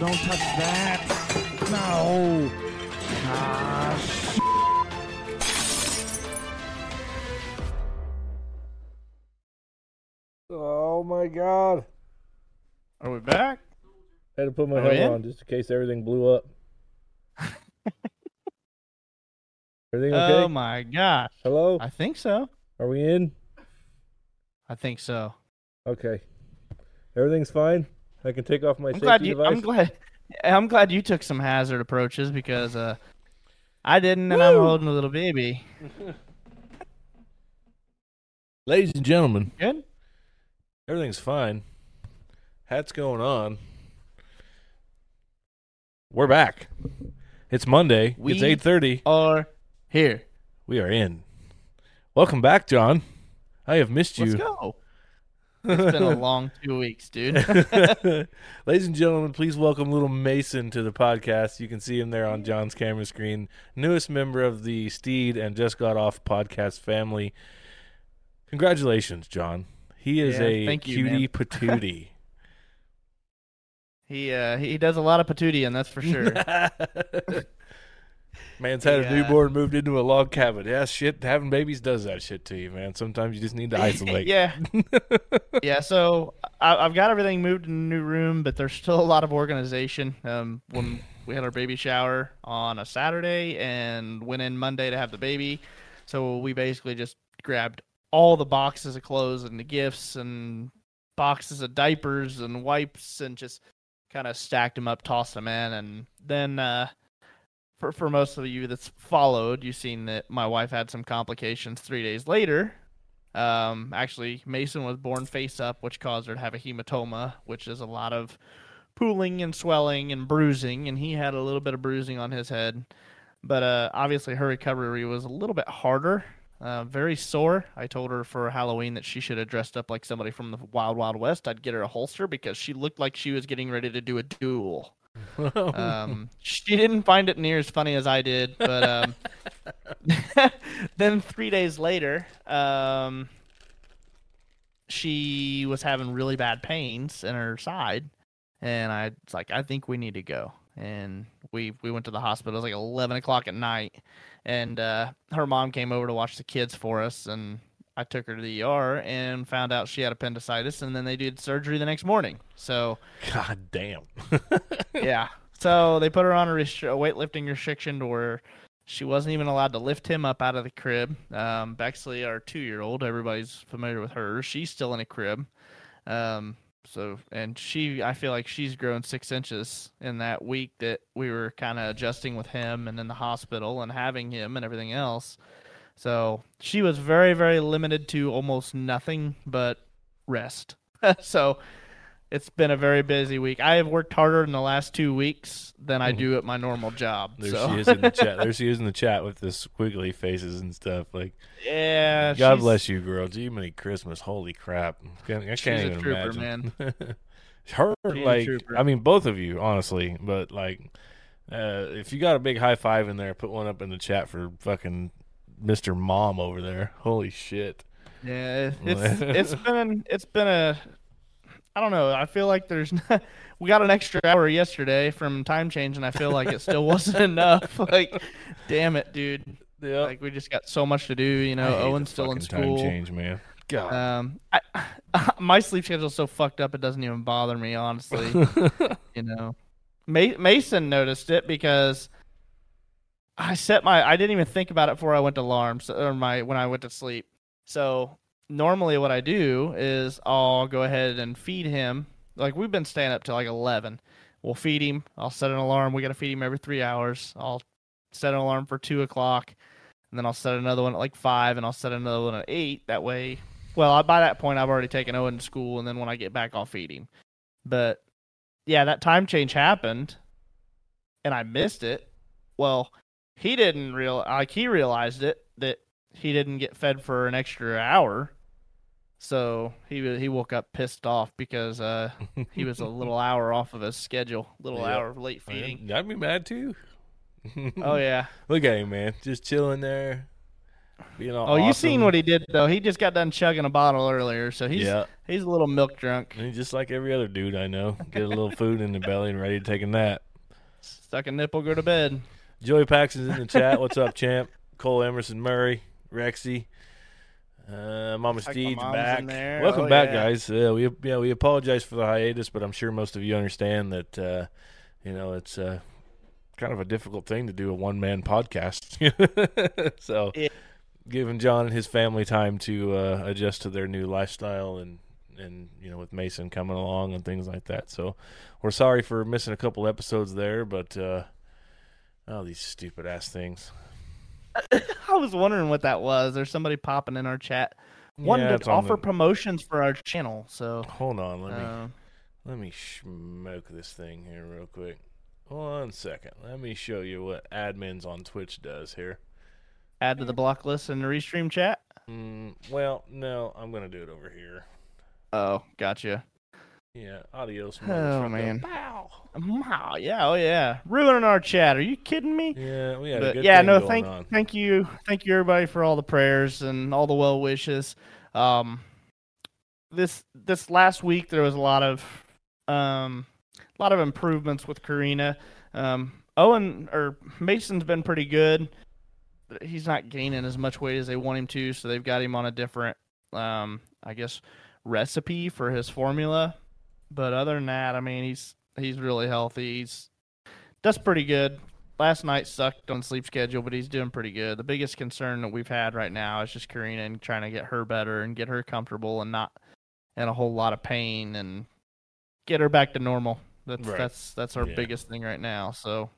Don't touch that. No. Ah, sh- Oh my god. Are we back? I had to put my Are helmet on just in case everything blew up. everything okay? Oh my gosh. Hello? I think so. Are we in? I think so. Okay. Everything's fine? I can take off my I'm safety glad you. device? I'm glad. I'm glad you took some hazard approaches because uh, I didn't, and I'm holding a little baby. Ladies and gentlemen, Good. everything's fine. Hat's going on. We're back. It's Monday. We- it's 8:30. Are here. We are in. Welcome back, John. I have missed you. Let's go. It's been a long two weeks, dude. Ladies and gentlemen, please welcome little Mason to the podcast. You can see him there on John's camera screen. Newest member of the Steed and Just Got Off podcast family. Congratulations, John. He is Yeah, a thank you, cutie man. patootie. he uh, he does a lot of patootie, and that's for sure. Man's had a Yeah. newborn, moved into a log cabin. Yeah, shit. Having babies does that shit to you, man. Sometimes you just need to isolate. yeah, yeah. So I, I've got everything moved in a new room, but there's still a lot of organization. Um, when we had our baby shower on a Saturday and went in Monday to have the baby, so we basically just grabbed all the boxes of clothes and the gifts and boxes of diapers and wipes and just kind of stacked them up, tossed them in, and then. uh for, for most of you that's followed, you've seen that my wife had some complications three days later. Um, actually, Mason was born face up, which caused her to have a hematoma, which is a lot of pooling and swelling and bruising, and he had a little bit of bruising on his head. But uh, obviously, her recovery was a little bit harder, uh, very sore. I told her for Halloween that she should have dressed up like somebody from the Wild Wild West. I'd get her a holster because she looked like she was getting ready to do a duel. Um, she didn't find it near as funny as I did, but um, then three days later, um, she was having really bad pains in her side, and I was like, I think we need to go. And we we went to the hospital. It was like eleven o'clock at night, and uh, her mom came over to watch the kids for us, and I took her to the ER and found out she had appendicitis, and then they did surgery the next morning. So God damn. yeah. So they put her on a, restri- a weightlifting restriction to where she wasn't even allowed to lift him up out of the crib. Um, Bexley, our two-year-old, everybody's familiar with her. She's still in a crib. Um, so and she, I feel like she's grown six inches in that week that we were kind of adjusting with him and in the hospital and having him and everything else. So she was very, very limited to almost nothing but rest. so it's been a very busy week. I have worked harder in the last two weeks than I do at my normal job. There so she is in the chat. There she is in the chat with the squiggly faces and stuff. Like, yeah, God bless you, girl. Jiminy Christmas. Holy crap. Can't- I can't She's a even trooper, imagine. Her, She's like. I mean, both of you, honestly. But, like, uh, if you got a big high five in there, put one up in the chat for fucking Mr. Mom over there. Holy shit. Yeah, it's it's been it's been a I don't know. I feel like there's we got an extra hour yesterday from time change, and I feel like it still wasn't enough. Like, damn it, dude. Yeah. Like we just got so much to do. You know, Owen's still in school. Time change, man. God. Um, I, my sleep schedule's so fucked up it doesn't even bother me, honestly. you know, Ma- Mason noticed it because I set my. I didn't even think about it before I went to alarms or my when I went to sleep. So normally, what I do is I'll go ahead and feed him. Like we've been staying up till like eleven. We'll feed him. I'll set an alarm. We got to feed him every three hours. I'll set an alarm for two o'clock, and then I'll set another one at like five, and I'll set another one at eight. That way, well, by that point, I've already taken Owen to school, and then when I get back, I'll feed him. But yeah, that time change happened, and I missed it. Well, he didn't real like he realized it that he didn't get fed for an extra hour, so he he woke up pissed off because uh he was a little hour off of his schedule, little hour late feeding. I'd be mad too. Oh yeah. Look at him, man. Just chilling there. being all Oh, you seen what he did though? He just got done chugging a bottle earlier, so he's Yeah. he's a little milk drunk. And just like every other dude I know. Get a little food in the belly and ready to take a nap. Stuck a nipple, go to bed. Joey Paxton's in the chat. What's up, champ? Cole Emerson Murray, Rexy, uh, Mama Steed's back. there. Welcome Oh, back, yeah. guys. Yeah, we yeah we apologize for the hiatus, but I'm sure most of you understand that uh, you know it's uh, kind of a difficult thing to do a one man podcast. so, Yeah. giving John and his family time to uh, adjust to their new lifestyle and and you know with Mason coming along and things like that. So, we're sorry for missing a couple episodes there, but uh, oh these stupid ass things. I was wondering what that was. There's somebody popping in our chat. Wanted Yeah, to offer the- promotions for our channel, so Hold on, let me uh, let me smoke this thing here real quick. One second. Let me show you what admins on Twitch does here. add to the block list in the restream chat. Mm, well, no, I'm gonna do it over here. Oh, gotcha. Yeah, adios. Oh, man. Pow. Wow, yeah, oh yeah, ruining our chat. Are you kidding me? Yeah, we had a But good yeah, no, thank on. thank you, thank you everybody for all the prayers and all the well wishes. Um, this this last week there was a lot of um, a lot of improvements with Karina. Um, Owen or Mason's been pretty good. He's not gaining as much weight as they want him to, so they've got him on a different, um, I guess, recipe for his formula. But other than that, I mean, he's he's really healthy. He's does pretty good last night sucked on sleep schedule, but he's doing pretty good. The biggest concern that we've had right now is just Karina and trying to get her better and get her comfortable and not in a whole lot of pain and get her back to normal. That's Right. that's that's our Yeah. biggest thing right now. So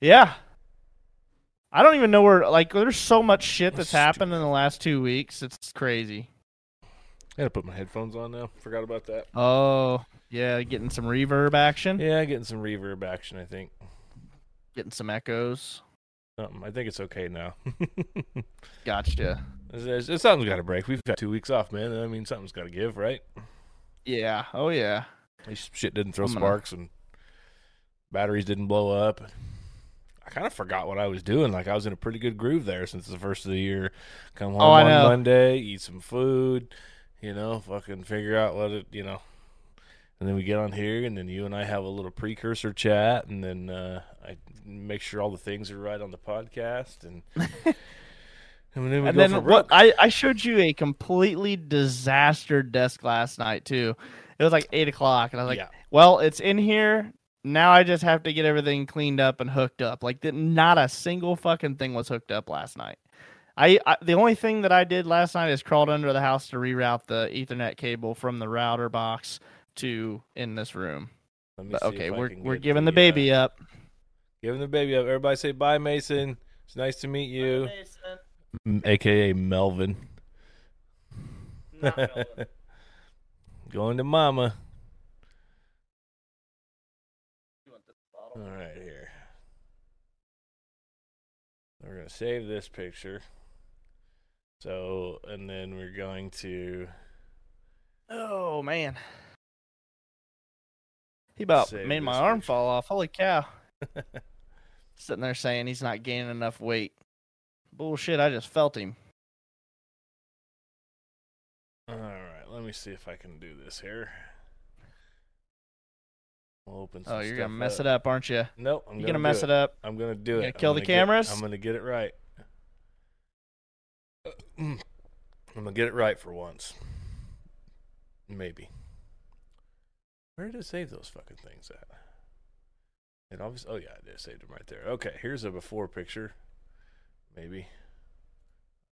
yeah. I don't even know where like there's so much shit that's happened in the last 2 weeks. It's crazy. I gotta put my headphones on now. Forgot about that. Oh, yeah, getting some reverb action, Yeah, getting some reverb action. I think. getting some echoes. Something. I think it's okay now. Gotcha. It's- it's- it's- something's got to break. We've got two weeks off, man. I mean, something's got to give, right? Yeah. Oh yeah. Least shit didn't throw I'm gonna- sparks and batteries didn't blow up. I kind of forgot what I was doing. Like I was in a pretty good groove there since the first of the year. Come oh, home Oh, on. Monday, eat some food, you know, fucking figure out what it, you know. And then we get on here, and then you and I have a little precursor chat, and then uh, I make sure all the things are right on the podcast, and and then we and go then for what? I, I showed you a completely disaster desk last night too. It was like eight o'clock, and I was like, yeah, "Well, it's in here now. I just have to get everything cleaned up and hooked up. Like, not a single fucking thing was hooked up last night. I, I the only thing that I did last night is crawled under the house to reroute the Ethernet cable from the router box to in this room. Let me But see okay, we're we're giving the uh, baby up. Giving the baby up. Everybody say bye, Mason. It's nice to meet you, M- aka Melvin. Going to Mama. All right, here. We're gonna save this picture. So, and then we're going to. Oh man. He about Save made my arm picture. fall off. Holy cow. Sitting there saying he's not gaining enough weight. Bullshit, I just felt him. All right, let me see if I can do this here. We'll open. Oh, some Oh, you're gonna mess up. it up, aren't you? Nope, I'm You're gonna, gonna mess do it up. I'm gonna do You it. gonna I'm kill the gonna get- cameras? I'm gonna get it right. I'm gonna get it right for once. Maybe. Where did it save those fucking things at? It obviously. Oh yeah, I did saved them right there. Okay, here's a before picture. Maybe.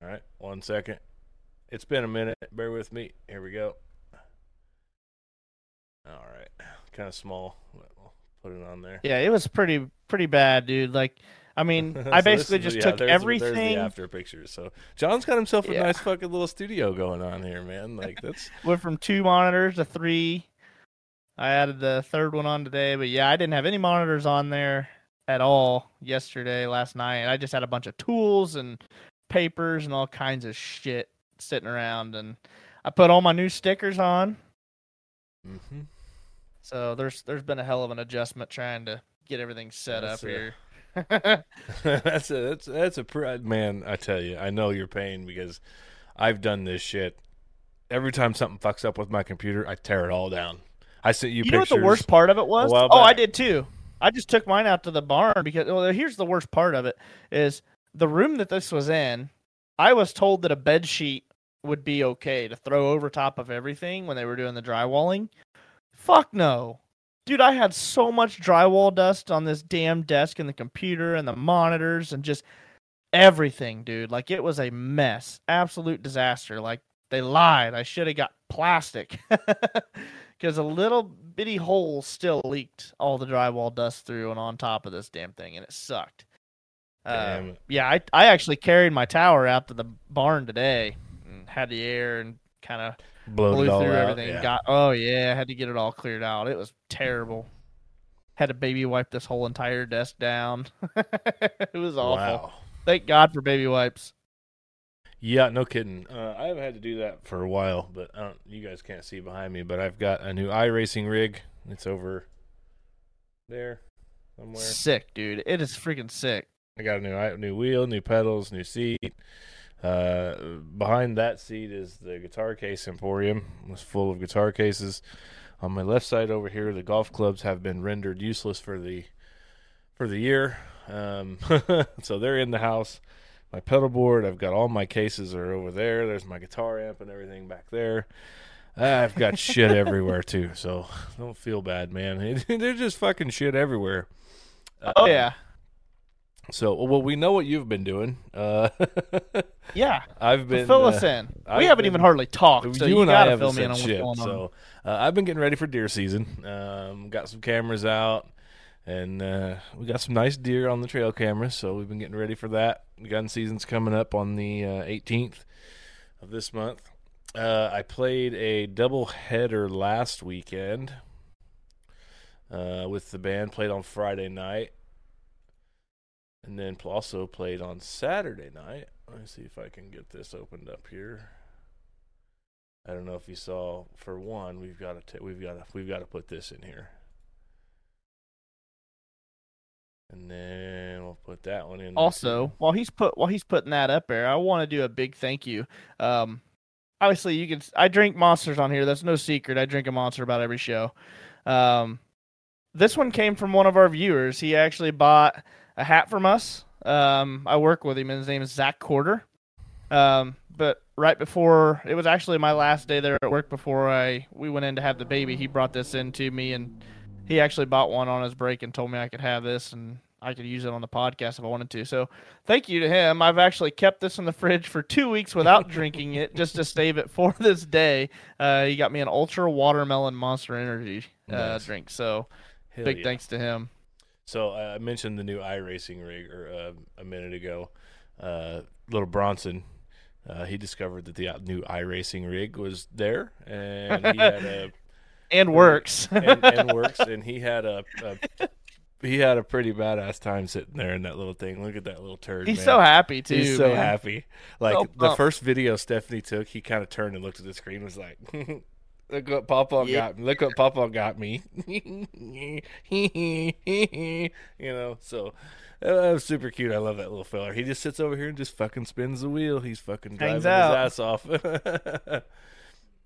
All right, one second. It's been a minute. Bear with me. Here we go. All right, kind of small. We'll put it on there. Yeah, it was pretty pretty bad, dude. Like, I mean, So I basically is- just yeah, took there's everything. There's the after pictures. So John's got himself a Yeah. nice fucking little studio going on here, man. Like that's Went from two monitors to three. I added the third one on today, but yeah, I didn't have any monitors on there at all yesterday, last night. I just had a bunch of tools and papers and all kinds of shit sitting around, and I put all my new stickers on. hmm So there's there's been a hell of an adjustment trying to get everything set That's, up here. that's a that's that's a pr- man. I tell you, I know your pain because I've done this shit. Every time something fucks up with my computer, I tear it all down. I sent you, You know what the worst part of it was? Oh, I did too. I just took mine out to the barn because well, here's the worst part of it is the room that this was in. I was told that a bed sheet would be okay to throw over top of everything when they were doing the drywalling. Fuck no. Dude, I had so much drywall dust on this damn desk and the computer and the monitors and just everything, dude. Like it was a mess. Absolute disaster. Like they lied. I should have got plastic. Because a little bitty hole still leaked all the drywall dust through and on top of this damn thing, and it sucked. Uh, it. yeah, I I actually carried my tower out to the barn today and had the air and kind of blew through everything. yeah. Got oh yeah, I had to get it all cleared out. It was terrible. Had to baby wipe this whole entire desk down. it was awful. Wow. Thank God for baby wipes. Yeah, no kidding. Uh, I haven't had to do that for a while, but I don't, you guys can't see behind me. But I've got a new iRacing rig. It's over there somewhere. Sick, dude. It is freaking sick. I got a new new wheel, new pedals, new seat. Uh, behind that seat is the guitar case emporium. It's full of guitar cases. On my left side over here, the golf clubs have been rendered useless for the for the year. Um, so they're in the house. My pedal board, I've got all my cases are over there. There's my guitar amp and everything back there. I've got shit everywhere too, so don't feel bad, man. They're just fucking shit everywhere. Oh Uh, yeah, so, well, we know what you've been doing. Uh, yeah. I've been fill uh, us in. I've we haven't been- even hardly talked, so you, you, and I haven't fill me in said on what's shit. going on. So, uh, I've been getting ready for deer season. Um, got some cameras out, and uh, we got some nice deer on the trail cameras. So we've been getting ready for that. Gun season's coming up on the uh, 18th of this month. Uh, I played a double header last weekend uh, with the band. Played on Friday night, and then also played on Saturday night. Let me see if I can get this opened up here. I don't know if you saw. For one, we've got to we've got to we've got to put this in here, and then we'll put that one in. Also, while he's put while he's putting that up there, I want to do a big thank you. Um, obviously, you can. I drink monsters on here. That's no secret. I drink a monster about every show. Um, this one came from one of our viewers. He actually bought a hat from us. Um, I work with him, and his name is Zach Quarter. Um, but right before it was actually my last day there at work before I we went in to have the baby, he brought this in to me, and he actually bought one on his break and told me I could have this and I could use it on the podcast if I wanted to. So thank you to him. I've actually kept this in the fridge for two weeks without drinking it just to save it for this day. Uh, he got me an ultra watermelon monster energy uh, Nice. drink. So Hell big yeah. thanks to him. So uh, I mentioned the new iRacing rig or, uh, a minute ago. Uh, little Bronson, uh, he discovered that the uh, new iRacing rig was there, and he had a And works. and, and works, and he had a, a he had a pretty badass time sitting there in that little thing. Look at that little turd. He's man. so happy too. He's so man. happy. Like So the first video Stephanie took, he kind of turned and looked at the screen, and was like, "Look what Papa Yeah. got me! Look what Papa got me!" you know, so uh, that was super cute. I love that little feller. He just sits over here and just fucking spins the wheel. He's fucking driving his ass off.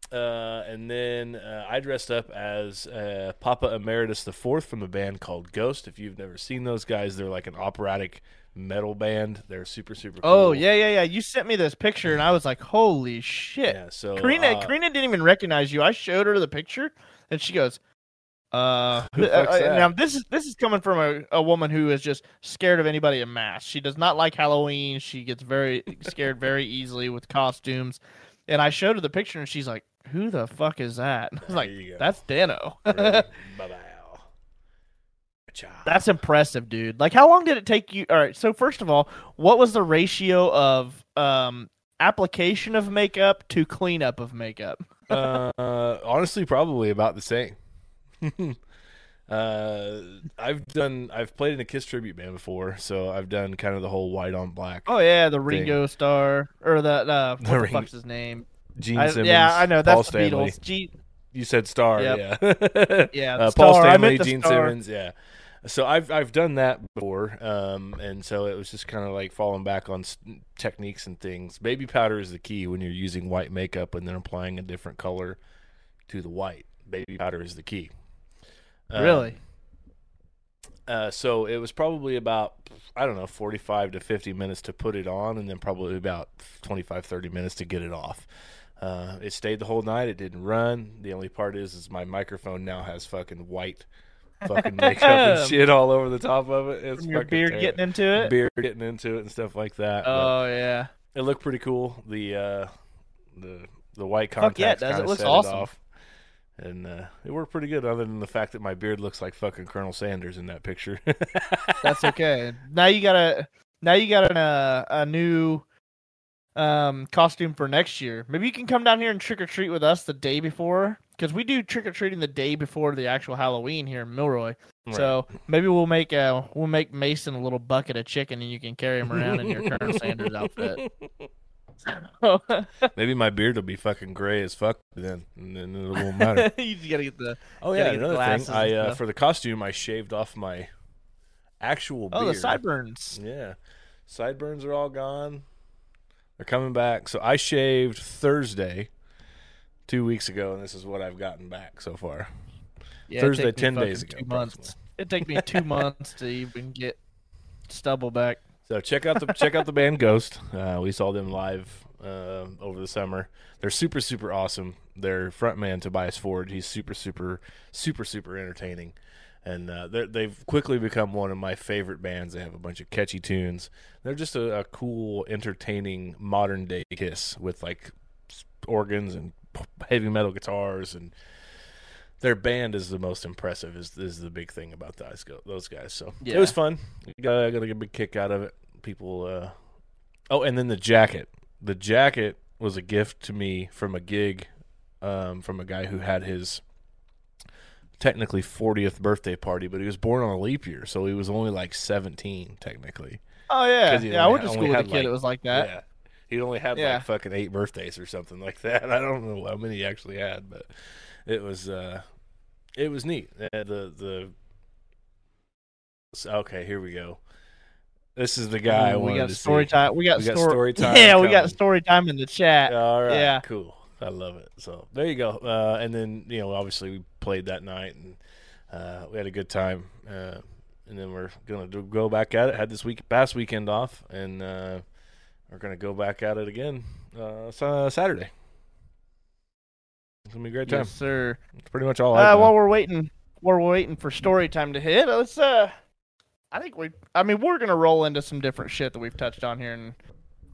Uh, and then uh, I dressed up as uh, Papa Emeritus the Fourth from a band called Ghost. If you've never seen those guys, they're like an operatic metal band. They're super super. Cool. Oh yeah, yeah, yeah. You sent me this picture, and I was like, "Holy shit!" yeah. So Karina, uh, Karina didn't even recognize you. I showed her the picture, and she goes, "Uh, uh, uh, now this is this is coming from a, a woman who is just scared of anybody in mask. She does not like Halloween. She gets very scared very easily with costumes." And I showed her the picture, and she's like, "Who the fuck is that?" And I was like, "That's Dano." bye bye. That's impressive, dude. Like, how long did it take you? All right. So first of all, what was the ratio of um application of makeup to cleanup of makeup? uh, honestly, probably about the same. uh, I've done. I've played in a Kiss tribute band before, so I've done kind of the whole white on black. Oh yeah, the Ringo Starr or the uh, what The the, Ring- fuck's his name? Gene I- Simmons. yeah, I know Paul that's the Stanley. Beatles. G- You said Star, Yep. yeah. Yeah, uh, the Paul Stanley, the Gene Star. Simmons, yeah. So I've I've done that before, um, and so it was just kind of like falling back on s- techniques and things. Baby powder is the key when you're using white makeup and then applying a different color to the white. Baby powder is the key. Um, really? Uh, so it was probably about I don't know 45 to 50 minutes to put it on, and then probably about 25 30 minutes to get it off. Uh, it stayed the whole night. It didn't run. The only part is, is my microphone now has fucking white fucking makeup and shit all over the top of it. It's From your beard terrible. getting into it? beard getting into it and stuff like that. but Oh yeah. it looked pretty cool. The uh, the the white Fuck yeah, it does. It looks set awesome. it off. And uh, it worked pretty good, other than the fact that my beard looks like fucking Colonel Sanders in that picture. That's okay. now you got a now you got an, uh, a new um costume for next year. Maybe you can come down here and trick or treat with us the day before because we do trick or treating the day before the actual Halloween here in Milroy. So maybe we'll make uh we'll make Mason a little bucket of chicken and you can carry him around in your Colonel Sanders outfit. Maybe my beard will be fucking gray as fuck then, and then it won't matter. you just gotta get the oh yeah, another thing. I uh, for the costume, I shaved off my actual oh beard. the sideburns. Yeah, sideburns are all gone. They're coming back. So I shaved Thursday, two weeks ago, and this is what I've gotten back so far. Yeah, Thursday, it'd take me 10 days ago, Two months. It'd take me two months to even get stubble back. So check out the check out the band Ghost. Uh, we saw them live uh, over the summer. They're super super awesome. Their frontman Tobias Forge, he's super super super super entertaining, and uh, they've quickly become one of my favorite bands. They have a bunch of catchy tunes. They're just a, a cool, entertaining modern day Kiss with like organs and heavy metal guitars and. Their band is the most impressive. Is is the big thing about those go- those guys. So it was fun. Got I got a big kick out of it. People. uh Oh, and then the jacket. The jacket was a gift to me from a gig um, from a guy who had his technically 40th birthday party, but he was born on a leap year, so he was only like 17 technically. Oh yeah, yeah. I went to school with a kid like- that was like that. Yeah. He only had Yeah. like fucking eight birthdays or something like that. I don't know how many he actually had, but it was uh it was neat. Uh, the the so- okay, here we go. This is the guy I Ooh, we got to story see. time. We got, We got story, time Yeah, we got story time in the chat. All right, Yeah. cool. I love it. So there you go. Uh, and then you know, obviously we played that night and uh, we had a good time. Uh, and then we're gonna do, go back at it. Had this week past weekend off, and uh, we're gonna go back at it again uh, Saturday. It's gonna be a great time. Yes, sir. It's pretty much all. I've Uh, while we're waiting, while we're waiting for story time to hit, let's. Uh, I think we. I mean, we're gonna roll into some different shit that we've touched on here, and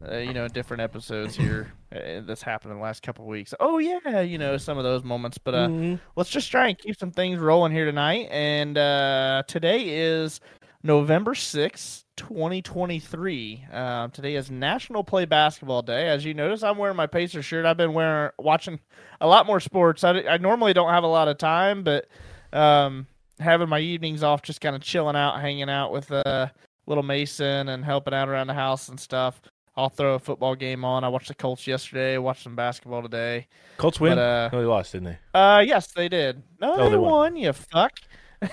uh, you know, different episodes here uh, that's happened in the last couple of weeks. Oh yeah, you know, some of those moments. But uh, Mhm. let's just try and keep some things rolling here tonight. And uh, today is November sixth, 2023. Uh, today is National Play Basketball Day. As you notice, I'm wearing my Pacer shirt. I've been wearing watching a lot more sports. I, I normally don't have a lot of time, but um, having my evenings off, just kind of chilling out, hanging out with uh, little Mason and helping out around the house and stuff. I'll throw a football game on. I watched the Colts yesterday. Watched some basketball today. Colts win. But, uh, no, they lost, didn't they? Uh, yes, they did. No, Oh, they, they won. won. You fuck.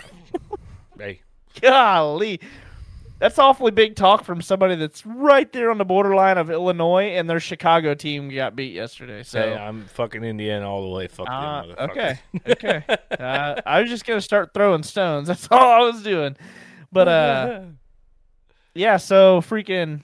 Hey, Golly. That's awfully big talk from somebody that's right there on the borderline of Illinois, and their Chicago team got beat yesterday. So, hey, I'm fucking Indiana all the way. Fuck them, okay, okay. uh, I was just gonna start throwing stones. That's all I was doing. But uh, yeah. So freaking,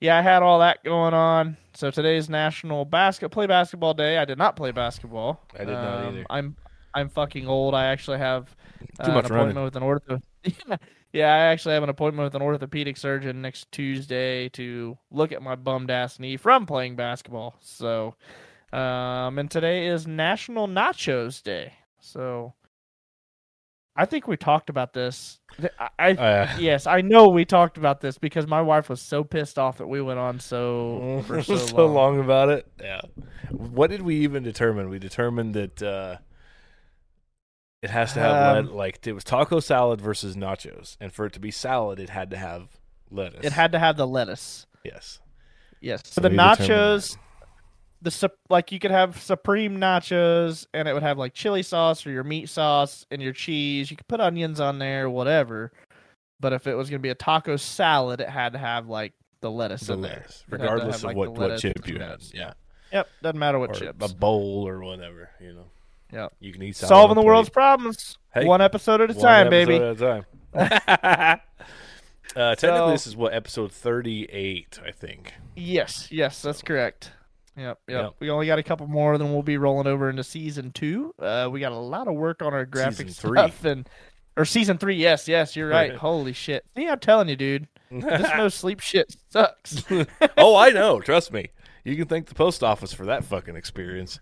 yeah. I had all that going on. So today's National Basket Play Basketball Day. I did not play basketball. I did not Um, either. I'm I'm fucking old. I actually have uh, Too much an running. appointment with an ortho. yeah. I actually have an appointment with an orthopedic surgeon next Tuesday to look at my bummed ass knee from playing basketball. So, um, and today is National Nachos Day. So, I think we talked about this. I, I Uh, yes, I know we talked about this because my wife was so pissed off that we went on so for so, so long. long about it. Yeah. What did we even determine? We determined that uh, it has to have Um, let, like it was taco salad versus nachos, and for it to be salad, it had to have lettuce. It had to have the lettuce. yes. Yes. So So the nachos, the sup- like you could have supreme nachos and it would have like chili sauce or your meat sauce and your cheese. You could put onions on there, whatever. But if it was gonna be a taco salad, it had to have like the lettuce The in there. lettuce, It had to regardless have, of like, what, the what chip you had. Yeah. Yep, doesn't matter what or chips. a bowl or whatever, you know. Yep. You can eat Solving the a world's problems, Hey, one episode at a time, baby. at a time. uh, technically, So- this is what episode thirty-eight, I think. Yes, yes, that's correct. Yep, yep, Yep. We only got a couple more, then we'll be rolling over into season two. Uh, we got a lot of work on our graphic Season three. stuff and or season three. Yes, yes, you're right. Holy shit! See, I'm telling you, dude, this no sleep shit sucks. oh, I know. Trust me. You can thank the post office for that fucking experience.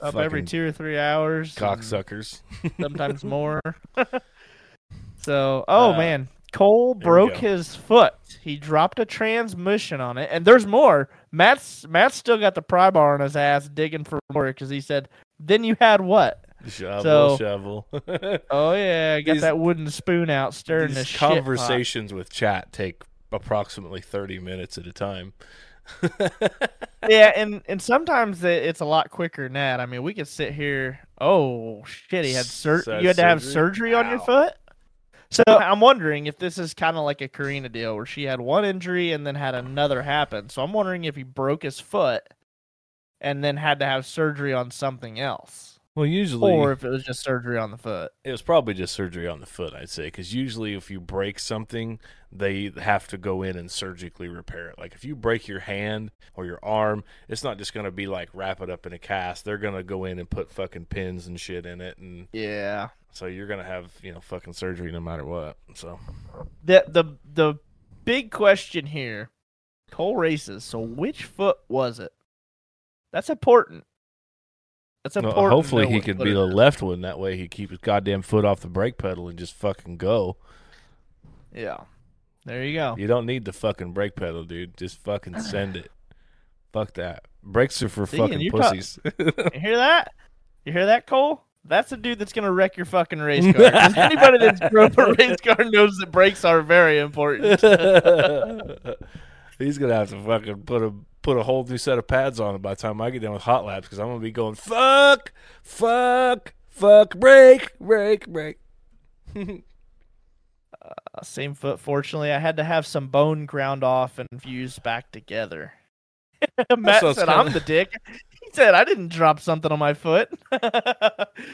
Up every two or three hours, cocksuckers. sometimes more. so, oh Uh, man, Cole broke his foot. He dropped a transmission on it, and there's more. Matt's Matt's still got the pry bar on his ass, digging for more because he said, "Then you had what? Shovel, So- shovel. Oh yeah, got These- that wooden spoon out, stirring These shit conversations with chat take approximately thirty minutes at a time. yeah, and and sometimes it's a lot quicker than that. I mean, we could sit here. Oh shit, he had sur- You had to have surgery? surgery on your foot. So I'm wondering if this is kind of like a Karina deal, where she had one injury and then had another happen. So I'm wondering if he broke his foot and then had to have surgery on something else, Well, usually or if it was just surgery on the foot. It was probably just surgery on the foot, I'd say, because usually if you break something, they have to go in and surgically repair it. Like if you break your hand or your arm, it's not just going to be like wrap it up in a cast. They're going to go in and put fucking pins and shit in it, and Yeah. so you're going to have you know fucking surgery no matter what. So the the the big question here Cole races so which foot was it that's important that's important to hopefully he could be the left one. That way he keeps his goddamn foot off the brake pedal and just fucking go. yeah there you go You don't need the fucking brake pedal, dude. Just fucking send it. Fuck that. Brakes are for See, fucking pussies. you hear that you hear that Cole that's a dude that's gonna wreck your fucking race car. anybody that's drove a race car knows that brakes are very important He's gonna have to fucking put a put a whole new set of pads on it by the time I get done with hot laps because I'm gonna be going fuck, fuck, fuck, break, break, break. Uh, same foot. Fortunately i had to have some bone ground off and fused back together. Matt sounds said kinda- i'm the dick. He said i didn't drop something on my foot.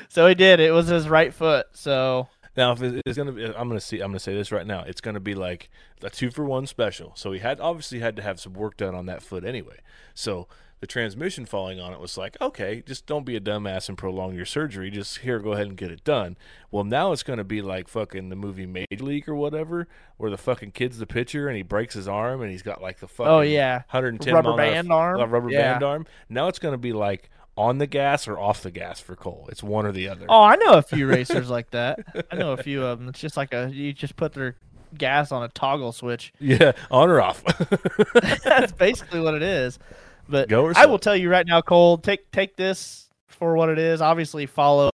So he did. It was his right foot so Now, if it's gonna be, I'm gonna see. I'm gonna say this right now. It's gonna be like a two for one special. So he had obviously had to have some work done on that foot anyway. So the transmission falling on it was like, okay, just don't be a dumbass and prolong your surgery. Just here, go ahead and get it done. Well, now it's gonna be like fucking the movie Major League or whatever, where the fucking kid's the pitcher and he breaks his arm and he's got like the oh, fucking oh yeah 110 Rubber mile band arm? rubber Yeah. band arm. Now it's gonna be like on the gas or off the gas for Cole. It's one or the other. oh i know a few racers like that i know a few of them it's just like a you just put their gas on a toggle switch Yeah, on or off. that's basically what it is but Go I will tell you right now, Cole. Take take this for what it is. Obviously, follow.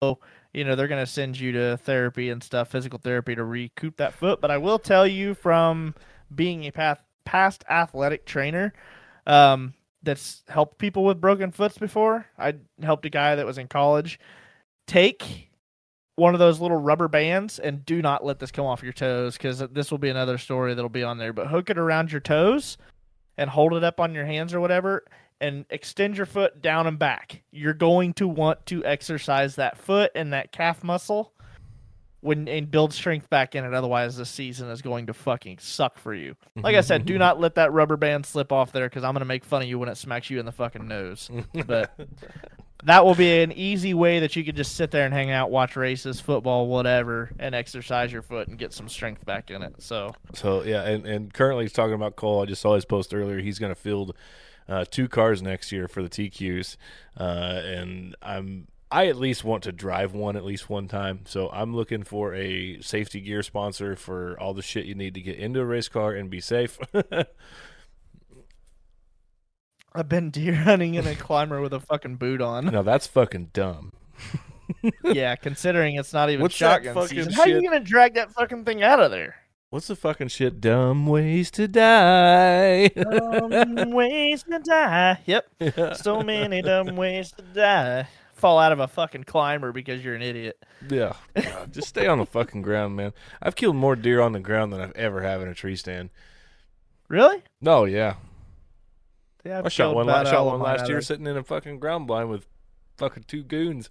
You know they're going to send you to therapy and stuff, physical therapy to recoup that foot. But I will tell you from being a path, past athletic trainer, um, that's helped people with broken foots before. I helped a guy that was in college. Take one of those little rubber bands and do not let this come off your toes because this will be another story that'll be on there. But hook it around your toes and hold it up on your hands or whatever and extend your foot down and back. You're going to want to exercise that foot and that calf muscle when and build strength back in it. Otherwise, this season is going to fucking suck for you. Like I said, do not let that rubber band slip off there because I'm going to make fun of you when it smacks you in the fucking nose. But that will be an easy way that you can just sit there and hang out, watch races, football, whatever, and exercise your foot and get some strength back in it. So So yeah, and, and currently he's talking about Cole. I just saw his post earlier. He's going to field uh, two cars next year for the TQs, uh, and I'm I at least want to drive one at least one time. So I'm looking for a safety gear sponsor for all the shit you need to get into a race car and be safe. I've been deer hunting in a climber with a fucking boot on. No, that's fucking dumb. yeah, considering it's not even What's shotgun fucking season. How are you gonna drag that fucking thing out of there? What's the fucking shit? Dumb ways to die. dumb ways to die. Yep. So many dumb ways to die. Fall out of a fucking climber because you're an idiot. yeah. God, just stay on the fucking ground, man. I've killed more deer on the ground than I've ever have in a tree stand. Really? No, yeah. Yeah, I've I shot one. I shot uh, one last year, sitting in a fucking ground blind with fucking two goons.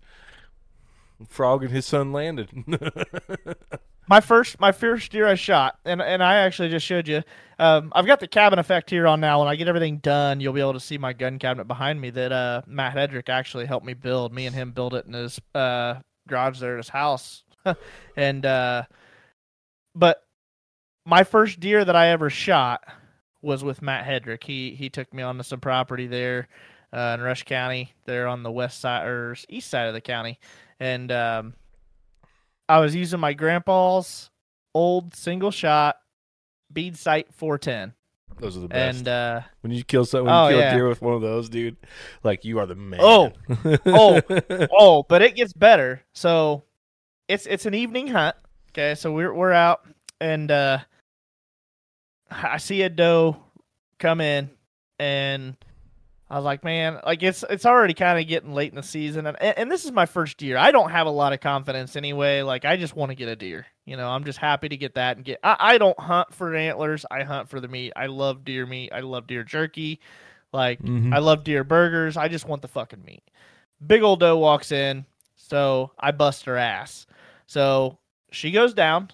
Frog and his son landed. My first, my first deer I shot, and and I actually just showed you. Um, I've got the cabin effect here on now. When I get everything done, you'll be able to see my gun cabinet behind me that uh, Matt Hedrick actually helped me build. Me and him built it in his uh, garage there at his house, and uh, but my first deer that I ever shot was with Matt Hedrick. He he took me onto some property there uh, in Rush County, there on the west side or east side of the county, and um, I was using my grandpa's old single shot bead sight 410, Those are the best. and uh, when you kill something, when Oh, you kill yeah. a deer with one of those, dude, like you are the man. Oh. Oh. oh, but it gets better. So it's it's an evening hunt. Okay, so we're we're out and uh I see a doe come in and I was like, man, like it's it's already kind of getting late in the season and and this is my first year. I don't have a lot of confidence anyway. Like I just want to get a deer. You know, I'm just happy to get that and get I, I don't hunt for antlers. I hunt for the meat. I love deer meat. I love deer jerky. Like Mhm. I love deer burgers. I just want the fucking meat. Big old doe walks in, so I bust her ass. So she goes down,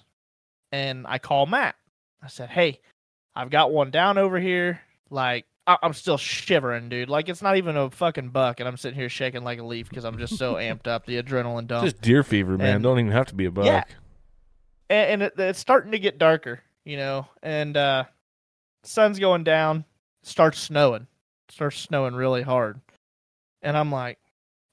and I call Matt. I said, "Hey, I've got one down over here. Like I- I'm still shivering, dude. Like it's not even a fucking buck, and I'm sitting here shaking like a leaf because I'm just so amped up. The adrenaline dump. Just deer fever, man. And- Don't even have to be a buck. Yeah. and, and it, it's starting to get darker, you know, and uh sun's going down, starts snowing, starts snowing really hard, and I'm like,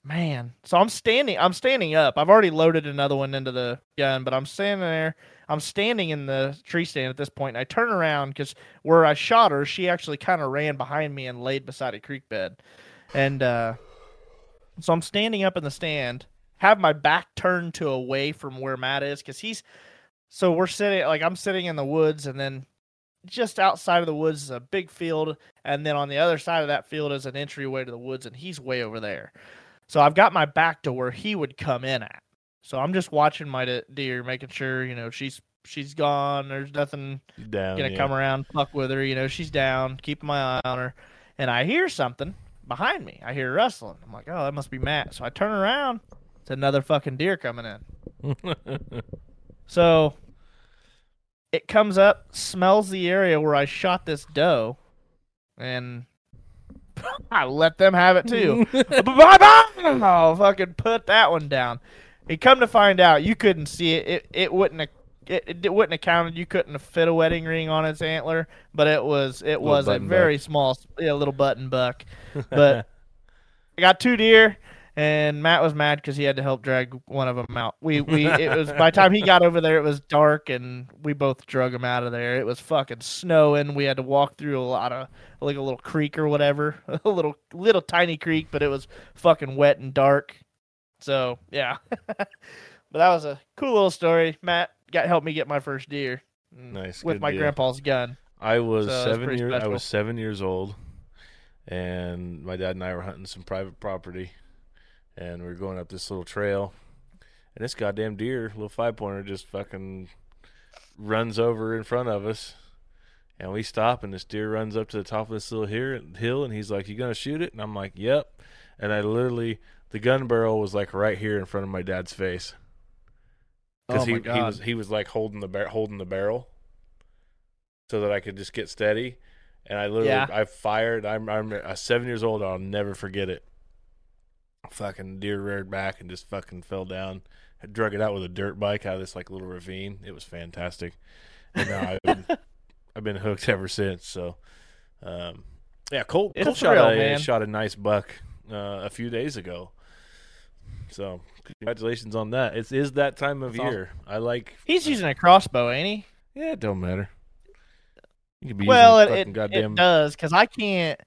man. So I'm standing, I'm standing up. I've already loaded another one into the gun, but I'm standing there. I'm standing in the tree stand at this point, and I turn around because where I shot her, she actually kind of ran behind me and laid beside a creek bed, and uh so I'm standing up in the stand, have my back turned to away from where Matt is because he's so we're sitting like I'm sitting in the woods and then just outside of the woods is a big field and then on the other side of that field is an entryway to the woods and he's way over there. So I've got my back to where he would come in at. So I'm just watching my deer making sure, you know, she's she's gone, there's nothing Down. gonna yeah. come around fuck with her, you know, she's down, keeping my eye on her. And I hear something behind me. I hear rustling. I'm like, oh, that must be Matt. So I turn around. It's another fucking deer coming in. So it comes up, smells the area where I shot this doe, and I let them have it too. bye bye. Oh, fucking put that one down. It come to find out, you couldn't see it. It it wouldn't have. It, it wouldn't have counted. You couldn't have fit a wedding ring on its antler, but it was it was a very small, yeah, little button buck. But I got two deer, and Matt was mad because he had to help drag one of them out. We we it was by the time he got over there, it was dark, and we both drug him out of there. It was fucking snowing. We had to walk through a lot of like a little creek or whatever, a little little tiny creek, but it was fucking wet and dark. So yeah, but that was a cool little story. Matt got helped me get my first deer. Nice, with my deal. grandpa's gun. I was So, seven years. I was seven years old, and my dad and I were hunting some private property, and we were going up this little trail, and this goddamn deer, little five pointer, just fucking runs over in front of us, and we stop, and this deer runs up to the top of this little hill, hill, and he's like, "You gonna shoot it?" And I'm like, "Yep," and I literally. The gun barrel was like right here in front of my dad's face because Oh he, he God. was he was like holding the bar- holding the barrel so that I could just get steady. And I literally Yeah. I fired. I'm I'm seven years old. I'll never forget it. Fucking deer reared back and just fucking fell down. I drug it out with a dirt bike out of this like little ravine. It was fantastic. And now I've been, I've been hooked ever since. So, um, yeah, Colt, Colt shot a man. shot a nice buck uh, a few days ago. So congratulations on that. It is that time of That's awesome. year. I like. He's using a crossbow, ain't he? Yeah, it don't matter. You could be well, using it, a it, fucking goddamn. it does because I can't.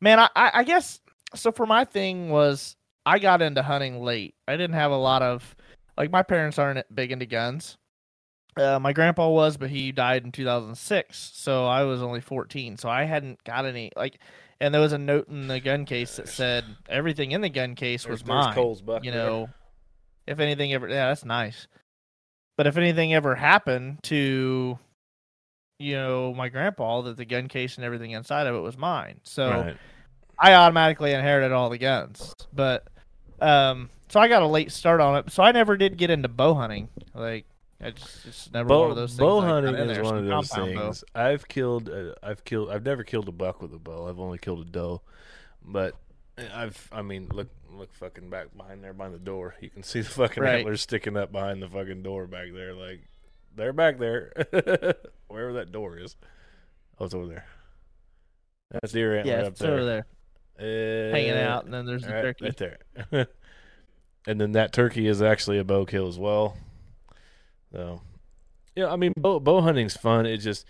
Man, I, I I guess so. For my thing was I got into hunting late. I didn't have a lot of like my parents aren't big into guns, Uh, my grandpa was, but he died in 2006, so I was only 14. So I hadn't got any like, and there was a note in the gun case that said everything in the gun case was There's- there's mine. Cole's buck you there. know, if anything ever, yeah, that's nice. But if anything ever happened to, you know, my grandpa, that the gun case and everything inside of it was mine. So Right. I automatically inherited all the guns. But um so I got a late start on it. So I never did get into bow hunting. Like I just it's never one Bow, of those things. bow hunting is one of those compound bow. things. I've killed. Uh, I've killed. I've never killed a buck with a bow. I've only killed a doe, but I've. I mean, look, look, fucking back behind there, behind the door. You can see the fucking Right. antlers sticking up behind the fucking door back there. Like they're back there, wherever that door is. Oh, it's over there. That's deer antler Yeah, up it's there. over there hanging Uh, out, and then there's the right, turkey. right there. and then that turkey is actually a bow kill as well. So, yeah, I mean, bow, bow hunting's fun. It just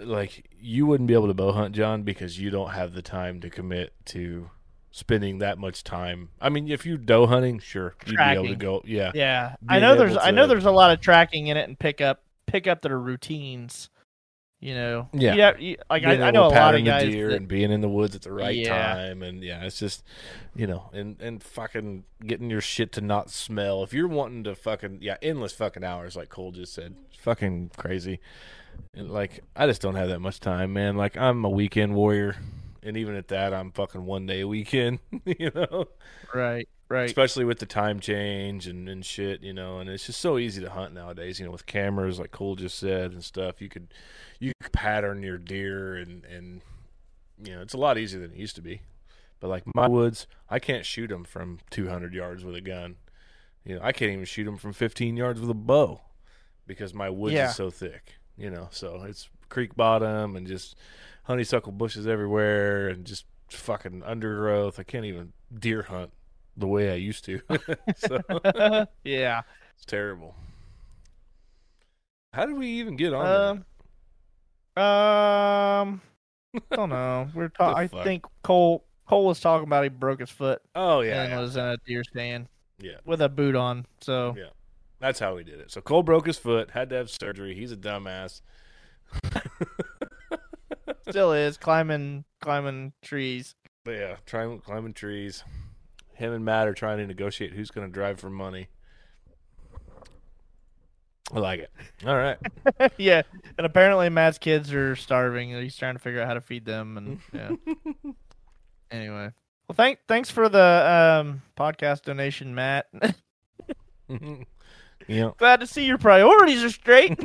like you wouldn't be able to bow hunt, John, because you don't have the time to commit to spending that much time. I mean, if you doe hunting, sure, you'd be able to go. Yeah, Yeah, I know there's able I know there's a lot of tracking in it and pick up pick up their routines. You know, Yeah. You- like I, I know a lot of guys. deer that- and being in the woods at the right Yeah. time, and yeah, it's just you know, and and fucking getting your shit to not smell. If you're wanting to fucking yeah, endless fucking hours, like Cole just said, it's fucking crazy. And like I just don't have that much time, man. Like I'm a weekend warrior, and even at that, I'm fucking one day a weekend. you know, right, right. especially with the time change and, and shit, you know, and it's just so easy to hunt nowadays, you know, with cameras like Cole just said and stuff. You could you could pattern your deer and and you know, it's a lot easier than it used to be. But like my woods, I can't shoot them from 200 yards with a gun. You know, I can't even shoot them from 15 yards with a bow because my woods Yeah. is so thick, you know. So it's creek bottom and just honeysuckle bushes everywhere and just fucking undergrowth. I can't even deer hunt the way I used to. so yeah. it's terrible. How did we even get on Um. Um. don't know. We're talking. I think Cole Cole was talking about he broke his foot? Oh yeah, and yeah. was in a deer stand Yeah. with a boot on. So Yeah. That's how we did it. So Cole broke his foot, had to have surgery. He's a dumbass. still is climbing climbing trees. But yeah, trying climbing trees. Him and Matt are trying to negotiate who's going to drive for money. I like it. All right. yeah, and apparently Matt's kids are starving. and He's trying to figure out how to feed them, and yeah. anyway, well, thank thanks for the um, podcast donation, Matt. yeah. Glad to see your priorities are straight.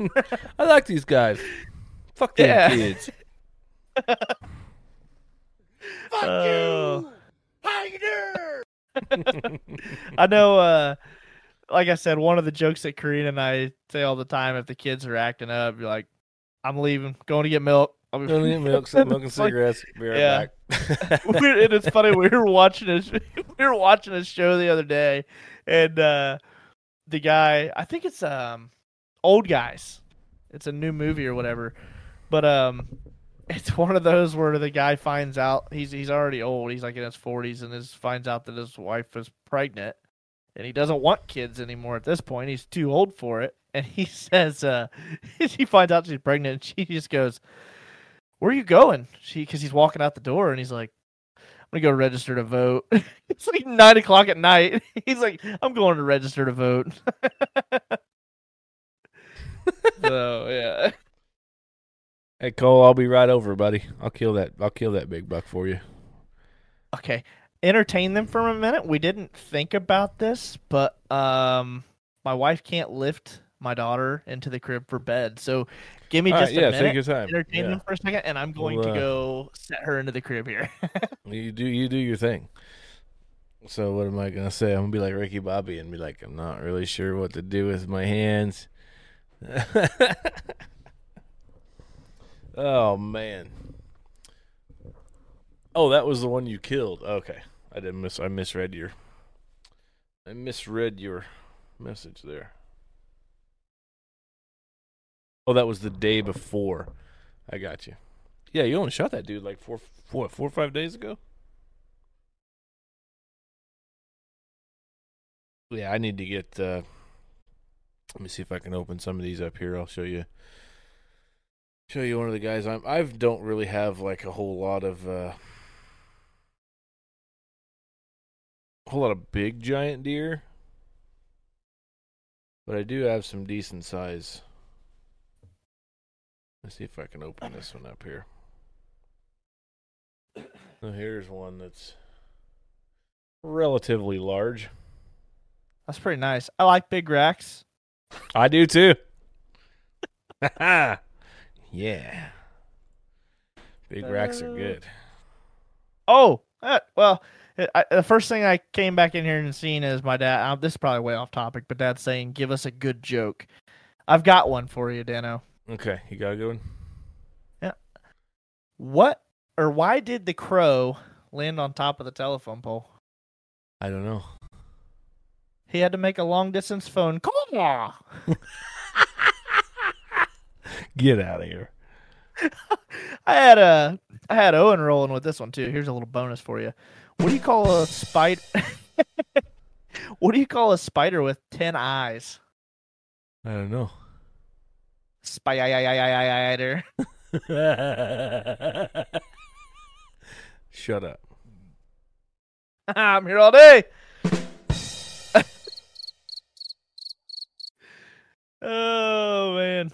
I like these guys. Fuck them Yeah. kids. Oh. I know. uh Like I said, one of the jokes that Karina and I say all the time, if the kids are acting up, you're like, "I'm leaving, going to get milk." I'll be Don't eat milk, smoking It's like- cigarettes. Be right Yeah. back. And it's funny. We were watching a we were watching a show the other day, and uh the guy, I think it's um old guys. It's a new movie or whatever, but um, it's one of those where the guy finds out he's he's already old. He's like in his forties, and his finds out that his wife is pregnant, and he doesn't want kids anymore at this point. He's too old for it, and he says, uh, he finds out she's pregnant, and she just goes, "Where are you going?" She because he's walking out the door, and he's like. I'm gonna go register to vote. it's like nine o'clock at night. He's like, I'm going to register to vote. so yeah. Hey Cole, I'll be right over, buddy. I'll kill that. I'll kill that big buck for you. Okay. Entertain them for a minute. We didn't think about this, but um my wife can't lift my daughter into the crib for bed. So give me All just right, yeah, a take minute. your time. Entertain Yeah. them for a second and I'm going We'll, to uh, go set her into the crib here. You do you do your thing. So what am I gonna say? I'm gonna be like Ricky Bobby and be like, I'm not really sure what to do with my hands. oh man. Oh, that was the one you killed. Okay. I didn't miss I misread your I misread your message there. Oh, that was the day before. I got you. Yeah, you only shot that dude like four, four, four or five days ago. Yeah, I need to get. uh Let me see if I can open some of these up here. I'll show you. Show you one of the guys. I'm. I don't really have like a whole lot of. uh a whole lot of big giant deer, but I do have some decent size. Let's see if I can open this one up here. So here's one that's relatively large. That's pretty nice. I like big racks. I do too. yeah. Big racks are Uh, good. Oh, uh, well, I, the first thing I came back in here and seen is my dad. Uh, this is probably way off topic, but dad's saying, "Give us a good joke." I've got one for you, Dano. Okay, you got a good one? Yeah. What or why did the crow land on top of the telephone pole? I don't know. He had to make a long distance phone call. Get out of here. I had a I had Owen rolling with this one too. Here's a little bonus for you. What do you call a spider? what do you call a spider with ten eyes? I don't know. Spider. Shut up. I'm here all day. oh man!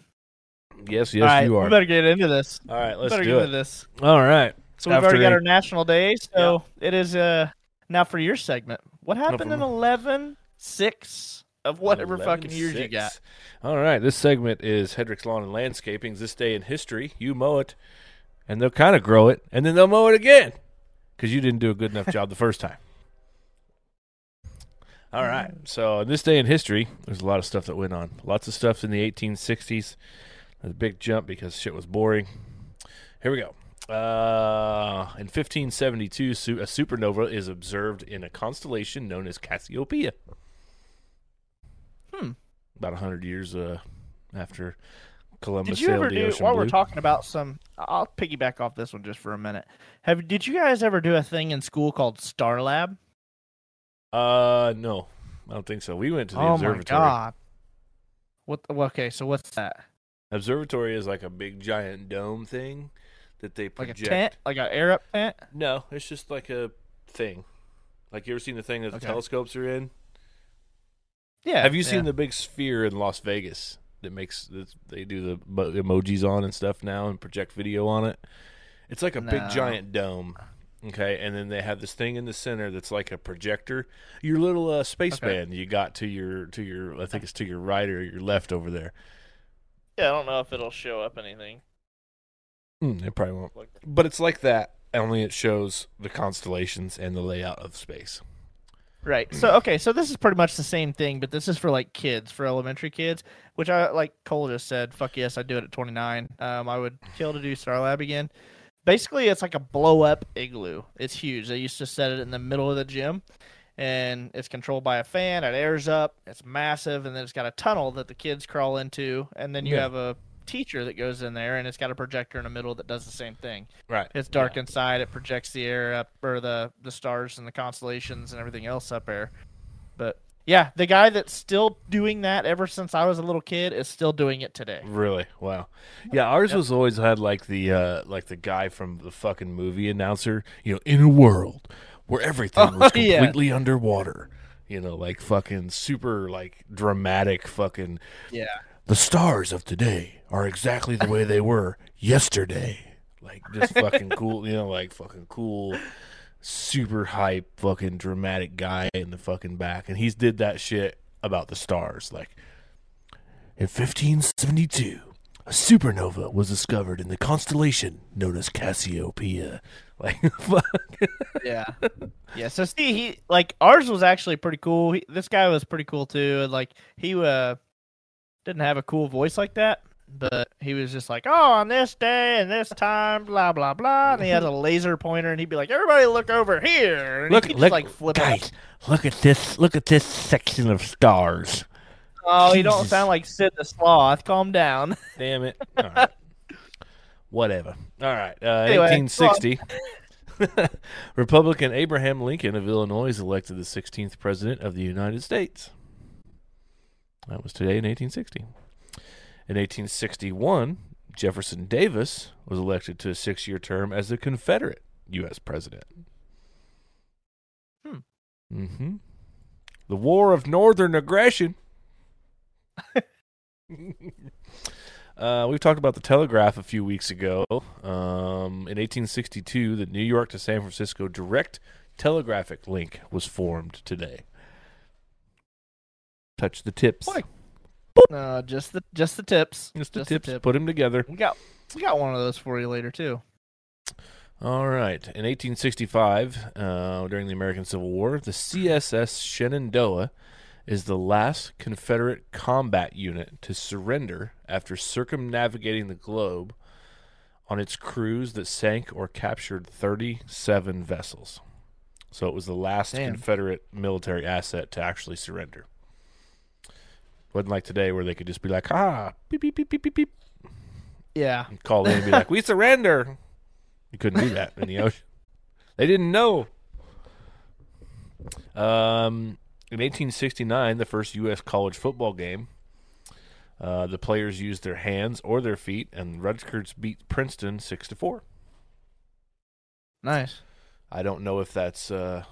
Yes, yes, all right, you are. we better get into this. All right, let's better do get it. into this. All right. So we've After already got they- our national day. So it is uh now for your segment. What happened in from- 11 6 of whatever fucking years you got? All right, this segment is Hedrick's Lawn and Landscaping's This Day in History. You mow it, and they'll kind of grow it, and then they'll mow it again because you didn't do a good enough job the first time. All right, so in this day in history, there's a lot of stuff that went on. Lots of stuff in the 1860s. There's a big jump because shit was boring. Here we go. Uh, in 1572, su- a supernova is observed in a constellation known as Cassiopeia. Hmm. About 100 years uh, after Columbus Did you sailed ever the do ocean while blue. we're talking about some I'll piggyback off this one just for a minute. Have did you guys ever do a thing in school called Star Lab? Uh, no, I don't think so. We went to the oh observatory. my god. What okay, so what's that? Observatory is like a big giant dome thing that they Like project. a tent? Like an air up tent? No, it's just like a thing. Like you ever seen the thing that the Okay. telescopes are in? Yeah. Have you yeah. seen the big sphere in Las Vegas that makes that they do the emojis on and stuff now and project video on it? It's like a big giant dome. Okay, and then they have this thing in the center that's like a projector. Your little uh, space Okay. band you got to your to your I think it's to your right or your left over there. Yeah, I don't know if it'll show up anything. Mm, it probably won't. But it's like that. Only it shows the constellations and the layout of space. Right. So okay, so this is pretty much the same thing, but this is for like kids, for elementary kids, which I like Cole just said, fuck yes, I'd do it at 29. Um I would kill to do Star Lab again. Basically, it's like a blow up igloo. It's huge. They used to set it in the middle of the gym and it's controlled by a fan. It airs up. It's massive and then it's got a tunnel that the kids crawl into and then you Yeah. have a teacher that goes in there and it's got a projector in the middle that does the same thing. Right. It's dark inside. It projects the air up, or the the stars and the constellations and everything else up there. But yeah, the guy that's still doing that ever since I was a little kid is still doing it today. Really? Wow. Yeah, ours Yep. was always had like the uh like the guy from the fucking movie announcer, you know, in a world where everything Oh, was yeah. completely underwater. You know, like fucking super like dramatic fucking Yeah. the stars of today are exactly the way they were yesterday. Like just fucking cool, you know, like fucking cool super hype fucking dramatic guy in the fucking back and he's did that shit about the stars like in 1572 a supernova was discovered in the constellation known as Cassiopeia like fuck Yeah. yeah. So see, he like ours was actually pretty cool. He, this guy was pretty cool too. And like he uh didn't have a cool voice like that, but he was just like, oh, on this day and this time, blah blah blah. And he had a laser pointer, and he'd be like, everybody look over here. And look he'd just, look like flip it. guys look at this look at this section of stars Oh, you don't sound like Sid the Sloth. Calm down. Damn it. All right. Whatever. All right. Uh, Anyway, 1860. Republican Abraham Lincoln of Illinois is elected the 16th president of the United States. That was today in 1860. In 1861, Jefferson Davis was elected to a six year term as the Confederate U.S. president. Hmm. Mm-hmm. The War of Northern Aggression. uh, we've talked about the telegraph a few weeks ago. Um, in 1862, the New York to San Francisco direct telegraphic link was formed today. Touch the tips. Boy. No, just the just the tips. Just the Just tips. tip. Put them together. We got we got one of those for you later too. All right. In 1865, uh, during the American Civil War, the CSS Shenandoah is the last Confederate combat unit to surrender after circumnavigating the globe on its cruise that sank or captured 37 vessels. So it was the last Damn. Confederate military asset to actually surrender. Wasn't like today where they could just be like, ah, beep, beep, beep, beep, beep, beep, Yeah. and call in and be like, "We surrender." You couldn't do that in the ocean. They didn't know. Um, in 1869, the first U.S. college football game, uh, the players used their hands or their feet, and Rutgers beat Princeton six to four. Nice. I don't know if that's uh,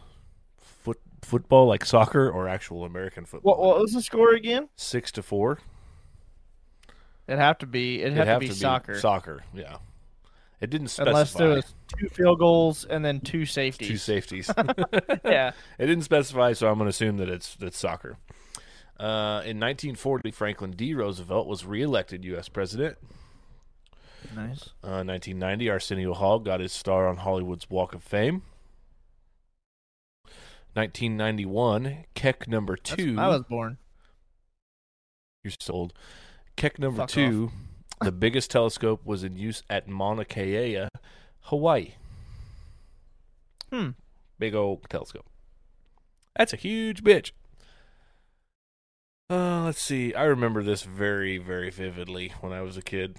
foot football like soccer or actual American football. What what was the score again? Six to four. It'd have to be it'd have, to be soccer. Soccer, yeah. It didn't specify Unless there was two field goals and then two safeties. two safeties. yeah. It didn't specify, so I'm going to assume that it's that's soccer. Uh, in 1940, Franklin D. Roosevelt was reelected U.S. president. Nice. Uh, 1990, Arsenio Hall got his star on Hollywood's Walk of Fame. 1991, Keck number two. I was born. You're sold. Keck number Fuck two, the biggest telescope was in use at Mauna Kea, Hawaii. Hmm. Big old telescope. That's a huge bitch. Uh, let's see. I remember this very, very vividly when I was a kid.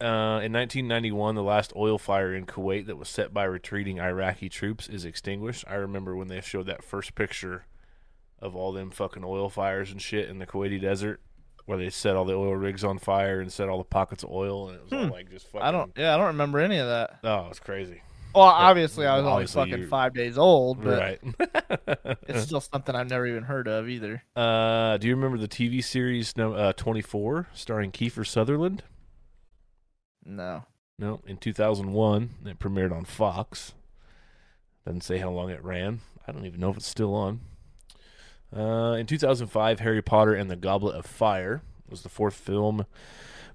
Uh, in 1991, the last oil fire in Kuwait that was set by retreating Iraqi troops is extinguished. I remember when they showed that first picture of all them fucking oil fires and shit in the Kuwaiti desert, where they set all the oil rigs on fire and set all the pockets of oil, and it was all Hmm. like just fucking. I don't yeah, I don't remember any of that. Oh, it's crazy. Well, obviously I was obviously only fucking you- five days old, but Right. it's still something I've never even heard of either. Uh, do you remember the TV series no, uh, 24 starring Kiefer Sutherland? No. No, in 2001, it premiered on Fox. Doesn't say how long it ran. I don't even know if it's still on. Uh, in 2005, Harry Potter and the Goblet of Fire was the fourth film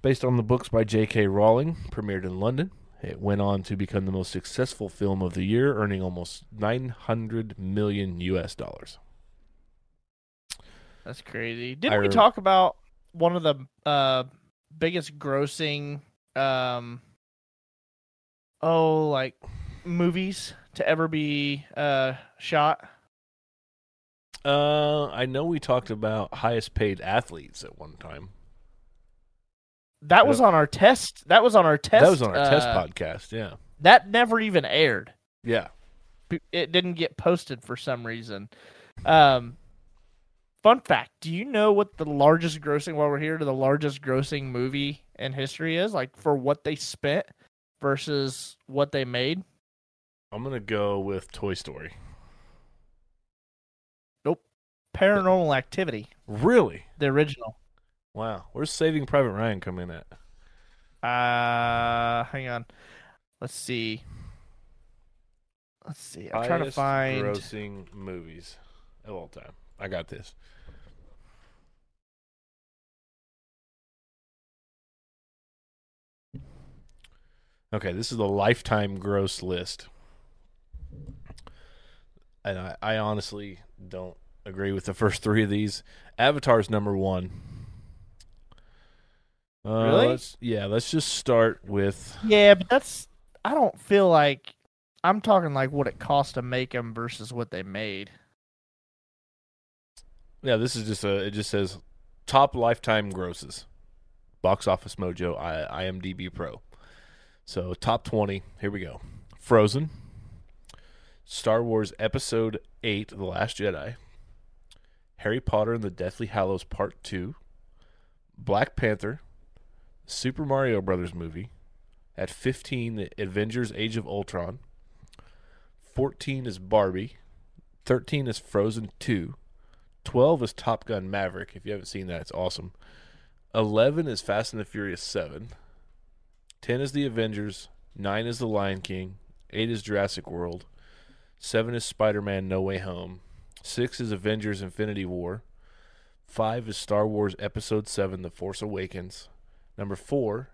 based on the books by J.K. Rowling, premiered in London. It went on to become the most successful film of the year, earning almost 900 million U.S. dollars. That's crazy. Didn't I we talk about one of the uh biggest grossing um oh like movies to ever be uh shot? Uh, I know we talked about highest paid athletes at one time. That was on our test. That was on our test. that was on our test uh, podcast. Yeah, That never even aired. yeah. It didn't get posted for some reason. Um, fun fact: Do you know what the largest grossing? While we're here, to the largest grossing movie in history is like for what they spent versus what they made. I'm gonna go with Toy Story. Paranormal Activity, Really? the original. Wow. Where's Saving Private Ryan come in at? Uh, hang on. Let's see. Let's see. I'm trying to Highest find. grossing movies of all time. I got this. Okay, this is the lifetime gross list. And I, I honestly don't agree with the first three of these. Avatar's number one. Uh, Really? let's- yeah, let's just start with Yeah, but that's. I don't feel like. I'm talking like what it cost to make them versus what they made. Yeah, this is just a. It just says top lifetime grosses, box office mojo, I, IMDb Pro. So top twenty. Here we go. Frozen, Star Wars Episode Eight: The Last Jedi, Harry Potter and the Deathly Hallows Part 2, Black Panther, Super Mario Brothers movie. At 15, The Avengers Age of Ultron. 14 is Barbie. 13 is Frozen 2. 12 is Top Gun Maverick. If you haven't seen that, it's awesome. 11 is Fast and the Furious 7. 10 is The Avengers. 9 is The Lion King. 8 is Jurassic World. 7 is Spider Man No Way Home. 6 is Avengers Infinity War. 5 is Star Wars Episode 7 The Force Awakens. Number 4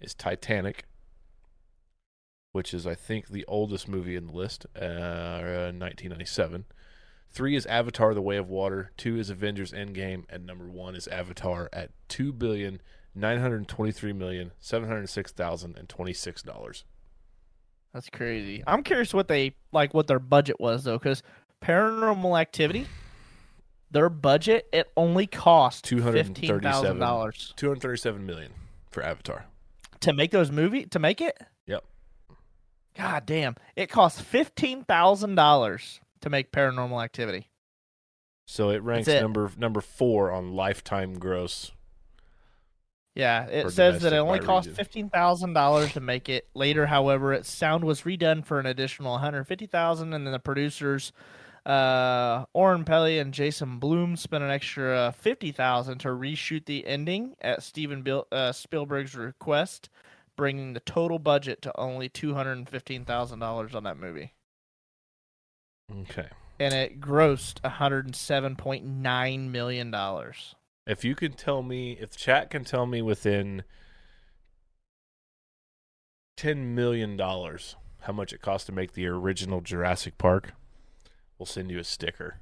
is Titanic, which is, I think, the oldest movie in the list, uh, 1997. 3 is Avatar The Way of Water. 2 is Avengers Endgame. And number 1 is Avatar at two billion nine hundred twenty-three million seven hundred six thousand and twenty-six dollars. That's crazy. I'm curious what they like what their budget was though, because Paranormal Activity, their budget it only cost Two hundred fifteen thousand dollars Two hundred thirty-seven million for Avatar. to make those movie to make it. Yep. God damn! It cost fifteen thousand dollars to make Paranormal Activity. So it ranks it. number number four on lifetime gross. Yeah, it says that it only cost region. fifteen thousand dollars to make it. Later, however, its sound was redone for an additional one hundred fifty thousand, and then the producers, uh, Oren Peli and Jason Blum, spent an extra fifty thousand to reshoot the ending at Steven Bil- uh, Spielberg's request, bringing the total budget to only two hundred and fifteen thousand dollars on that movie, Okay. and it grossed one hundred and seven point nine million dollars. If you can tell me, if chat can tell me within ten million dollars how much it cost to make the original Jurassic Park, we'll send you a sticker.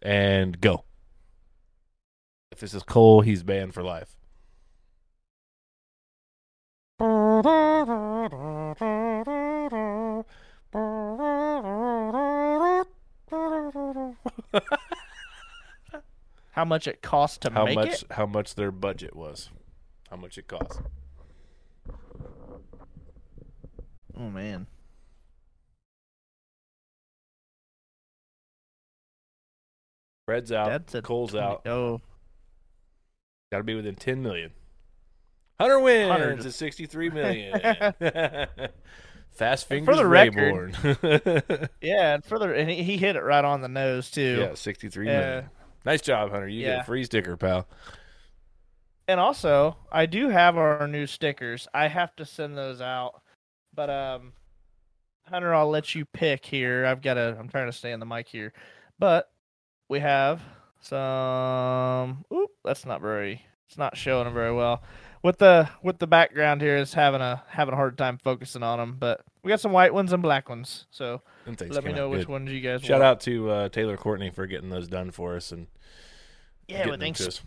And go. If this is Cole, he's banned for life. How much it cost to how make much it? how much their budget was. How much it cost. Oh man. Fred's out. That's a Cole's 20 out. Oh, Got to be within 10 million. Hunter wins Hunter at 63 million. Fast fingers for the Rayborn. yeah, and further, and he, he hit it right on the nose too. yeah, 63 Yeah. million. Nice job, Hunter. You get a free sticker, pal. And also, I do have our new stickers. I have to send those out, but um, Hunter, I'll let you pick here. I've got to. I'm trying to stay on the mic here, but we have some. Oop, that's not very. It's not showing them very well. With the with the background here is having a having a hard time focusing on them, but we got some white ones and black ones. So let me know which good. ones you guys want. Shout want. out to uh, Taylor Courtney for getting those done for us and Yeah, with us.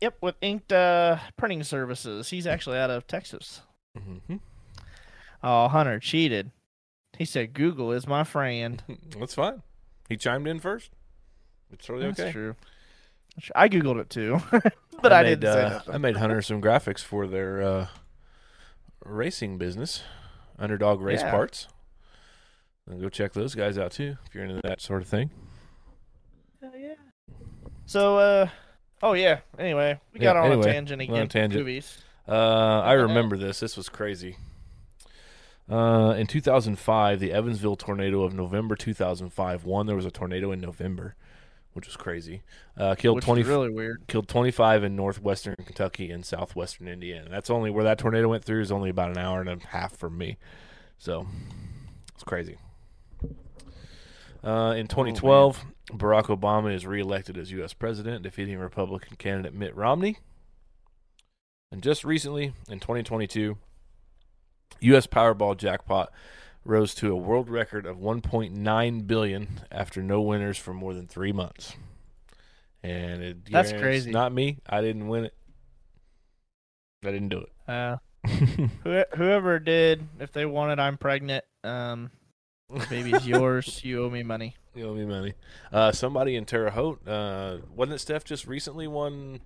Yep, with inked uh, printing services. He's actually out of Texas. Mhm. Oh, Hunter cheated. He said Google is my friend. That's fine. He chimed in first. It's totally That's okay. true. I googled it too, but I, made, didn't uh, nothing. I made Hunter some graphics for their uh, racing business, Underdog Race Yeah. Parts. And go check those guys out too if you're into that sort of thing. Hell yeah. So, uh, oh yeah. Anyway, we Yeah, got on anyway, a tangent we're on a again. tangent. Movies. Uh, I remember this. This was crazy. Uh, in 2005, the Evansville tornado of November 2005. One, there was a tornado in November, which was crazy. Uh, killed Which 20, is really weird. killed 25 in northwestern Kentucky and southwestern Indiana. That's only where that tornado went through is only about an hour and a half from me. So it's crazy. Uh, in 2012, Barack Obama is reelected as U.S. president, defeating Republican candidate Mitt Romney. And just recently, in 2022, U.S. Powerball jackpot rose to a world record of 1.9 billion after no winners for more than three months. And it, That's it's crazy. Not me. I didn't win it. I didn't do Uh, it. who, whoever did, if they wanted, I'm pregnant. Um, baby's yours. You owe me money. you owe me money. Uh, somebody in Terre Haute, uh, wasn't it Steph just recently won,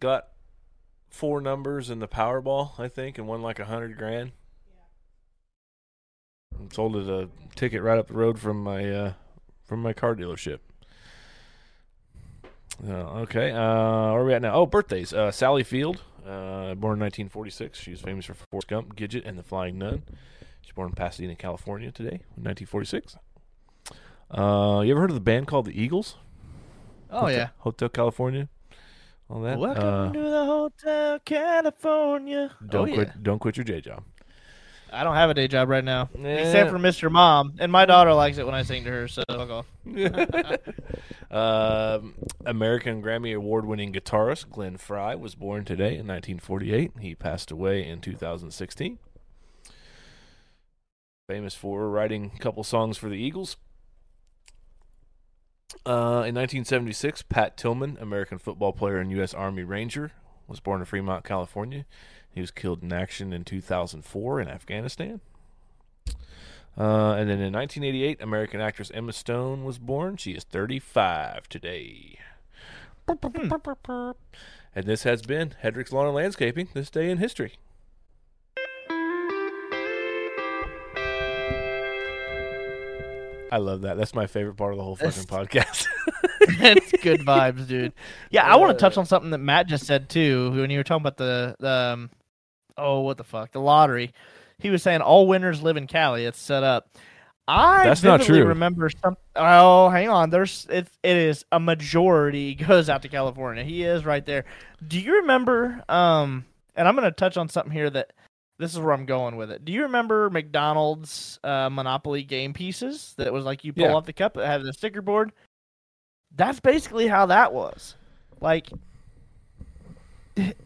got four numbers in the Powerball, I think, and won like a hundred grand? Sold it a ticket right up the road from my uh, from my car dealership. Uh, okay, uh, where are we at now? Oh, birthdays. Uh, Sally Field, uh, born in 1946. She was famous for Forrest Gump, Gidget, and the Flying Nun. She's born in Pasadena, California today, in 1946. Uh, you ever heard of the band called the Eagles? Oh Hotel, yeah. Hotel California. All that. Welcome Uh, to the Hotel California. don't oh, quit. yeah. Don't quit your day job. I don't have a day job right now, Eh. except for Mr. Mom, and my daughter likes it when I sing to her. So I'll go. um, American Grammy Award-winning guitarist Glenn Frey was born today in 1948. He passed away in 2016. Famous for writing a couple songs for the Eagles. Uh, in 1976, Pat Tillman, American football player and U.S. Army Ranger, was born in Fremont, California. He was killed in action in 2004 in Afghanistan. Uh, and then in 1988, American actress Emma Stone was born. She is 35 today. And this has been Hedrick's Lawn and Landscaping, this day in history. I love that. That's my favorite part of the whole fucking podcast. it's good vibes, dude. Yeah, I want to touch on something that Matt just said too. When you were talking about the, the um, oh, what the fuck, the lottery. He was saying all winners live in Cali. It's set up. I That's not true. remember some. Oh, hang on. There's it. It is a majority goes out to California. He is right there. Do you remember? Um, and I'm going to touch on something here that this is where I'm going with it. Do you remember McDonald's uh, Monopoly game pieces that was like you pull Yeah. off the cup that had the sticker board? That's basically how that was. Like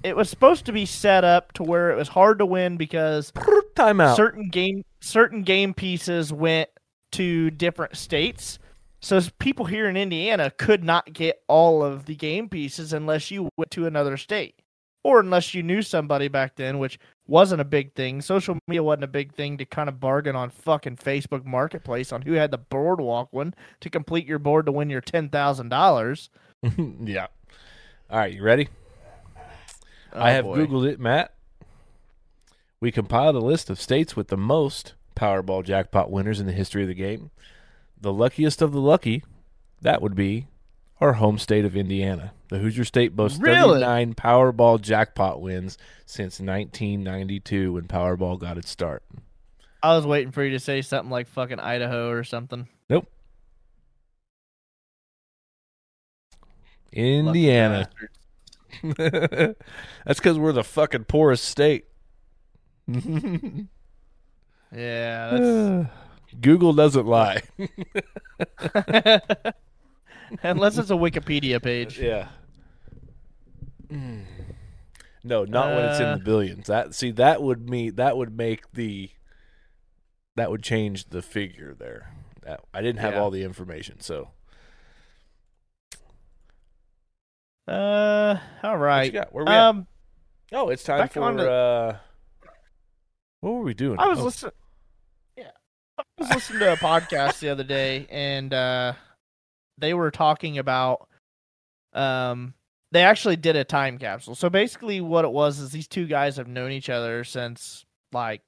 it was supposed to be set up to where it was hard to win because Timeout. certain game certain game pieces went to different states. So people here in Indiana could not get all of the game pieces unless you went to another state. Or unless you knew somebody back then, which wasn't a big thing. Social media wasn't a big thing to kind of bargain on fucking Facebook Marketplace on who had the boardwalk one to complete your board to win your ten thousand dollars. yeah. All right, you ready? Oh, I have Googled it, Matt. We compiled a list of states with the most Powerball jackpot winners in the history of the game. The luckiest of the lucky, that would be our home state of Indiana. The Hoosier State boasts Really? 39 Powerball jackpot wins since 1992 when Powerball got its start. I was waiting for you to say something like fucking Idaho or something. Nope. Indiana. That's because we're the fucking poorest state. Yeah, Google doesn't lie. Unless it's a Wikipedia page. Yeah. No, not when it's in Uh, the billions. That see that would mean that would make the that would change the figure there. That, I didn't have Yeah. all the information, so Uh, all what you got? Where we at? Um, Oh, it's time for to- uh what were we doing? I was Oh, listening. Yeah, I was listening to a podcast the other day, and uh, they were talking about. Um, they actually did a time capsule. So basically, what it was is these two guys have known each other since like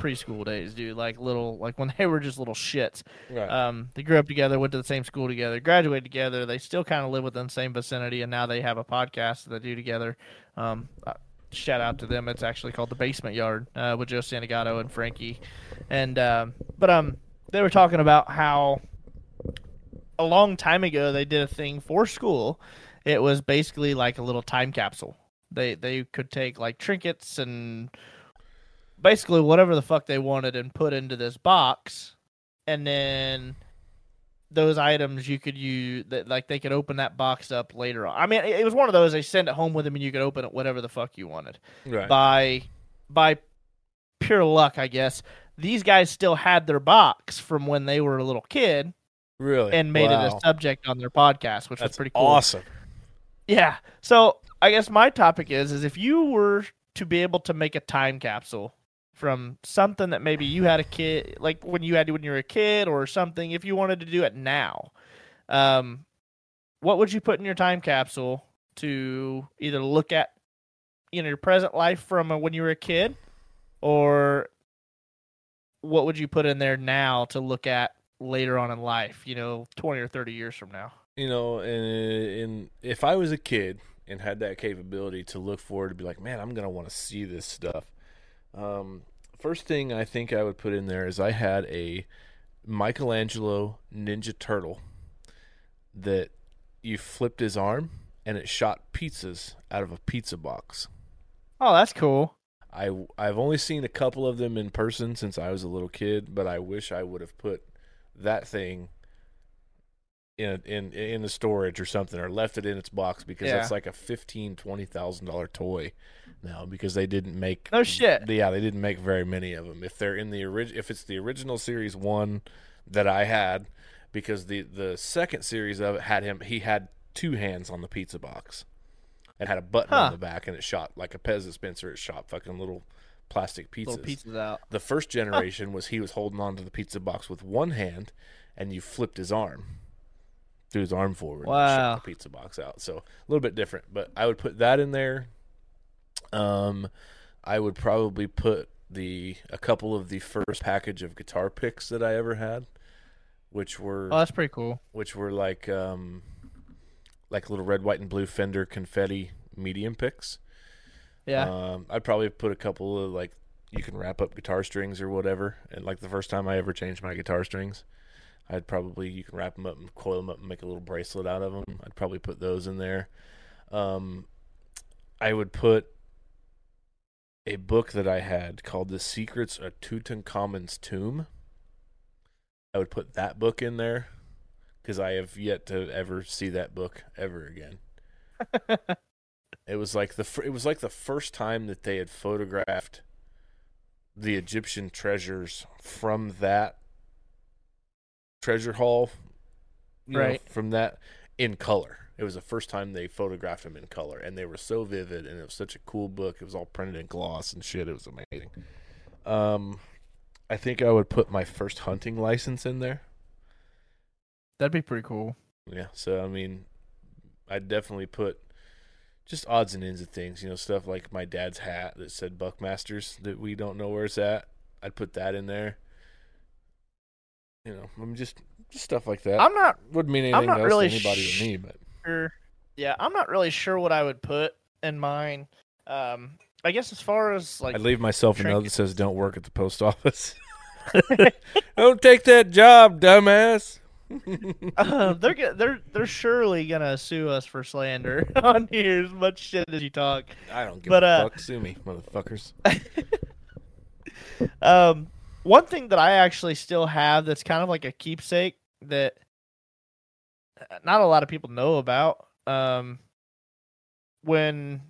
preschool days, dude. Like little, like when they were just little shits. right. Um, they grew up together, went to the same school together, graduated together. They still kind of live within the same vicinity, and now they have a podcast that they do together. Um, uh, shout out to them. It's actually called the Basement Yard uh, with Joe Santagato and Frankie. And um, but um, they were talking about how a long time ago they did a thing for school. It was basically like a little time capsule. They they could take like trinkets and basically whatever the fuck they wanted and put into this box and then those items you could use that like they could open that box up later on. I mean, it was one of those they send it home with them and you could open it whatever the fuck you wanted. right. By by pure luck, I guess. These guys still had their box from when they were a little kid really. and made Wow. it a subject on their podcast, which That's was pretty cool. awesome. Yeah. So I guess my topic is is if you were to be able to make a time capsule from something that maybe you had a kid like when you had when you were a kid or something, if you wanted to do it now, um, what would you put in your time capsule to either look at you know your present life from uh, when you were a kid, or what would you put in there now to look at later on in life? You know, twenty or thirty years from now. you know, and, and if I was a kid and had that capability to look forward to be like, man, I'm gonna want to see this stuff. Um, first thing I think I would put in there is I had a Michelangelo Ninja Turtle that you flipped his arm and it shot pizzas out of a pizza box. Oh, that's cool. I I've only seen a couple of them in person since I was a little kid, but I wish I would have put that thing in in in the storage or something or left it in its box because Yeah. that's like a fifteen twenty thousand dollar toy now because they didn't make No shit. yeah they didn't make very many of them if they're in the orig- if it's the original series one that I had because the the second series of it had him he had two hands on the pizza box it had a button Huh. on the back and it shot like a Pez dispenser it shot fucking little plastic pizzas Little pizzas out. the first generation was he was holding on to the pizza box with one hand, and you flipped his arm, threw his arm forward, and Wow. shot the pizza box out. So a little bit different, but I would put that in there. Um, I would probably put the a couple of the first package of guitar picks that I ever had, which were Oh, that's pretty cool. which were like um, like little red, white, and blue Fender confetti medium picks. Yeah. Um, I'd probably put a couple of like you can wrap up guitar strings or whatever. And like the first time I ever changed my guitar strings, I'd probably you can wrap them up and coil them up and make a little bracelet out of them. I'd probably put those in there. Um, I would put a book that I had called "The Secrets of Tutankhamun's Tomb." I would put that book in there because I have yet to ever see that book ever again. It was like the it was like the first time that they had photographed the Egyptian treasures from that treasure know, Right. from that in color. It was the first time they photographed him in color, and they were so vivid, and it was such a cool book. It was all printed in gloss and shit. It was amazing. Um, I think I would put my first hunting license in there. That'd be pretty cool. Yeah, so I mean, I'd definitely put just odds and ends of things, you know, stuff like my dad's hat that said Buckmasters that we don't know where it's at. I'd put that in there. You know, I'm just just stuff like that. I'm not Wouldn't mean I'm anything not else really to anybody sh- to me, but sure. Yeah, I'm not really sure what I would put in mine. Um, I guess as far as like I'd leave myself a note that says "Don't work at the post office." don't take that job, dumbass. uh, they're they're they're surely gonna sue us for slander on here as much shit as you talk. I don't give But, a uh, fuck. Sue me, motherfuckers. Um, one thing that I actually still have that's kind of like a keepsake that uh, not a lot of people know about. Um, when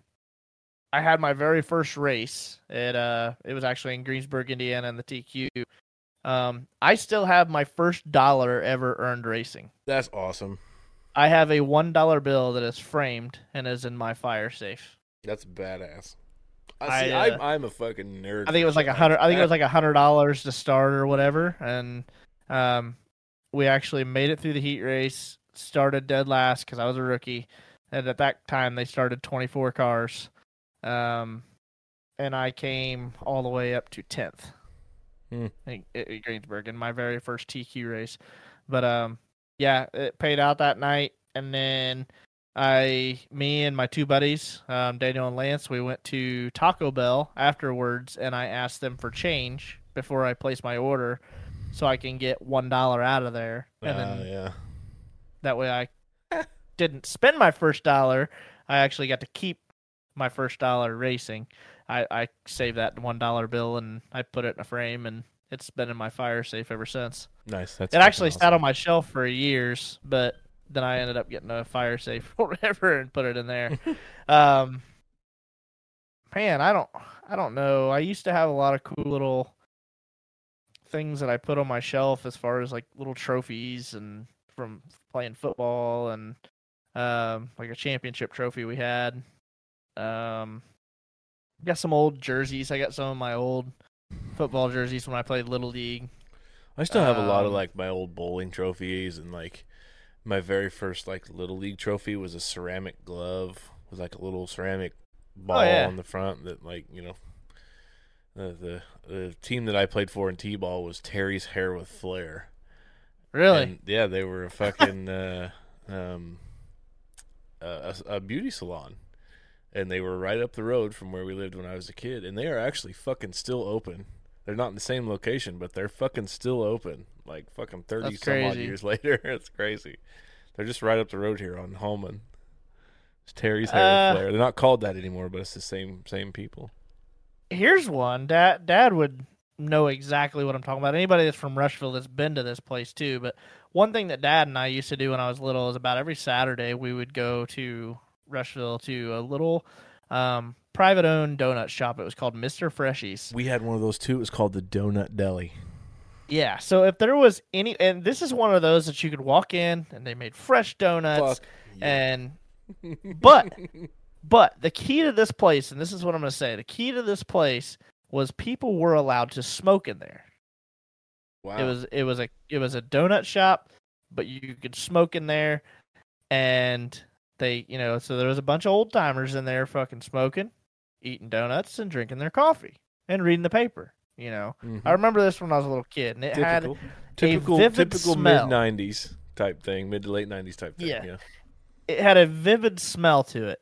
I had my very first race, it uh, it was actually in Greensburg, Indiana, in the TQ. Um, I still have my first dollar ever earned racing. That's awesome. I have a one dollar bill that is framed and is in my fire safe. That's badass. I I, see. uh, I'm, I'm a fucking nerd. I think it was like a hundred. I think it was like a hundred dollars to start or whatever, and um, we actually made it through the heat race. Started dead last because I was a rookie, and at that time they started twenty four cars, um, and I came all the way up to tenth. Hmm. At Greensburg in my very first TQ race, but um, yeah, it paid out that night, and then I, me and my two buddies, um, Daniel and Lance, we went to Taco Bell afterwards, and I asked them for change before I placed my order, so I can get one dollar out of there, and Ah, then yeah. that way I didn't spend my first dollar. I actually got to keep my first dollar racing. I, I saved that one dollar bill and I put it in a frame, and it's been in my fire safe ever since. Nice. That's It actually fucking sat on my shelf for years, but then I ended up getting a fire safe or whatever and put it in there. um, man, I don't, I don't know. I used to have a lot of cool little things that I put on my shelf as far as like little trophies and from playing football and um, like a championship trophy we had. Um, got some old jerseys. I got some of my old football jerseys when I played little league. I still have a lot of um, like my old bowling trophies and like my very first like little league trophy was a ceramic glove with like a little ceramic ball Oh, yeah. on the front that like you know the the the team that I played for in t-ball was Terry's hair with flair. Really? And, yeah, they were a fucking uh, um, a, a a beauty salon, and they were right up the road from where we lived when I was a kid, and they are actually fucking still open. They're not in the same location, but they're fucking still open. Like fucking thirty That's some odd years later, it's crazy. They're just right up the road here on Holman. It's Terry's hair Uh, flare. They're not called that anymore, but it's the same same people. Here's one. Dad Dad would know exactly what I'm talking about. Anybody that's from Rushville that's been to this place too. But one thing that Dad and I used to do when I was little is about every Saturday we would go to Rushville to a little um, private owned donut shop. It was called Mr. Freshies. We had one of those too. It was called the Donut Deli. Yeah. So if there was any, and this is one of those that you could walk in and they made fresh donuts Fuck. and but but the key to this place, and this is what I'm going to say, the key to this place was people were allowed to smoke in there. Wow. It was it was a it was a donut shop, but you could smoke in there, and they you know so there was a bunch of old timers in there fucking smoking, eating donuts and drinking their coffee and reading the paper. You know, Mhm. I remember this when I was a little kid, and it had typical, typical, vivid typical mid '90s type thing, mid to late '90s type thing. Yeah. yeah. it had a vivid smell to it.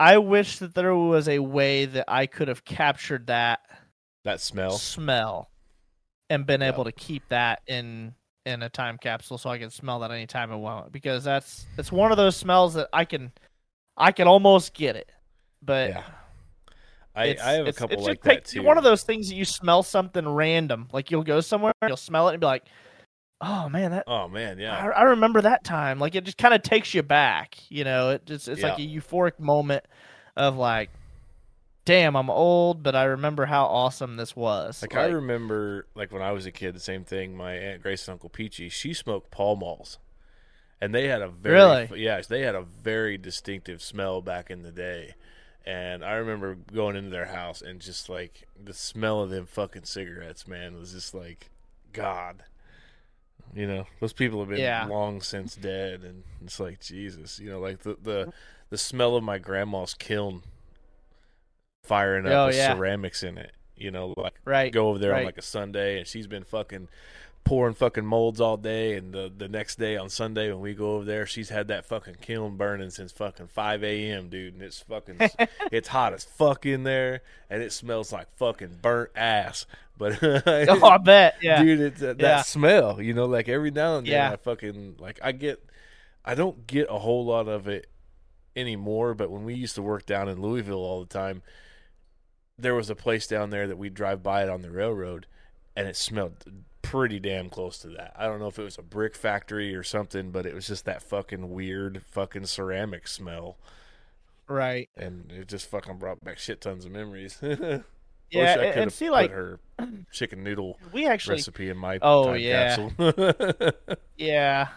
I wish that there was a way that I could have captured that That smell. smell and been able to keep that in in a time capsule so I can smell that anytime I want because that's it's one of those smells that I can I can almost get it. But Yeah. I, I have a couple it's like like that too. One of those things that you smell something random, like you'll go somewhere, you'll smell it and be like, "Oh man, that Oh man, yeah. I, I remember that time. Like it just kind of takes you back. You know, it just it's like a euphoric moment of like, damn, I'm old, but I remember how awesome this was. Like, I remember, like when I was a kid, the same thing. My aunt Grace and Uncle Peachy, she smoked Pall Malls, and they had a very Really? yes, they had a very distinctive smell back in the day. And I remember going into their house and just like the smell of them fucking cigarettes, man, was just like God. You know, those people have been Yeah. long since dead, and it's like Jesus. You know, like the the the smell of my grandma's kiln firing up Oh, with yeah. ceramics in it. You know, like right. go over there on like a Sunday, and she's been fucking pouring fucking molds all day, and the the next day on Sunday when we go over there, she's had that fucking kiln burning since fucking five a.m., dude, and it's fucking it's hot as fuck in there, and it smells like fucking burnt ass. But oh, I bet. Yeah. dude, it's uh, that Yeah. smell, you know, like every now and then Yeah. I fucking like I get, I don't get a whole lot of it anymore, but when we used to work down in Louisville all the time, there was a place down there that we'd drive by it on the railroad, and it smelled pretty damn close to that. I don't know if it was a brick factory or something, but it was just that fucking weird fucking ceramic smell, Right. and it just fucking brought back shit tons of memories. Yeah. Wish I could and have see, put like her chicken noodle we actually, recipe in my Oh, yeah. capsule. yeah,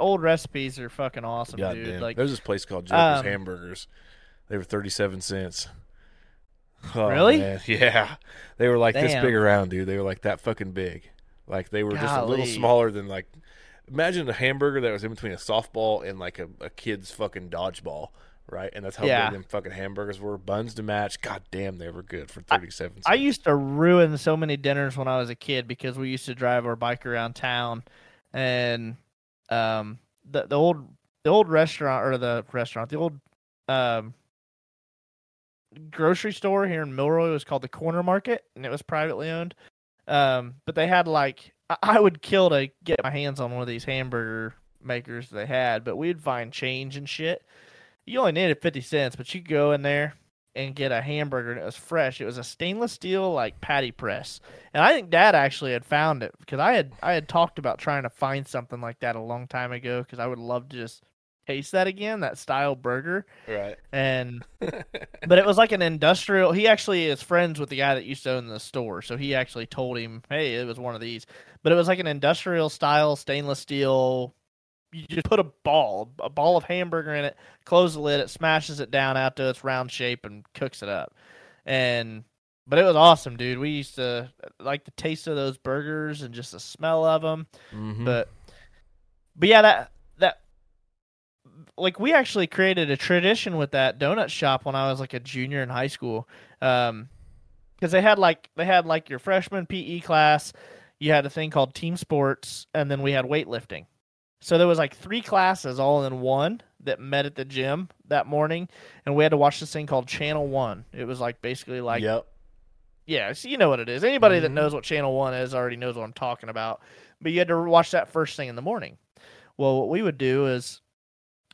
old recipes are fucking awesome, God dude. damn. Like, There's this place called Joker's Um, Hamburgers. They were 37 cents. Oh, Really? man. Yeah. They were like this big around, dude. They were like that fucking big. Like they were just a little smaller than like imagine a hamburger that was in between a softball and like a, a kid's fucking dodgeball, right? And that's how Yeah. big them fucking hamburgers were. Buns to match. God damn, they were good for 37 cents. I used to ruin so many dinners when I was a kid because we used to drive our bike around town, and um, the the old the old restaurant or the restaurant the old um grocery store here in Milroy was called the Corner Market, and it was privately owned. Um, but they had like I, would kill to get my hands on one of these hamburger makers they had, but we'd find change and shit. You only needed fifty cents, but you go in there and get a hamburger and it was fresh. It was a stainless steel like patty press. And I think dad actually had found it because I had I had talked about trying to find something like that a long time ago because I would love to just taste that again, that style burger. right. And but it was like an industrial he actually is friends with the guy that used to own the store. So he actually told him, "Hey, it was one of these." But it was like an industrial style stainless steel you just put a ball, a ball of hamburger in it, close the lid, it smashes it down out to its round shape and cooks it up. And but it was awesome, dude. We used to like the taste of those burgers and just the smell of them. Mhm. But but yeah, that like we actually created a tradition with that donut shop when I was like a junior in high school. Um because they had like they had like your freshman PE class, you had a thing called team sports, and then we had weightlifting. So there was like three classes all in one that met at the gym that morning, and we had to watch this thing called Channel One. It was like basically like yep. yeah, so you know what it is. Anybody that Mhm. knows what Channel One is already knows what I'm talking about. But you had to watch that first thing in the morning. Well, what we would do is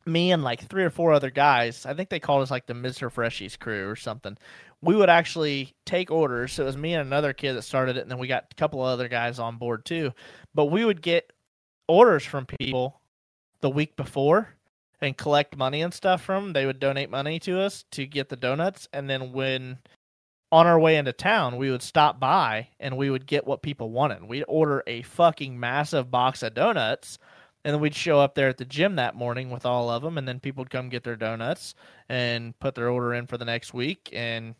me and like three or four other guys, I think they called us like the Mr. Freshies crew or something. We would actually take orders. So it was me and another kid that started it, and then we got a couple of other guys on board too. But we would get orders from people the week before and collect money and stuff from them. They would donate money to us to get the donuts, and then when on our way into town, we would stop by and we would get what people wanted. We'd order a fucking massive box of donuts, and then we'd show up there at the gym that morning with all of them, and then people would come get their donuts and put their order in for the next week, and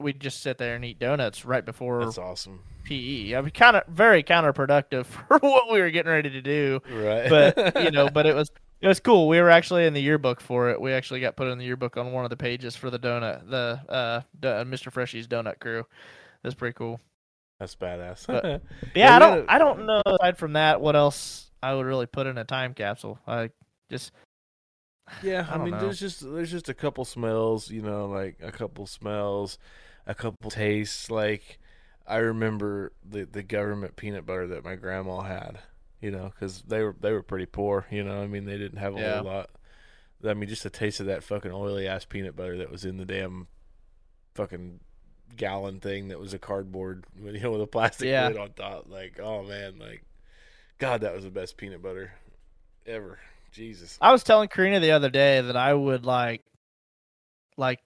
we'd just sit there and eat donuts right before That's awesome. PE. I mean, kind of very counterproductive for what we were getting ready to do Right. but you know, but it was it was cool. We were actually in the yearbook for it. We actually got put in the yearbook on one of the pages for the donut, the uh, do- Mr. Freshy's donut crew. That's pretty cool. That's badass. But- Yeah, Yeah, I don't I don't know aside from that what else I would really put in a time capsule. I just Yeah, I I, mean, know. there's just there's just a couple smells, you know, like a couple smells, a couple tastes. Like I remember the the government peanut butter that my grandma had, you know, because they were they were pretty poor, you know. I mean, they didn't have a Yeah. whole lot. I mean, just a taste of that fucking oily ass peanut butter that was in the damn fucking gallon thing that was a cardboard, you know, with a plastic Yeah. lid on top. Like, oh man, like, God, that was the best peanut butter ever. Jesus. I was telling Karina the other day that I would like like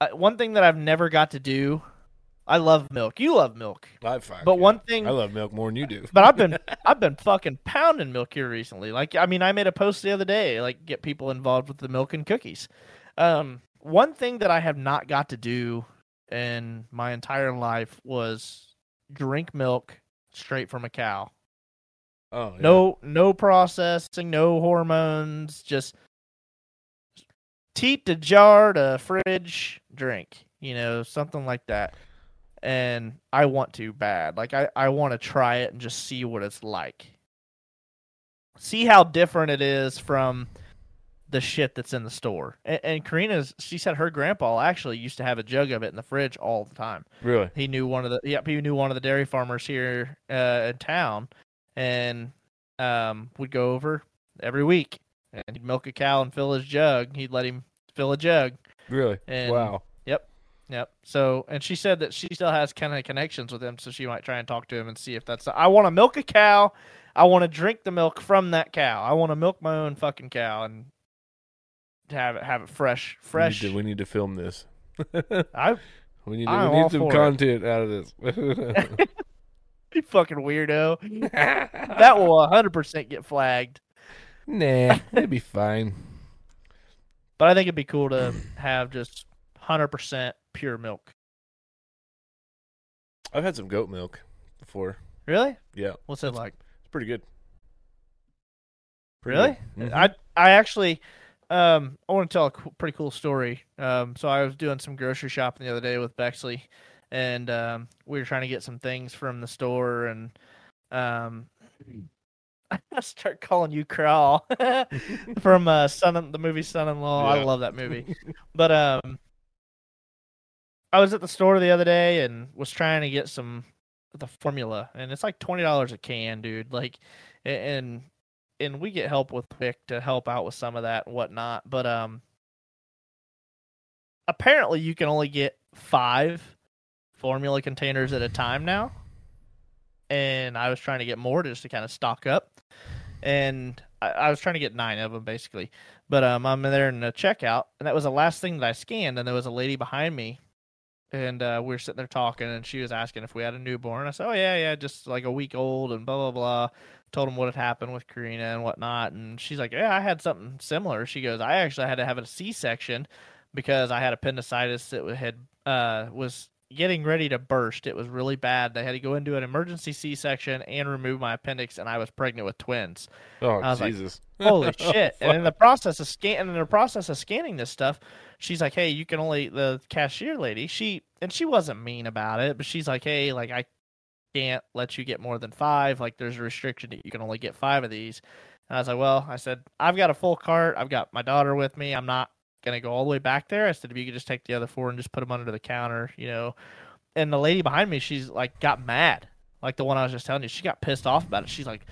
uh, one thing that I've never got to do. I love milk. You love milk. I fuck But yeah. one thing I love milk more than you do. But I've been I've been fucking pounding milk here recently. Like I mean, I made a post the other day, like get people involved with the milk and cookies. Um, one thing that I have not got to do in my entire life was drink milk straight from a cow. Oh yeah. No, no processing, no hormones, just teat to jar to fridge drink. You know, something like that. And I want to bad. Like I, I want to try it and just see what it's like. See how different it is from the shit that's in the store. And, and Karina's, she said her grandpa actually used to have a jug of it in the fridge all the time really. he knew one of the yep he knew one of the dairy farmers here uh, in town and um would go over every week and he'd milk a cow and fill his jug he'd let him fill a jug Really? And- wow. yep Yep. so and she said that she still has kind of connections with him so she might try and talk to him and see if that's i want to milk a cow i want to drink the milk from that cow i want to milk my own fucking cow and have it have it fresh fresh We need to, we need to film this. i we need to, I'm we need some for it. content out of this. you fucking weirdo that will 100% get flagged nah, it'd be fine. But I think it'd be cool to have just 100% pure milk. I've had some goat milk before. Really? Yeah, What's it like? it's pretty good. Pretty Really? good. Mhm. I I actually um I want to tell a co- pretty cool story. Um so I was doing some grocery shopping the other day with Bexley and um we were trying to get some things from the store and um I start calling you Crawl from uh Son the movie Son-in-Law. I love that movie. But um I was at the store the other day and was trying to get some the formula and it's like twenty dollars a can, dude. Like and and we get help with WIC to help out with some of that and whatnot. But um apparently you can only get five formula containers at a time now. And I was trying to get more just to kind of stock up. And I, I was trying to get nine of them basically. But um I'm in there in the checkout and that was the last thing that I scanned and there was a lady behind me and uh, we were sitting there talking, and she was asking if we had a newborn. I said, "Oh yeah, yeah, just like a week old," and blah blah blah. Told him what had happened with Karina and whatnot, and she's like, "Yeah, I had something similar." She goes, "I actually had to have a C-section because I had appendicitis that had uh, was getting ready to burst. It was really bad. They had to go into an emergency C-section and remove my appendix, and I was pregnant with twins." Oh was like, Jesus! Holy shit! And in the process of scan, in the process of scanning this stuff, she's like, "Hey, you can only the cashier lady." She and she wasn't mean about it, but she's like, "Hey, like I can't let you get more than five. Like there's a restriction that you can only get five of these." And I was like, well, I said, I've got a full cart. I've got my daughter with me. I'm not going to go all the way back there. I said, if you could just take the other four and just put them under the counter, you know. And the lady behind me, she's like, got mad. Like the one I was just telling you. She got pissed off about it. She's like,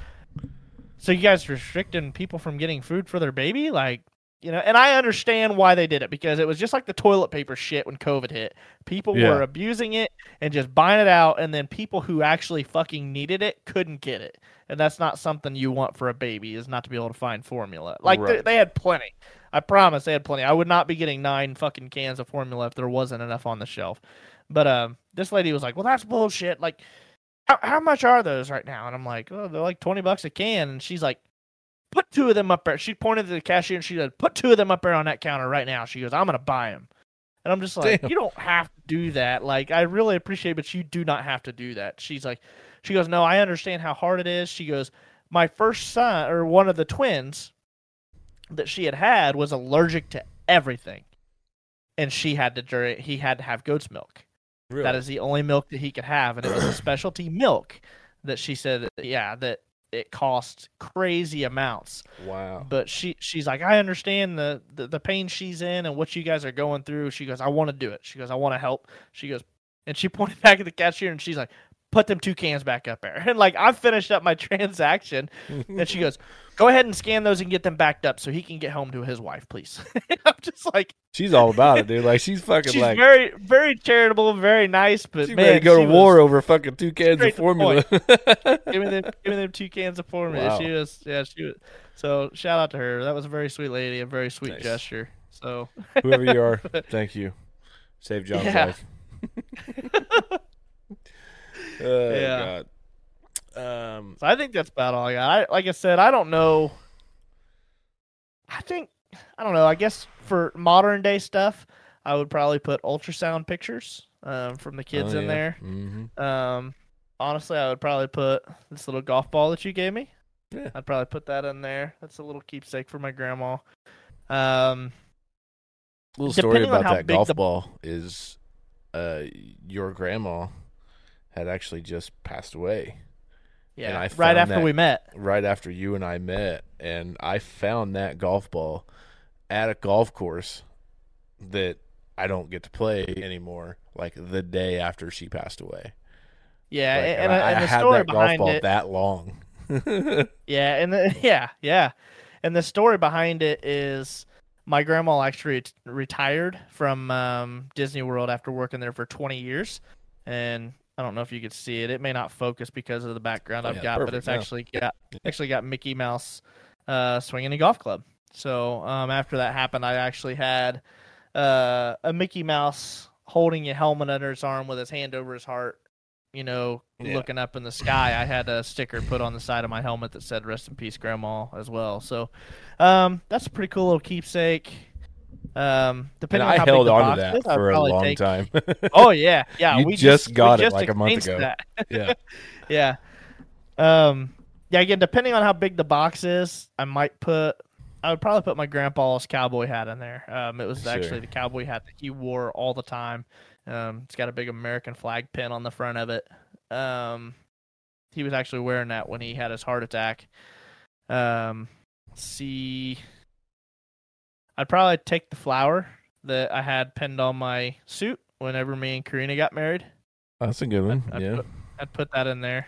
so you guys restricting people from getting food for their baby? Like, you know, and I understand why they did it because it was just like the toilet paper shit when COVID hit. People Yeah. were abusing it and just buying it out, and then people who actually fucking needed it couldn't get it. And that's not something you want for a baby is not to be able to find formula. Like they, they had plenty. I promise they had plenty. I would not be getting nine fucking cans of formula if there wasn't enough on the shelf. But um, this lady was like, "Well, that's bullshit. Like, how how much are those right now?" And I'm like, "Oh, they're like twenty bucks a can." And she's like, "Put two of them up there." She pointed to the cashier and she said, "Put two of them up there on that counter right now." She goes, "I'm gonna buy them." And I'm just like, Damn. "You don't have to do that. Like, I really appreciate, it, but you do not have to do that." She's like, "She goes, no, I understand how hard it is." She goes, "My first son or one of the twins that she had had was allergic to everything." And she had to drink. He had to have goat's milk. Really? That is the only milk that he could have, and it was a specialty milk that she said, yeah, that it cost crazy amounts. wow. But she she's like, I understand the, the the pain she's in and what you guys are going through. She goes, I want to do it. She goes, I want to help. She goes, and she pointed back at the cashier and she's like, put them two cans back up there. And like I finished up my transaction, and she goes, go ahead and scan those and get them backed up so he can get home to his wife, please. I'm just like. She's all about it, dude. Like she's fucking She's like very, very charitable, very nice, but she's man, ready to go to war over fucking two cans of straight to the formula. give me them, give me them two cans of formula. Wow. She was, yeah, she was. So shout out to her. That was a very sweet lady, a very sweet Nice. gesture. So Whoever you are, thank you. Save John's Yeah. life. oh, Yeah. God. Um, So I think that's about all I got. I, like I said, I don't know. I think I don't know. I guess for modern day stuff, I would probably put ultrasound pictures um, from the kids oh, in yeah. there. Mhm. Um, honestly, I would probably put this little golf ball that you gave me. Yeah. I'd probably put that in there. That's a little keepsake for my grandma. Um, Little story about that golf the- ball is, uh, your grandma had actually just passed away yeah, I right after that- we met. right after you and I met, and I found that golf ball at a golf course that I don't get to play anymore. Like the day after she passed away. Yeah, Like, and, and, I, and I the had story that golf ball it. that long. Yeah, and the, yeah, yeah, and the story behind it is my grandma actually retired from um, Disney World after working there for 20 years, and I don't know if you could see it. It may not focus because of the background Oh, I've yeah, got, but it's yeah. actually got actually got Mickey Mouse uh, swinging a golf club. So um, after that happened, I actually had uh, a Mickey Mouse holding a helmet under his arm with his hand over his heart, you know, Yeah. looking up in the sky. I had a sticker put on the side of my helmet that said "Rest in peace, Grandma" as well. So um, that's a pretty cool little keepsake. Um, and depending on I how held big the on box to that is, for a long take- time. Oh yeah, yeah. You we just we got it, just like, a month ago. that. yeah. yeah. Um. Yeah. Again, depending on how big the box is, I might put. I would probably put my grandpa's cowboy hat in there. Um, it was Sure. actually the cowboy hat that he wore all the time. Um, it's got a big American flag pin on the front of it. Um, he was actually wearing that when he had his heart attack. Um, see. I'd probably take the flower that I had pinned on my suit whenever me and Karina got married. That's a good one. I'd yeah. put, I'd put that in there.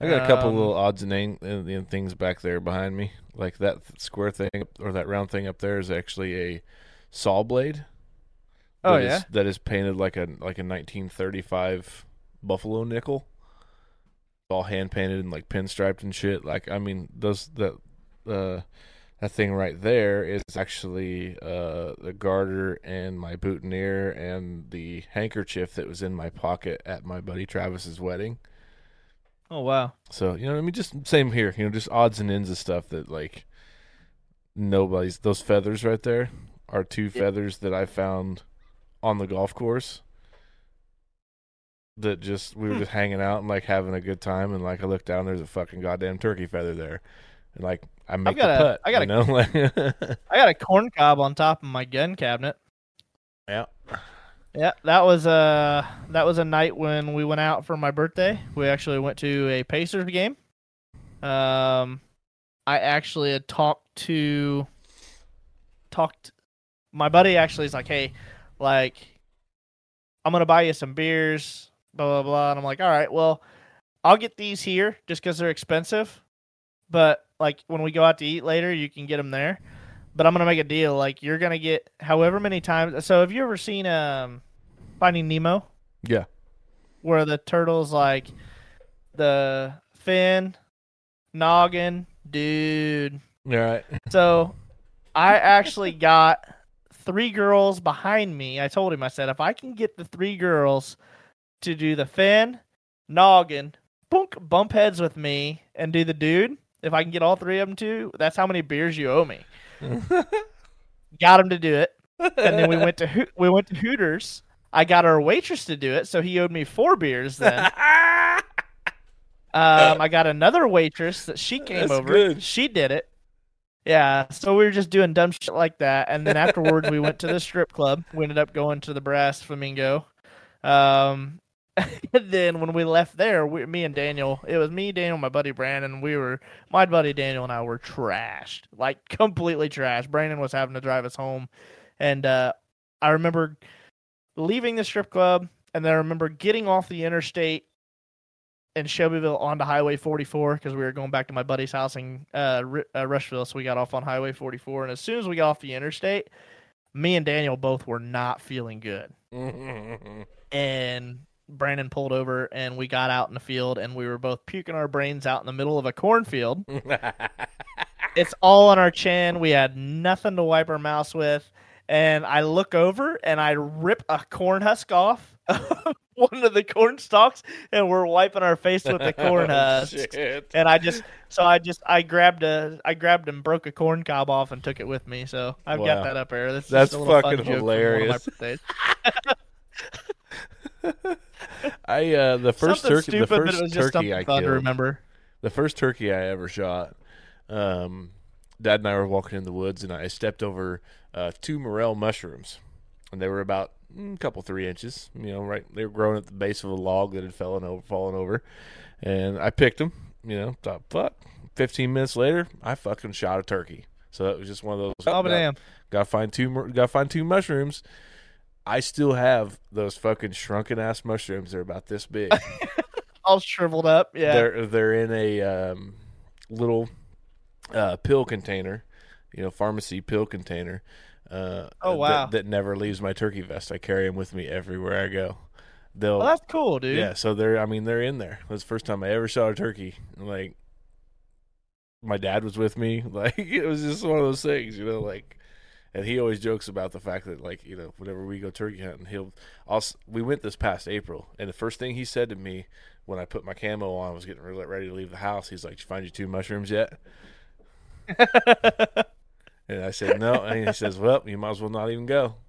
I got a couple Um, little odds and, ang- and and things back there behind me. Like that square thing or that round thing up there is actually a saw blade. Oh, that is- yeah? that is painted like a like a 1935 buffalo nickel. All hand painted and like pinstriped and shit. Like I mean, those that uh that thing right there is actually uh the garter and my boutonniere and the handkerchief that was in my pocket at my buddy Travis's wedding. Oh wow. So you know, I mean, just same here. You know, just odds and ends of stuff that like nobody's. Those feathers right there are two feathers that I found on the golf course. That just we were Hmm. just hanging out and like having a good time, and like I looked down, there's a fucking goddamn turkey feather there, and like I make got the a- putt. I got you know, like I got a corn cob on top of my gun cabinet. yeah, Yeah, that was uh that was a night when we went out for my birthday. We actually went to a Pacers game. Um I actually had talked to talked my buddy actually is like, hey, like I'm gonna buy you some beers, blah blah blah, and I'm like, all right, well, I'll get these here just because they're expensive, but like when we go out to eat later, you can get them there. But I'm gonna make a deal. Like you're gonna get however many times. So have you ever seen um Finding Nemo? Yeah. where the turtle's like the fin, noggin, dude. All right. So I actually got three girls behind me. I told him, I said, if I can get the three girls to do the fin, noggin, bunk, bump heads with me, and do the dude, if I can get all three of them to, that's how many beers you owe me. Got him to do it, and then we went to we went to Hooters. I got our waitress to do it, so he owed me four beers then. Um, I got another waitress that she came That's over. good. She did it. Yeah, so we were just doing dumb shit like that, and then afterwards we went to the strip club. We ended up going to the Brass Flamingo. Um, then when we left there, we, me and Daniel, it was me, Daniel, my buddy Brandon. We were my buddy Daniel and I were trashed, like completely trashed. Brandon was having to drive us home, and uh, I remember leaving the strip club, and then I remember getting off the interstate in Shelbyville onto Highway 44 because we were going back to my buddy's house in uh, Ru- uh, Rushville. So we got off on Highway 44, and as soon as we got off the interstate, me and Daniel both were not feeling good. And Brandon pulled over, and we got out in the field, and we were both puking our brains out in the middle of a cornfield. it's all on our chin. We had nothing to wipe our mouths with. And I look over and I rip a corn husk off one of the corn stalks, and we're wiping our face with the corn husk. Oh, And I just, so I just, I grabbed a, I grabbed and broke a corn cob off and took it with me. So I've Wow. got that up there. That's, That's just a fucking fun joke from one of my hilarious. I uh the first Something turkey stupid, the but first it was just turkey I fun to killed. remember. The first turkey I ever shot. Um Dad and I were walking in the woods and I stepped over uh two morel mushrooms. And they were about mm, a couple three inches, you know, right they were growing at the base of a log that had fallen over fallen over. And I picked them, you know, thought fuck. Fifteen minutes later, I fucking shot a turkey. So that was just one of those Oh, got- damn. Gotta find two. Gotta find two mushrooms. I still have those fucking shrunken ass mushrooms. They're about this big. All shriveled up. Yeah. They're they're in a um, little uh, pill container, you know, pharmacy pill container. Uh, Oh, that- wow. That, never leaves my turkey vest. I carry them with me everywhere I go. They'll well, that's cool, dude. yeah. So they're I mean they're in there. That's the first time I ever shot a turkey. Like my dad was with me. Like it was just one of those things, you know, like and he always jokes about the fact that like, you know, whenever we go turkey hunting, he'll also we went this past April and the first thing he said to me when I put my camo on, I was getting ready to leave the house. He's like, "Did you find your two mushrooms yet?" and I said, "No." And he says, "Well, you might as well not even go."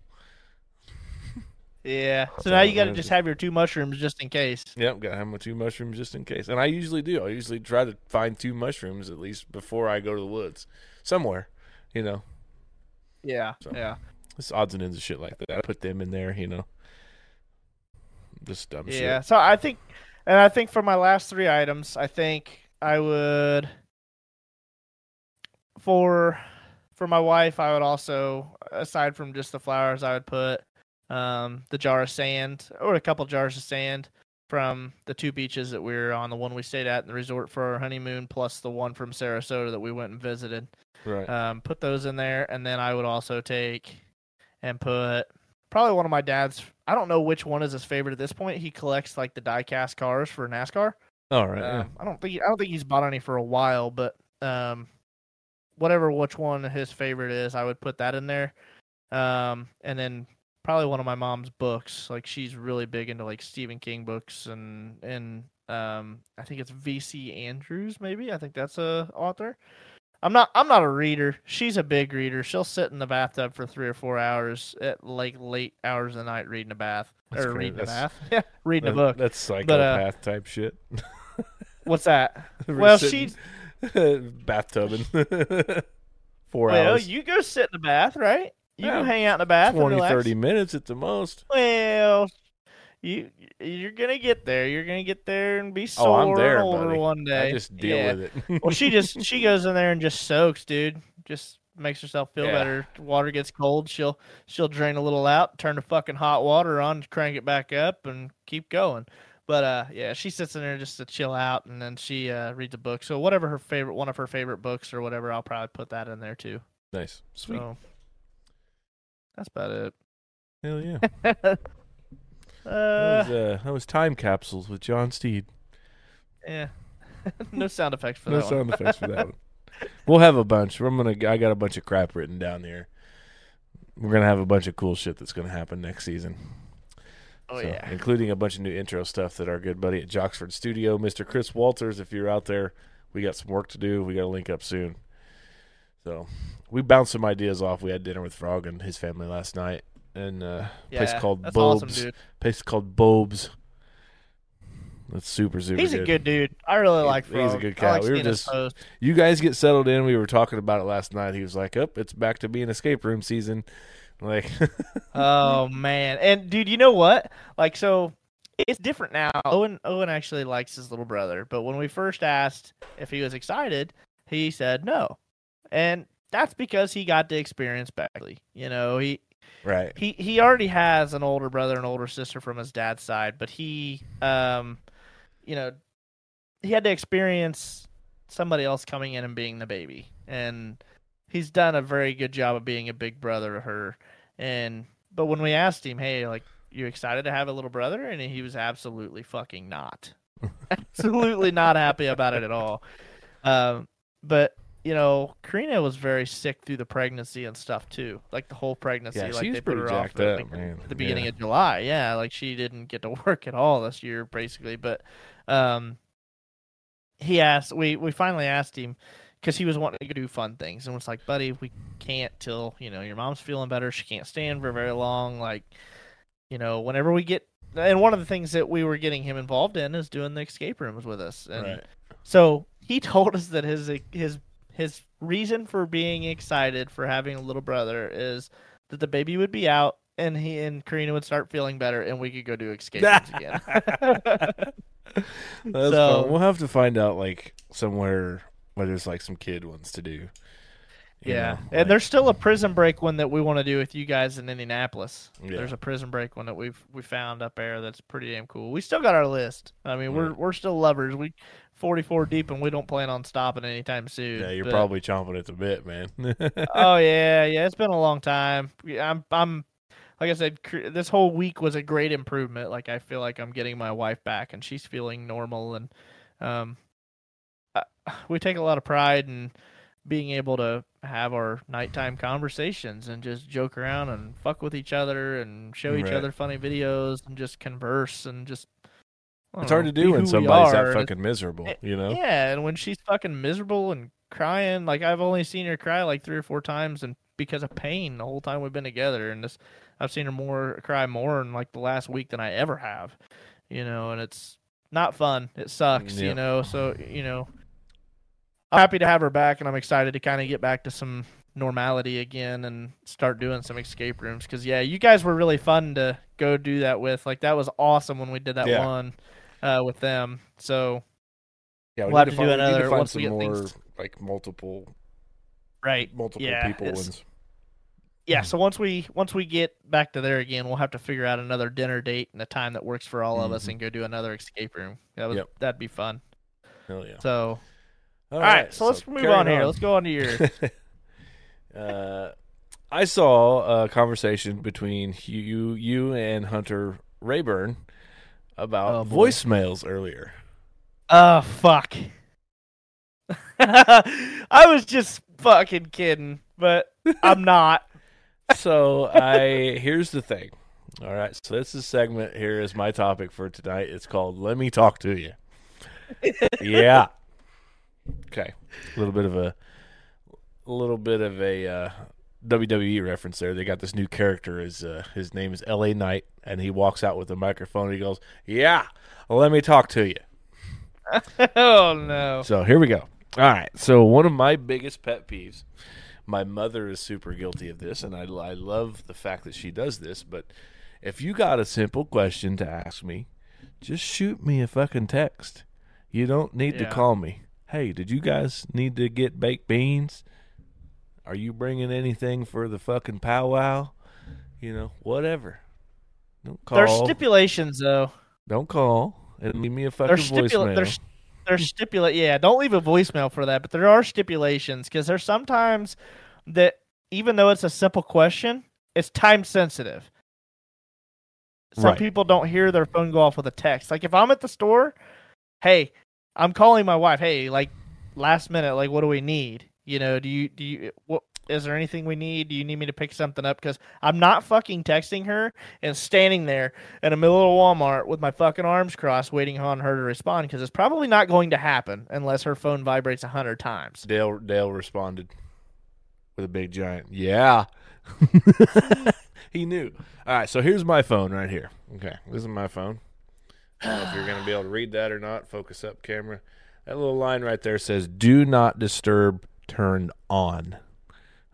Yeah. So So now you got to just just- have your two mushrooms just in case. Yep, gotta have my two mushrooms just in case. And I usually do. I usually try to find two mushrooms at least before I go to the woods, somewhere. You know, Yeah. So- Yeah. it's odds and ends of shit like that. I put them in there. You know, just dumb Yeah. shit. So I think, and I think for my last three items, I think I would for for my wife, I would also aside from just the flowers, I would put um the jar of sand or a couple jars of sand from the two beaches that we were on, the one we stayed at in the resort for our honeymoon, plus the one from Sarasota that we went and visited. Right. Um, put those in there, and then I would also take and put probably one of my dad's. I don't know which one is his favorite at this point. He collects like the die-cast cars for NASCAR. All right. yeah. Um, I don't think I don't think he's bought any for a while, but um, whatever which one his favorite is, I would put that in there. Um, and then probably one of my mom's books. Like she's really big into like Stephen King books and and um, I think it's V.C. Andrews. Maybe I think that's a author. I'm not. I'm not a reader. She's a big reader. She'll sit in the bathtub for three or four hours at like late hours of the night reading a bath That's or great. reading a bath. Yeah, reading a book. That's psychopath type shit. What's that? Well, she's bathtubing. Four Well, hours. you go sit in the bath, right? You Yeah, can hang out in the bath 20, and relax. 30 minutes at the most. Well, you you're gonna get there. You're gonna get there and be sore Oh, I'm there, and older buddy. one day. I just deal Yeah. with it. well, she just she goes in there and just soaks, dude. Just makes herself feel Yeah. better. Water gets cold, she'll she'll drain a little out, turn the fucking hot water on, crank it back up, and keep going. But uh, yeah, she sits in there just to chill out, and then she uh, reads a book. So whatever her favorite, one of her favorite books or whatever, I'll probably put that in there too. nice, sweet, So that's about it. hell yeah. uh, That was, uh, that was time capsules with John Steed. yeah, no sound effects for No that one. No sound effects for that one. We'll have a bunch. I'm gonna. I got a bunch of crap written down here. We're gonna have a bunch of cool shit that's gonna happen next season. Oh So, yeah, including a bunch of new intro stuff that our good buddy at Joxford Studio, Mr. Chris Walters. If you're out there, we got some work to do. We got to link up soon. So we bounced some ideas off. We had dinner with Frog and his family last night, and uh, a place called that's Bob's. awesome, dude. place called Bob's. That's super super. He's good. a good dude. I really like. he's a good I like. We were just- You guys get settled in. We were talking about it last night. He was like, "Up, it's back to being escape room season." Like, Oh man, and dude, you know what? Like, so it's different now. Owen Owen actually likes his little brother, but when we first asked if he was excited, he said no, and that's because he got to experience Beckley. You know, he right? he he already has an older brother and older sister from his dad's side, but he um, you know, he had to experience somebody else coming in and being the baby, and he's done a very good job of being a big brother to her. And but when we asked him, hey, like, you excited to have a little brother? And he was absolutely fucking not, absolutely not happy about it at all. Um, but you know, Karina was very sick through the pregnancy and stuff too, like the whole pregnancy. Yeah, like they put pretty her off at, up, like, the beginning Yeah. of July. Yeah, like she didn't get to work at all this year, basically. But um, he asked. We we finally asked him because he was wanting to do fun things, and was like, "Buddy, we can't till you know your mom's feeling better. She can't stand for very long. Like, you know, whenever we get." And one of the things that we were getting him involved in is doing the escape rooms with us, and Right. so he told us that his his his reason for being excited for having a little brother is that the baby would be out and he and Karina would start feeling better and we could go do escape again. That's So- fun. We'll have to find out like somewhere where there's like some kid ones to do. yeah, know, like- and there's still a prison break one that we want to do with you guys in Indianapolis. Yeah. There's a prison break one that we've we found up there that's pretty damn cool. We still got our list. I mean, we're we're still lovers. We 44 deep and we don't plan on stopping anytime soon. yeah, you're but- probably chomping at the bit, man. oh yeah, yeah. It's been a long time. I'm, I'm, like I said, cr- this whole week was a great improvement. Like I feel like I'm getting my wife back, and she's feeling normal, and um, I, we take a lot of pride in being able to have our nighttime conversations and just joke around and fuck with each other and show each Right. other funny videos and just converse and just. It's hard to do when somebody's that fucking miserable, eh, you know? yeah, and when she's fucking miserable and crying, like I've only seen her cry like three or four times, and because of pain the whole time we've been together, and this I've seen her more cry more in like the last week than I ever have, you know, and it's not fun. It sucks, mm, Yeah. you know. So you know, I'm happy to have her back, and I'm excited to kind of get back to some normality again and start doing some escape rooms. Because yeah, you guys were really fun to go do that with. Like that was awesome when we did that Yeah. one uh, with them. So Yeah, we We'll have to find, do we need another to find once we some get more things- like multiple right, multiple Yeah, people it's- ones. yeah. So once we once we get back to there again, we'll have to figure out another dinner date and a time that works for all of us, Mhm. and go do another escape room. That was Yep. that'd be fun. Hell yeah. So All all right, so let's move carrying on here. Let's go on to your uh, I saw a conversation between you, you and Hunter Rayburn about Oh, voicemails earlier. Oh fuck. I was just fucking kidding, but I'm not. So I here's the thing. All right, so this is segment here is my topic for tonight. It's called "Let Me Talk to You." yeah. Okay. A little bit of a, a little bit of a uh, WWE reference there. They got this new character. His uh, his name is L.A. Knight, and he walks out with a microphone. And he goes, "Yeah, let me talk to you." oh no. So here we go. All right. So one of my biggest pet peeves. My mother is super guilty of this, and I, I love the fact that she does this. But If you got a simple question to ask me, just shoot me a fucking text. You don't need to call me. Hey, did you guys need to get baked beans? Are you bringing anything for the fucking powwow? You know, whatever. Don't call. There's stipulations though. don't call and leave me a fucking There's stipula- voicemail. there's there's stipulate yeah, don't leave a voicemail for that, but there are stipulations because there's sometimes that even though it's a simple question, it's time sensitive. Some Right. people don't hear their phone go off with a text. Like if I'm at the store, hey, I'm calling my wife, hey, like last minute, like what do we need? You know, do you do you what is there anything we need? Do you need me to pick something up? Because I'm not fucking texting her and standing there in the middle of Walmart with my fucking arms crossed, waiting on her to respond. Because it's probably not going to happen unless her phone vibrates a hundred times. Dale Dale responded with a big giant yeah. he knew. All right, so here's my phone right here. Okay, this is my phone. I don't know if you're going to be able to read that or not. Focus up, camera. That little line right there says "Do not disturb turned on."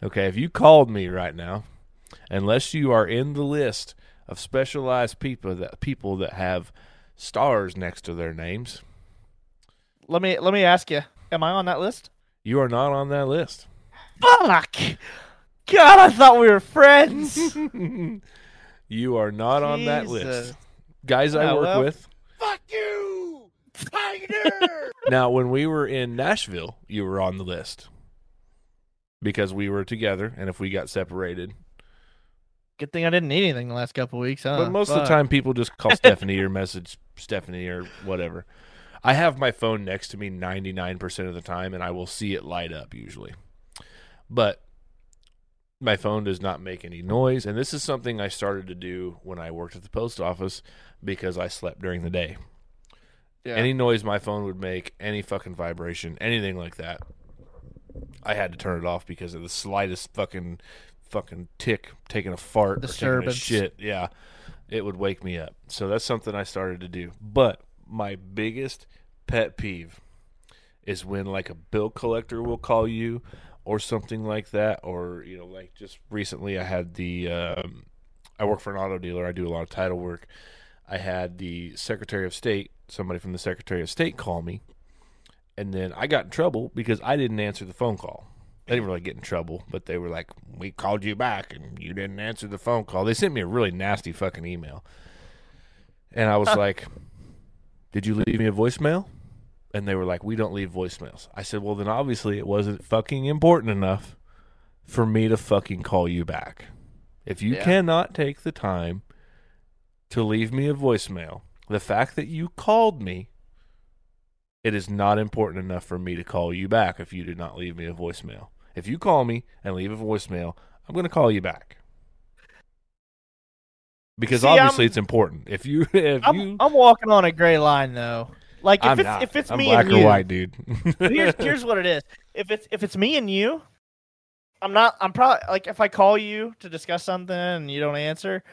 Okay, if you called me right now, unless you are in the list of specialized people that people that have stars next to their names, Let me let me ask you, am I on that list? you are not on that list. Fuck! God, I thought we were friends. you are not on that list. Jesus. Guys I work well- with. Fuck you, Tiger. now, when we were in Nashville, you were on the list because we were together, and if we got separated, Good thing I didn't need anything the last couple weeks, huh? but most of the time, people just call Stephanie or message Stephanie or whatever. I have my phone next to me ninety nine percent of the time, and I will see it light up usually, but. My phone does not make any noise, and this is something I started to do when I worked at the post office because I slept during the day. Yeah. Any noise my phone would make, any fucking vibration, anything like that, I had to turn it off because of the slightest fucking fucking tick, taking a fart, or taking a Disturbance. shit, yeah, it would wake me up. So that's something I started to do. But my biggest pet peeve is when like a bill collector will call you or something like that, or you know, like just recently I had the um, I work for an auto dealer. I do a lot of title work. I had the Secretary of State, somebody from the Secretary of State, call me, and then I got in trouble because I didn't answer the phone call. They didn't really get in trouble, but they were like, "We called you back and you didn't answer the phone call." They sent me a really nasty fucking email, and I was like, "Did you leave me a voicemail?" And they were like, "We don't leave voicemails." I said, "Well, then obviously it wasn't fucking important enough for me to fucking call you back. If you Yeah. cannot take the time to leave me a voicemail, the fact that you called me, it is not important enough for me to call you back if you did not leave me a voicemail. If you call me and leave a voicemail, I'm going to call you back. Because See, obviously I'm- it's important. If you if I'm, you I'm walking on a gray line though. Like if I'm it's not. if it's I'm me black and or you, white, dude. Here's here's what it is. If it's if it's me and you, I'm not. I'm probably like if I call you to discuss something and you don't answer,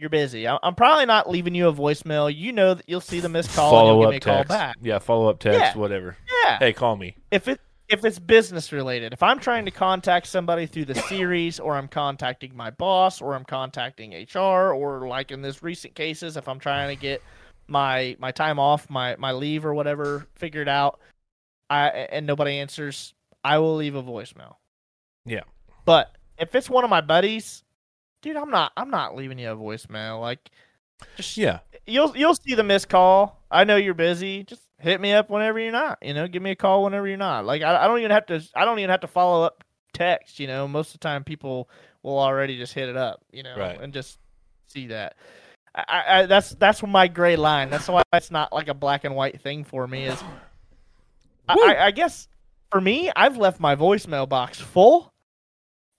you're busy. I'm probably not leaving you a voicemail. You know that you'll see the missed call and follow up give me a call text. back. Yeah, follow up text, Yeah. whatever. Yeah. Hey, call me. If it if it's business related, if I'm trying to contact somebody through the series, or I'm contacting my boss, or I'm contacting HR, or like in this recent cases, if I'm trying to get my my time off, my my leave or whatever figured out, I and nobody answers, I will leave a voicemail. Yeah. But if it's one of my buddies, dude, I'm not I'm not leaving you a voicemail. Like, just Yeah. you'll you'll see the missed call. I know you're busy. Just hit me up whenever you're not. You know, give me a call whenever you're not. Like I, I don't even have to. I don't even have to follow up text. You know, most of the time people will already just hit it up. You know, Right. and just see that. I, I, that's that's my gray line. That's why it's not like a black and white thing for me. Is I, I, I guess for me, I've left my voicemail box full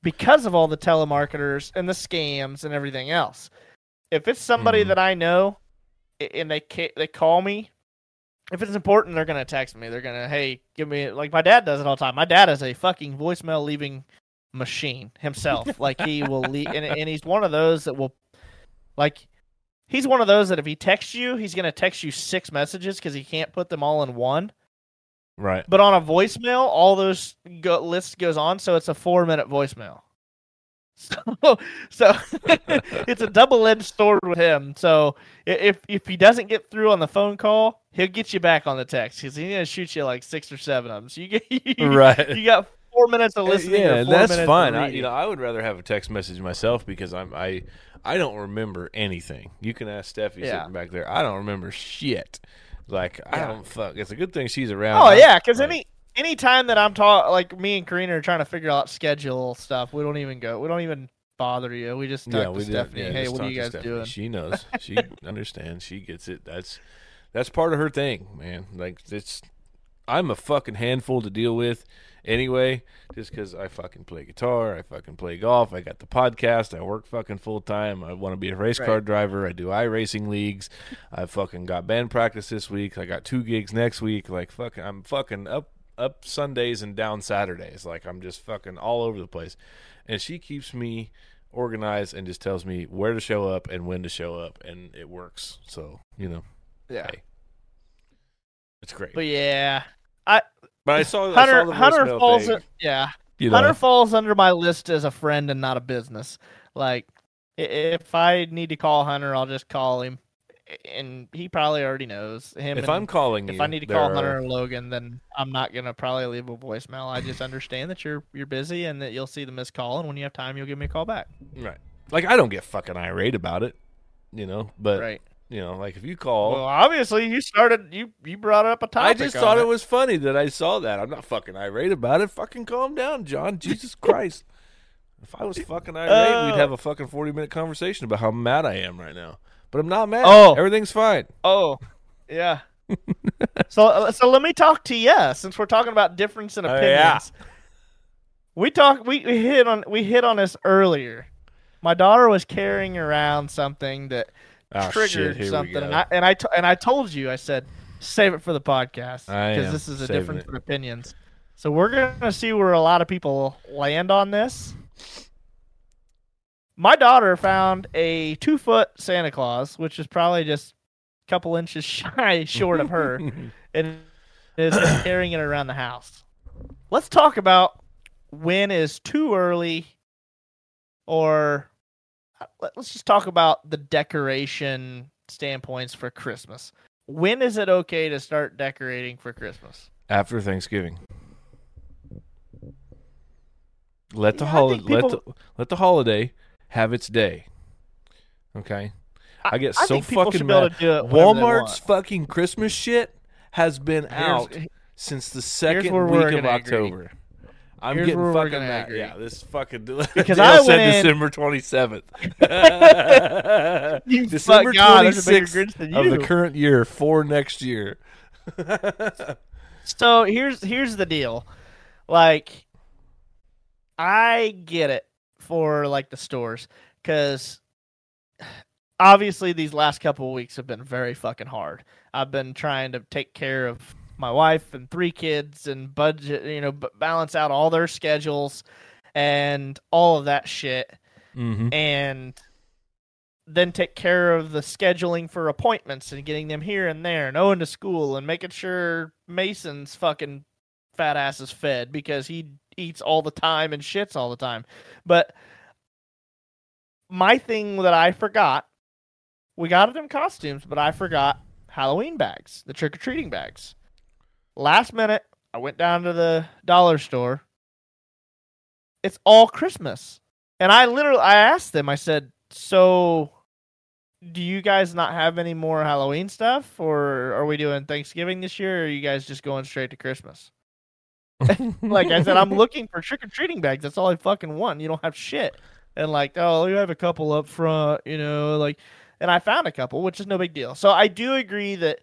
because of all the telemarketers and the scams and everything else. If it's somebody Mhm. that I know and they ca- they call me, if it's important, they're gonna text me. They're gonna, hey, give me like my dad does it all the time. My dad is a fucking voicemail leaving machine himself. like he will leave, and, and he's one of those that will, like, he's one of those that if he texts you, he's gonna text you six messages because he can't put them all in one. Right. But on a voicemail, all those go- list goes on, so it's a four minute voicemail. So, so it's a double-edged sword with him. So if if he doesn't get through on the phone call, he'll get you back on the text because he's gonna shoot you like six or seven of them. So you get you, Right. You got four minutes of uh, listening. yeah, that's fine. I, you know, I would rather have a text message myself because I'm I I don't remember anything. You can ask Steffi Yeah. sitting back there. I don't remember shit. Like I don't fuck. It's a good thing she's around. Oh I'm- yeah, because like, any any time that I'm talking, like me and Karina are trying to figure out schedule stuff, we don't even go. We don't even bother you. We just talk yeah, to. Stephanie. Yeah, hey, what are you guys Stephanie. doing? She knows. She understands. She gets it. That's that's part of her thing, man. Like it's I'm a fucking handful to deal with anyway, just because I fucking play guitar, I fucking play golf, I got the podcast, I work fucking full time, I want to be a race car driver, I do iRacing leagues, I fucking got band practice this week, I got two gigs next week, like fucking, I'm fucking up up Sundays and down Saturdays, like I'm just fucking all over the place, and she keeps me organized and just tells me where to show up and when to show up, and it works. So you know, Yeah, hey, it's great. but yeah, But I saw, I saw Hunter Hunter falls. thing, in- yeah, you know. Hunter falls under my list as a friend and not a business. Like, if I need to call Hunter, I'll just call him, and he probably already knows him. if and I'm calling you, if I need to call are- Hunter or Logan, then I'm not gonna probably leave a voicemail. I just understand that you're you're busy and that you'll see the missed call, and when you have time, you'll give me a call back. right, like I don't get fucking irate about it, you know. But right. You know, like if you call, Well, obviously you started you you brought up a topic. I just thought it was funny that I saw that. I'm not fucking irate about it. Fucking calm down, John. Jesus Christ. If I was fucking irate, Oh. we'd have a fucking 40 minute conversation about how mad I am right now. But I'm not mad. Oh. Everything's fine. Oh, yeah. so uh, so let me talk to you since we're talking about difference in Oh, opinions. yeah. We talked we, we hit on we hit on this earlier. My daughter was carrying around something that Oh, triggered shit, something, and I and I t- and I told you I said save it for the podcast because this is a difference in opinions. So we're gonna see where a lot of people land on this. My daughter found a two foot Santa Claus, which is probably just a couple inches shy short of her, and is carrying it around the house. Let's talk about when is too early, or let's just talk about the decoration standpoints for Christmas. When is it okay to start decorating for Christmas? After Thanksgiving. Let the Yeah, holiday think let the, let the holiday have its day. Okay? I get so think fucking should be able mad. Walmart's fucking Christmas shit has been Here's- out since the second week of gonna agree. I'm Here's getting fucking mad. agree. Yeah, this fucking Because Dale I said in- December 27th. You December God, there's a bigger 26th Grinch of the current year for next year. So here's here's the deal. Like I get it for like the stores cuz obviously these last couple of weeks have been very fucking hard. I've been trying to take care of my wife and three kids and budget, you know, balance out all their schedules and all of that shit mm-hmm. and then take care of the scheduling for appointments and getting them here and there and Owen to school and making sure Mason's fucking fat ass is fed because he eats all the time and shits all the time. But my thing that I forgot, we got them costumes, but I forgot Halloween bags, the trick or treating bags. Last minute, I went down to the dollar store. It's all Christmas. And I literally I asked them, I said, So do you guys not have any more Halloween stuff? Or are we doing Thanksgiving this year or are you guys just going straight to Christmas? like I said, I'm looking for trick or treating bags. That's all I fucking want. You don't have shit. And like, oh, you have a couple up front, you know, like and I found a couple, which is no big deal. So I do agree that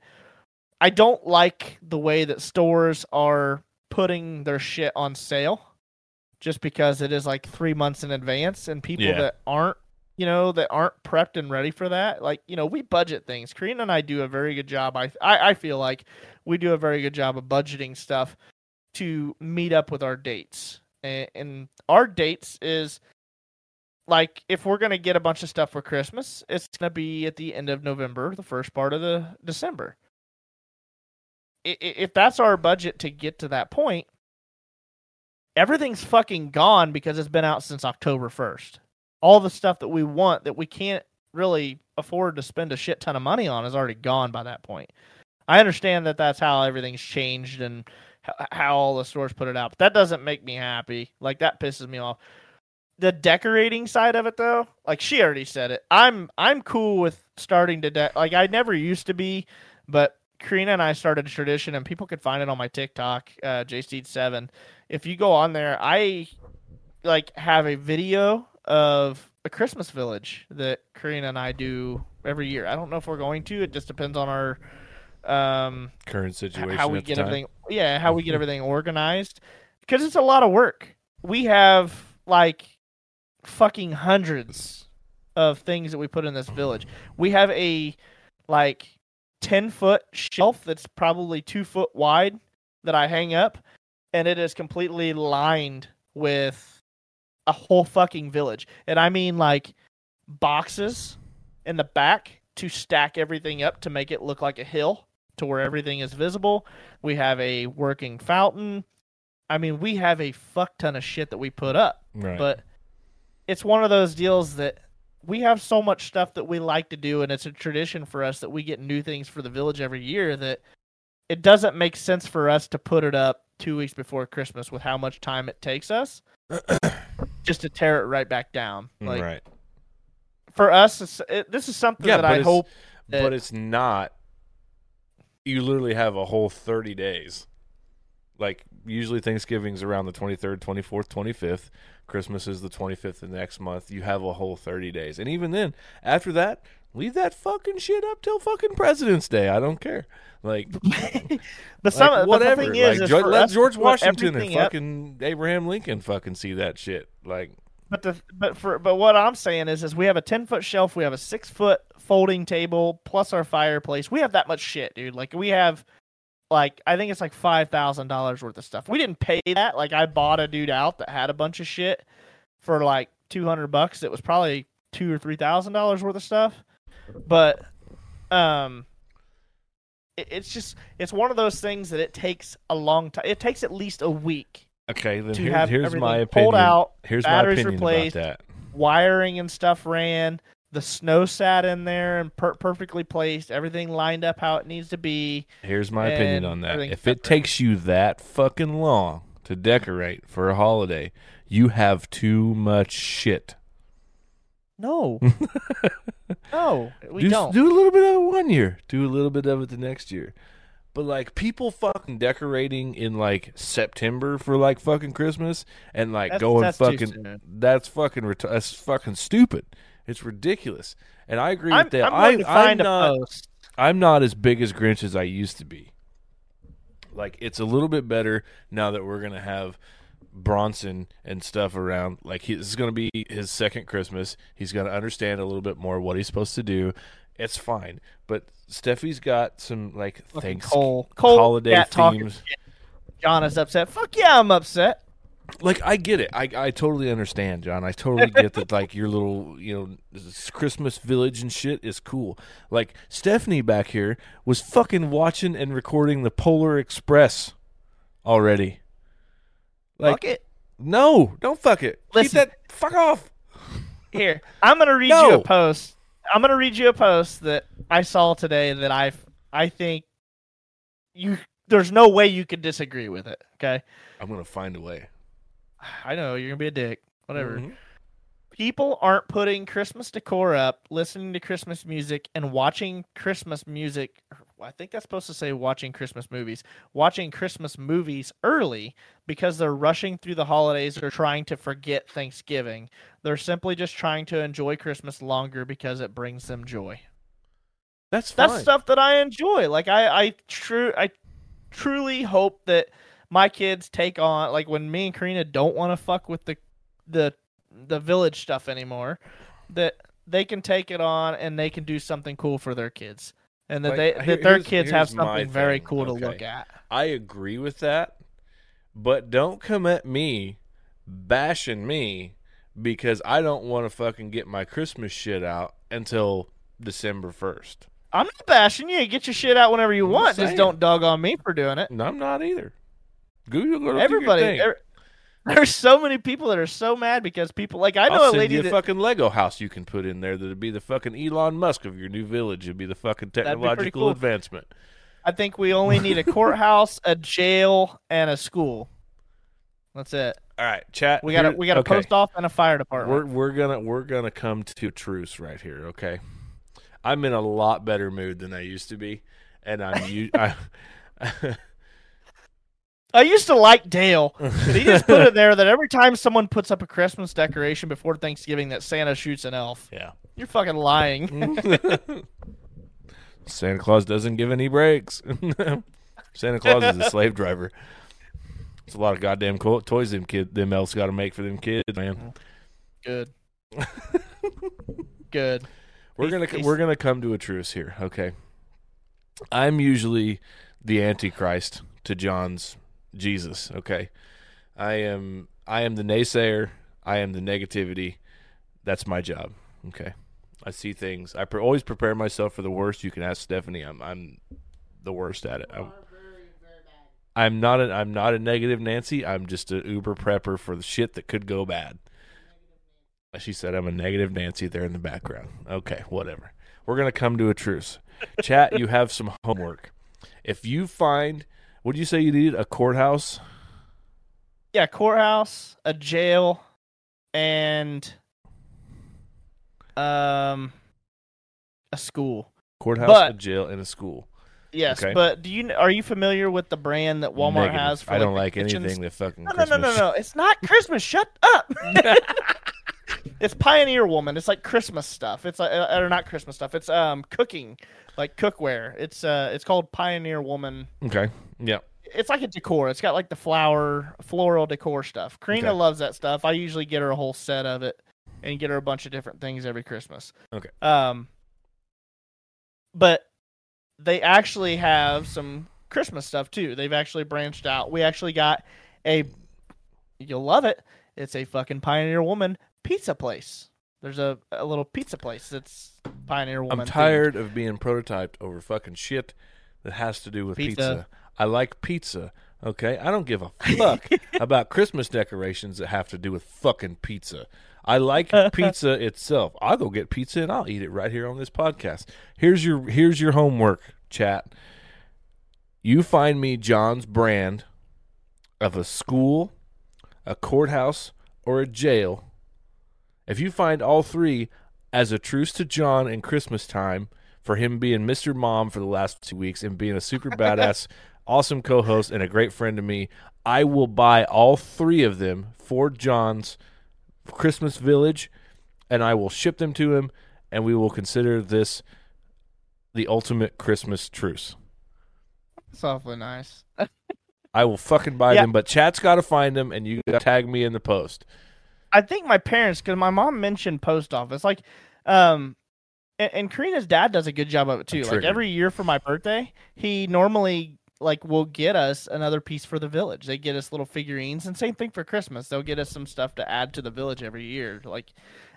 I don't like the way that stores are putting their shit on sale just because it is like three months in advance and people Yeah. that aren't you know that aren't prepped and ready for that like you know we budget things. Karina and I do a very good job I, I I feel like we do a very good job of budgeting stuff to meet up with our dates. And, and our dates is like if we're gonna get a bunch of stuff for Christmas it's gonna be at the end of November the first part of the December if that's our budget to get to that point everything's fucking gone because it's been out since October 1st. all the stuff that we want that we can't really afford to spend a shit ton of money on is already gone by that point. I understand that that's how everything's changed and how all the stores put it out, but that doesn't make me happy. Like that pisses me off. The decorating side of it though, like she already said it. I'm I'm cool with starting to de- like I never used to be, but Karina and I started a tradition and people could find it on my TikTok, uh JSteed7. If you go on there, I like have a video of a Christmas village that Karina and I do every year. I don't know if we're going to. It just depends on our um Current situation. how we get everything yeah how we get everything organized because it's a lot of work we have like fucking hundreds of things that we put in this village we have a like 10 foot shelf that's probably two foot wide that i hang up and it is completely lined with a whole fucking village and i mean like boxes in the back to stack everything up to make it look like a hill to where everything is visible. We have a working fountain. I mean, we have a fuck ton of shit that we put up, Right. but it's one of those deals that we have so much stuff that we like to do, and it's a tradition for us that we get new things for the village every year that it doesn't make sense for us to put it up two weeks before Christmas with how much time it takes us just to tear it right back down. Like right. for us, it's, it, this is something Yeah, that I hope but it's not. You literally have a whole thirty days. Like usually Thanksgiving's around the twenty third, twenty fourth, twenty fifth. Christmas is the twenty fifth of next month. You have a whole thirty days, and even then, after that, leave that fucking shit up till fucking President's Day. I don't care. Like but some like, but whatever. the thing is, like is Jo- let us George Washington and everything up- fucking Abraham Lincoln fucking see that shit. Like But the but for but what I'm saying is is we have a ten foot shelf, we have a six foot folding table plus our fireplace. We have that much shit, dude. Like we have like I think it's like five thousand dollars worth of stuff. We didn't pay that. Like I bought a dude out that had a bunch of shit for like two hundred bucks. It was probably two or three thousand dollars worth of stuff. But um it, it's just it's one of those things that it takes a long time. It takes at least a week okay, then to here's, have here's everything my pulled out, here's my batteries opinion replaced, about that. wiring and stuff ran. The snow sat in there and per- perfectly placed. Everything lined up how it needs to be. Here's my opinion on that. If it takes you that fucking long to decorate for a holiday, you have too much shit. No, no, we do, don't. do a little bit of it one year, do a little bit of it the next year. But like people fucking decorating in like September for like fucking Christmas and like That's- going that's fucking that's fucking that's fucking stupid. It's ridiculous. And I agree I'm, with that. I'm I, going to find I'm not post. I'm not as big as Grinch as I used to be. Like it's a little bit better now that we're gonna have Bronson and stuff around. Like he, this is gonna be his second Christmas. He's gonna understand a little bit more what he's supposed to do. It's fine. But Steffi's got some like Fucking thanks Cole, Cole, holiday themes. John is upset. Fuck yeah, I'm upset. Like I get it. I I totally understand, John. I totally get that. Like your little you know Christmas village and shit is cool. Like Stephanie back here was fucking watching and recording the Polar Express already. Like Fuck it. no, don't fuck it. Listen. Keep that fuck off. Here, I'm gonna read you a post. I'm gonna read you a post that I saw today that I I think you there's no way you could disagree with it. Okay, I'm gonna find a way. I know you're gonna be a dick. Whatever. Mhm. People aren't putting Christmas decor up, listening to Christmas music, and watching Christmas music. I think that's supposed to say watching Christmas movies. Watching Christmas movies early because they're rushing through the holidays or trying to forget Thanksgiving. They're simply just trying to enjoy Christmas longer because it brings them joy. That's fine. That's stuff that I enjoy. Like I, I true, I truly hope that my kids take on like when me and Karina don't want to fuck with the the the village stuff anymore, that they can take it on and they can do something cool for their kids, and that Like, they that their kids have something very cool to look at. I agree with that, but don't come at me bashing me because I don't want to fucking get my Christmas shit out until December 1st. I'm not bashing you. Get your shit out whenever you I'm want. just Just don't dog on me for doing it. No, I'm not either. Google go do your Everybody, every- there's so many people that are so mad because people like I know I'll a lady you a that fucking Lego house you can put in there that'd be the fucking Elon Musk of your new village. It'd be the fucking That'd be pretty technological cool. advancement. I think we only need a courthouse, a jail, and a school. That's it. All right, chat. We got a we got a okay. post off and a fire department. We're we're gonna we're gonna come to a truce right here, okay? I'm in a lot better mood than I used to be, and I'm I, I used to like Dale, but he just put it there that every time someone puts up a Christmas decoration before Thanksgiving, that Santa shoots an elf. yeah. You're fucking lying. Santa Claus doesn't give any breaks. Santa Claus is a slave driver. It's a lot of goddamn co- toys them kid them elves got to make for them kids, man. Good. Good. We're He's- gonna he's- we're gonna come to a truce here, okay? I'm usually the antichrist to John's Jesus, okay? I am I am the naysayer. I am the negativity. That's my job, okay? I see things. I pre- always prepare myself for the worst. You can ask Stephanie. I'm I'm the worst at it. I'm, I'm not a I'm not a negative Nancy. I'm just an uber prepper for the shit that could go bad. She said I'm a negative Nancy there in the background. Okay, whatever. We're gonna come to a truce. Chat, you have some homework. If you find what do you say you need? A courthouse? Yeah, courthouse, a jail, and um, a school. Courthouse, But- a jail, and a school. Yes, Okay. but do you are you familiar with the brand that Walmart Negative. has? For I don't like, like kitchens? anything that fucking No, no, no, no, Christmas- no. It's not Christmas. Shut up. it's Pioneer Woman. It's like Christmas stuff. It's like, uh, or not Christmas stuff. It's um cooking, like cookware. It's uh it's called Pioneer Woman. Okay. Yeah. It's like a decor. It's got like the flower, floral decor stuff. Karina Okay. loves that stuff. I usually get her a whole set of it and get her a bunch of different things every Christmas. Okay. Um, but they actually have some Christmas stuff too. They've actually branched out. We actually got a, you'll love it. It's a fucking Pioneer Woman pizza place. There's a, a little pizza place that's Pioneer Woman. I'm themed. tired of being prototyped over fucking shit that has to do with pizza. Pizza. I like pizza. Okay, I don't give a fuck about Christmas decorations that have to do with fucking pizza. I like pizza itself. I'll go get pizza and I'll eat it right here on this podcast. Here's your here's your homework, chat. You find me John's brand of a school, a courthouse, or a jail. If you find all three as a truce to John in Christmas time for him being Mr. Mom for the last two weeks and being a super badass, awesome co host and a great friend to me, I will buy all three of them for John's Christmas village and I will ship them to him and we will consider this the ultimate Christmas truce. It's awfully nice. I will fucking buy Yeah. them, but chat's got to find them and you got to tag me in the post. I think my parents, because my mom mentioned post office, like, um, and, and Karina's dad does a good job of it too. Like every year for my birthday, he normally like will get us another piece for the village. They get us little figurines, and same thing for Christmas. They'll get us some stuff to add to the village every year. Like,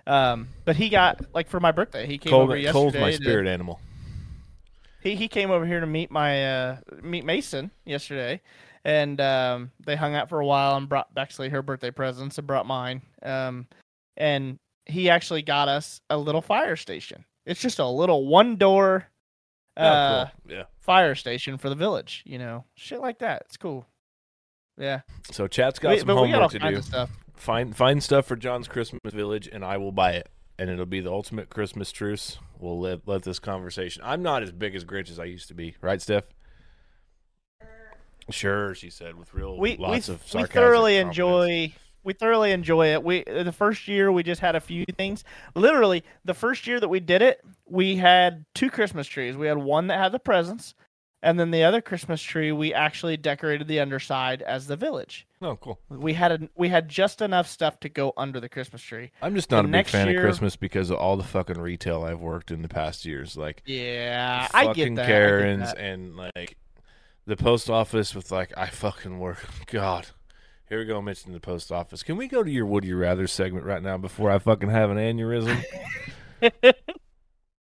um, but he got like for my birthday, he came Cole, over yesterday. Cole's my to- spirit animal. he he came over here to meet my uh meet Mason yesterday, and um they hung out for a while and brought Bexley her birthday presents and brought mine. Um, and he actually got us a little fire station. It's just a little one door, Oh, uh, cool. Yeah. fire station for the village. You know, shit like that. It's cool. Yeah, So chat's got We- some but we got homework to do. stuff. Find find stuff for John's Christmas Village, and I will buy it. And it'll be the ultimate Christmas truce. We'll let let this conversation. I'm not as big as Grinch as I used to be, right, Steph? Sure, she said with real we lots we, of we sarcasm. thoroughly enjoy we thoroughly enjoy it. We uh, the first year we just had a few things. Literally, the first year that we did it, we had two Christmas trees. We had one that had the presents, and then the other Christmas tree we actually decorated the underside as the village. Oh, cool. We had a, we had just enough stuff to go under the Christmas tree. I'm just not The a big fan year- of Christmas because of all the fucking retail I've worked in the past years. Like Yeah, I get that. I get that. and like the post office with like I fucking work. God, here we go. Mentioning the post office. Can we go to your Would You Rather segment right now before I fucking have an aneurysm?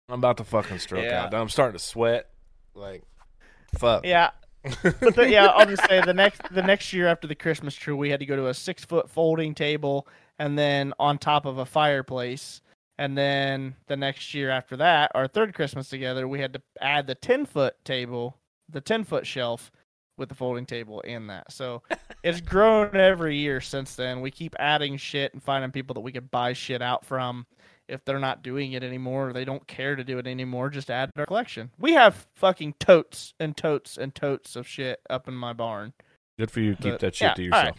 I'm about to fucking stroke Yeah. out. I'm starting to sweat. Like, fuck. Yeah. but the, yeah, I'll just say the next the next year after the Christmas tree, we had to go to a six foot folding table, and then on top of a fireplace. And then the next year after that, our third Christmas together, we had to add the ten foot table, the ten foot shelf, with the folding table in that. So it's grown every year since then. We keep adding shit and finding people that we could buy shit out from. If they're not doing it anymore, or they don't care to do it anymore, just add to our collection. We have fucking totes and totes and totes of shit up in my barn. Good for you. to Keep But, that shit yeah, to all right.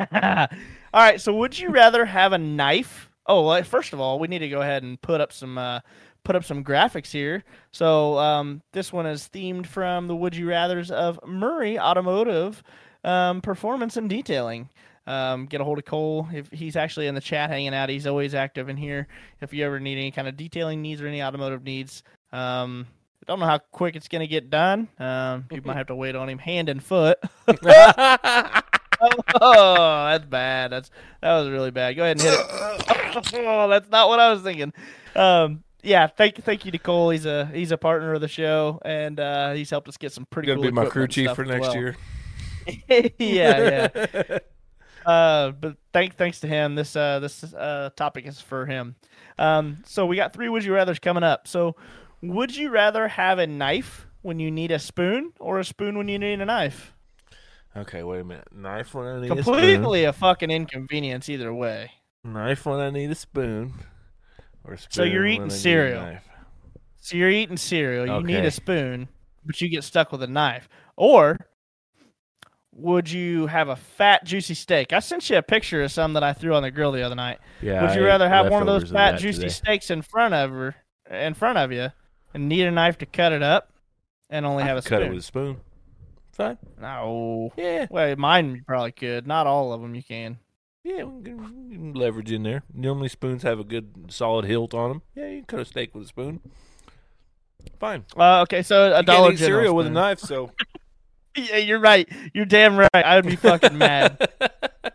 yourself. all right, so would you rather have a knife? Oh, well, first of all, we need to go ahead and put up some uh, put up some graphics here. So um, this one is themed from the Would You Rather's of Murray Automotive um, Performance and Detailing. Um, get a hold of Cole if he's actually in the chat hanging out. He's always active in here. If you ever need any kind of detailing needs or any automotive needs, um, I don't know how quick it's gonna get done. Um, you might have to wait on him hand and foot. oh, that's bad. That's that was really bad. Go ahead and hit it. Oh, that's not what I was thinking. Um, yeah, thank thank you to Cole. He's a he's a partner of the show, and uh, he's helped us get some pretty. Gonna cool be my crew chief for next well. year. yeah, yeah. Uh, but thank thanks to him, this uh this uh topic is for him. Um, so we got three would you rather's coming up. So, would you rather have a knife when you need a spoon, or a spoon when you need a knife? Okay, wait a minute. Knife when I need a spoon. Completely a fucking inconvenience either way. Knife when I need a spoon. Or spoon So you're eating I cereal. So you're eating cereal, you need a spoon, but you get stuck with a knife. Or would you have a fat, juicy steak? I sent you a picture of some that I threw on the grill the other night. Yeah. would you ate rather have one of those fat, juicy today. steaks in front of her, in front of you, and need a knife to cut it up, and only I have a could cut it spoon? with a spoon. Fine. No. Yeah. Well, mine you probably could. Not all of them you can. Yeah, we can, we can leverage in there. Normally spoons have a good solid hilt on them. Yeah, you can cut a steak with a spoon. Fine. Uh, okay, so a you Dollar can't eat cereal with a knife, so Yeah, you're right. You're damn right. I would be fucking mad. I,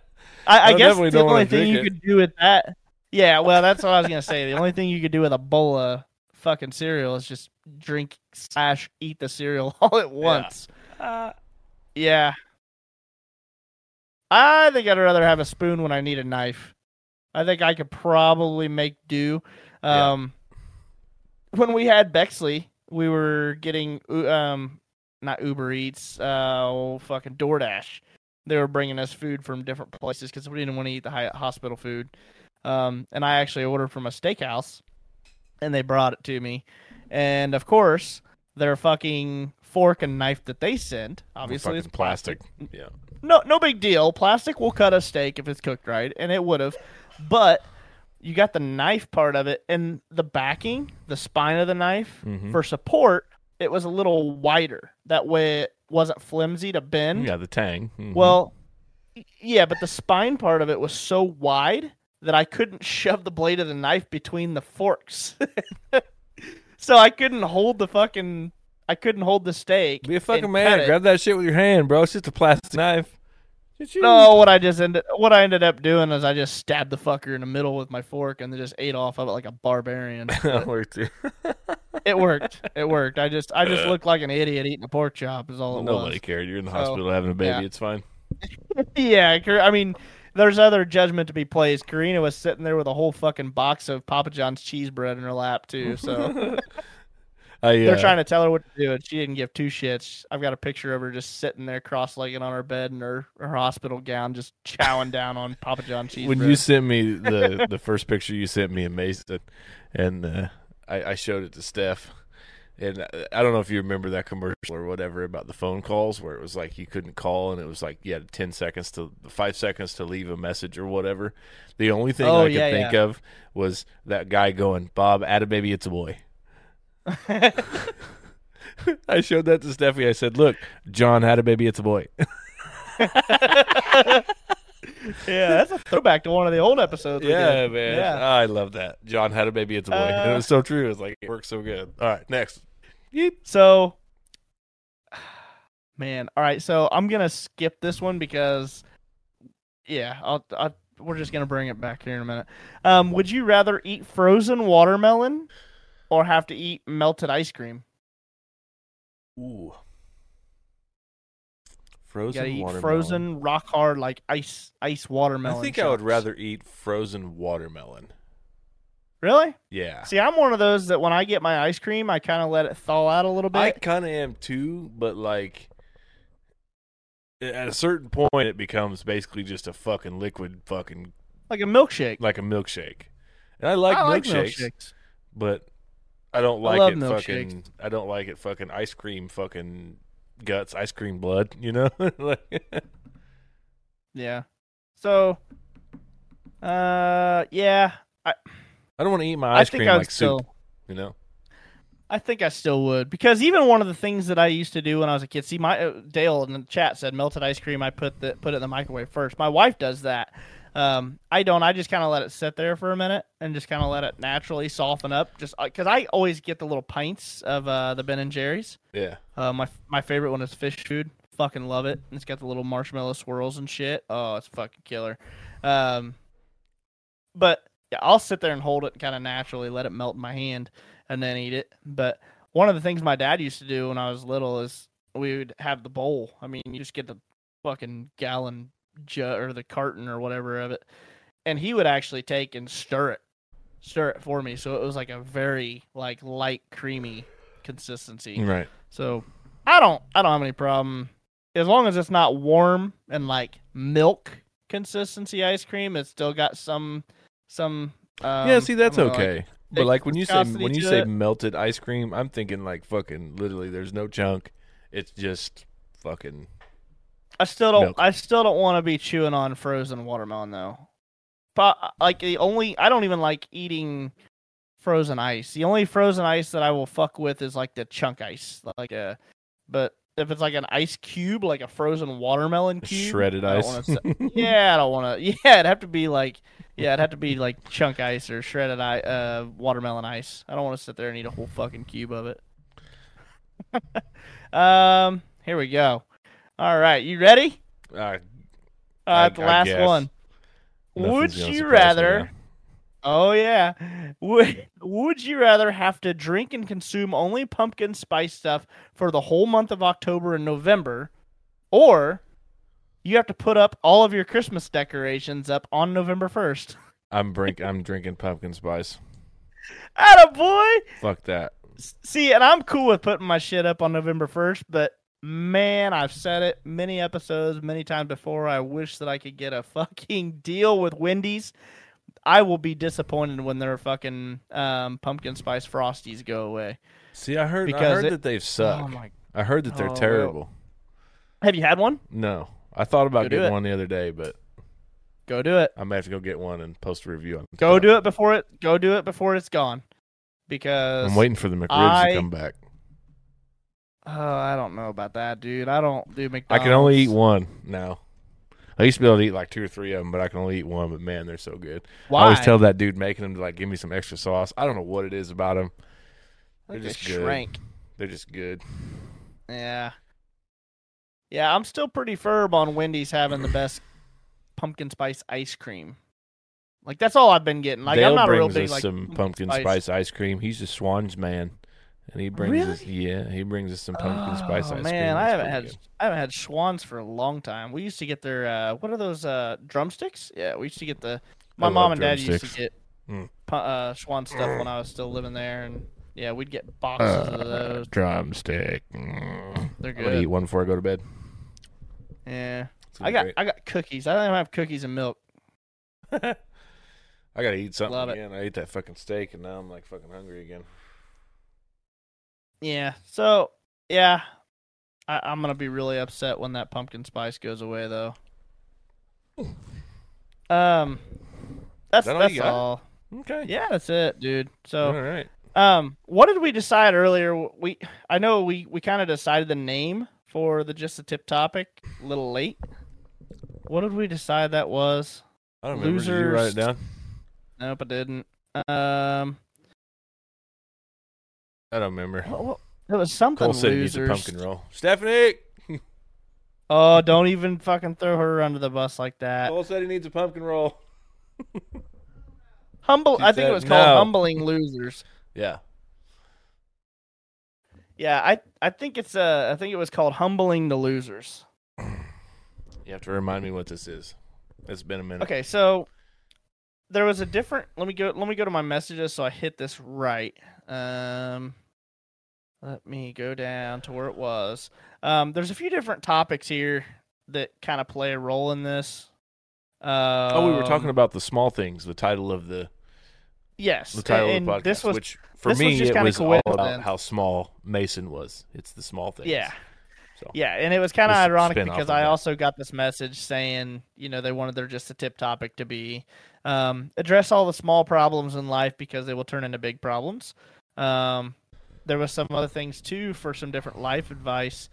I I guess the only thing you it. could do with that. Yeah, well, that's what I was gonna say. The only thing you could do with a bowl of fucking cereal is just drink slash eat the cereal all at once. uh, Yeah. I think I'd rather have a spoon when I need a knife. I think I could probably make do. Yeah. Um, when we had Bexley, we were getting um, not Uber Eats, uh, oh, fucking DoorDash. They were bringing us food from different places because we didn't want to eat the hospital food. Um, and I actually ordered from a steakhouse, and they brought it to me. And of course, their fucking fork and knife that they sent, obviously, it's plastic. Yeah. No, no big deal. Plastic will cut a steak if it's cooked right, and it would have. But you got the knife part of it, and the backing, the spine of the knife Mhm. for support. It was a little wider. That way, it wasn't flimsy to bend. Yeah, the tang. Mhm. Well, yeah, but the spine part of it was so wide that I couldn't shove the blade of the knife between the forks. so I couldn't hold the fucking. I couldn't hold the steak. be a fucking man. Grab that shit with your hand, bro. It's just a plastic knife. No, what I just ended what I ended up doing is I just stabbed the fucker in the middle with my fork and then just ate off of it like a barbarian. That worked too. it worked. It worked. I just I just uh. looked like an idiot eating a pork chop is all it Nobody was. cared. You're in the So, hospital having a baby. yeah. It's fine. yeah, I mean, there's other judgment to be placed. Karina was sitting there with a whole fucking box of Papa John's cheese bread in her lap too. So I, uh, they're trying to tell her what to do, and she didn't give two shits. I've got a picture of her just sitting there cross-legged on her bed in her, her hospital gown, just chowing down on Papa John cheese when bread. you sent me the the first picture you sent me in Mason, and uh, I, I showed it to Steph, and uh, I don't know if you remember that commercial or whatever about the phone calls where it was like you couldn't call and it was like you had ten seconds to five seconds to leave a message or whatever. The only thing Oh, I could yeah, think yeah. of was that guy going, "Bob, add a baby, it's a boy." I showed that to Steffi. I said, "Look, John had a baby. It's a boy." Yeah, that's a throwback to one of the old episodes. we Yeah, man. Yeah. I love that. John had a baby, it's a boy. and it Uh, was so true. It was like, it works so good. All right, next. So, man, all right. So I'm gonna skip this one because, yeah, I'll, I'll we're just gonna bring it back here in a minute. Um, would you rather eat frozen watermelon or have to eat melted ice cream? Ooh. You Frozen gotta eat watermelon. frozen, rock hard, like ice, ice watermelon. I think I would chunks. rather eat frozen watermelon. Really? Yeah. See, I'm one of those that when I get my ice cream, I kind of let it thaw out a little bit. I kind of am too, but like at a certain point, it becomes basically just a fucking liquid, fucking like a milkshake. like a milkshake. And I like I like milkshakes, milkshakes. but I don't I like love it milkshakes. fucking. I don't like it fucking ice cream, fucking guts, ice cream blood. You know, like, Yeah. So, uh, yeah, I I don't want to eat my I ice cream I like still. soup. You know, I think I still would because even one of the things that I used to do when I was a kid. See, my uh, Dale in the chat said melted ice cream. I put the put it in the microwave first. My wife does that. Um, I don't. I just kind of let it sit there for a minute and just kind of let it naturally soften up. Just because I always get the little pints of uh, the Ben and Jerry's. yeah. Uh, my my favorite one is fish food. Fucking love it. And it's got the little marshmallow swirls and shit. Oh, it's fucking killer. Um, but yeah, I'll sit there and hold it kind of naturally, let it melt in my hand, and then eat it. But one of the things my dad used to do when I was little is we would have the bowl. I mean, you just get the fucking gallon or the carton or whatever of it, and he would actually take and stir it, stir it for me, so it was like a very like light, creamy consistency. Right. So I don't I don't have any problem as long as it's not warm and like milk consistency ice cream. It's still got some some. Um, yeah. See, that's don't like- okay. but like when you say when you say it. melted ice cream, I'm thinking like fucking literally. There's no chunk. It's just fucking. I still don't milk. I still don't want to be chewing on frozen watermelon though. But like the only I don't even like eating frozen ice. The only frozen ice that I will fuck with is like the chunk ice, like a. But if it's like an ice cube, like a frozen watermelon cube, Shredded I ice. wanna yeah, I don't want to. Yeah, it'd have to be like, yeah, it'd have to be like chunk ice or shredded ice, uh, watermelon ice. I don't want to sit there and eat a whole fucking cube of it. um, here we go. All right, you ready? Uh, Uh, I- the last one. nothing's Would you rather? Oh yeah. Would Would you rather have to drink and consume only pumpkin spice stuff for the whole month of October and November, or you have to put up all of your Christmas decorations up on November first? I'm drink. I'm drinking pumpkin spice. Atta boy. Fuck that. See, and I'm cool with putting my shit up on November 1st, but man, I've said it many episodes, many times before. I wish that I could get a fucking deal with Wendy's. I will be disappointed when their fucking um, pumpkin spice frosties go away. See, I heard. I Because heard it- that they've sucked. Oh my! I heard that they're Oh, terrible. Have you had one? No, I thought about Go getting one the other day, but Go do it. I might have to go get one and post a review on. Go do it before it. Go do it before it's gone. Because I'm waiting for the McRibs I- to come back. Oh, I don't know about that, dude. I don't do McDonald's. I can only eat one now. I used to be able to eat like two or three of them, but I can only eat one. But man, they're so good. Why? I always tell that dude making them to like give me some extra sauce. I don't know what it is about them. They're they just good. shrank. They're just good. Yeah. Yeah, I'm still pretty firm on Wendy's having the best pumpkin spice ice cream. Like that's all I've been getting. Like Dale I'm not a real brings big us like some pumpkin spice. ice cream. He's a Schwan's man, and he brings us yeah, he brings us some pumpkin spice Oh, ice cream. man, I haven't had good. I haven't had Schwan's for a long time. We used to get their uh, what are those uh, drumsticks? Yeah, we used to get the. My I mom and dad used to get Mm. uh, Schwann stuff when I was still living there, and yeah, we'd get boxes of those. drumstick. Mm. They're good. I'm gonna eat one before I go to bed. Yeah, I got great. I got cookies. I don't have cookies and milk. I gotta eat something Love it. again. I ate that fucking steak, and now I'm like fucking hungry again. Yeah. So yeah, I, I'm gonna be really upset when that pumpkin spice goes away, though. Um, that's that all that's all. Okay. Yeah, that's it, dude. So All right. um, what did we decide earlier? We I know we we kind of decided the name for the just a tip topic a little late. What did we decide that was? I don't remember. Did you write it down? Nope, I didn't. Um, I don't remember. what, what, it was something Cole said he needs a pumpkin roll. Stephanie. Oh, don't even fucking throw her under the bus like that. Cole said he needs a pumpkin roll. Humble. She I think it was called no. humbling losers. Yeah. Yeah, I I think it's uh I think it was called humbling the losers. You have to remind me what this is. It's been a minute. Okay, so there was a different. Let me go. Let me go to my messages so I hit this right. Um, let me go down to where it was. Um, there's a few different topics here that kind of play a role in this. Um, Oh, we were talking about the small things. The title of the yes, the title and of the podcast, this was which for this was me just it was all about how small Mason was. It's the small things. yeah. So Yeah, and it was kind of ironic because I that. also got this message saying, you know, they wanted their just a tip topic to be um, address all the small problems in life because they will turn into big problems. Um, there was some other things too for some different life advice.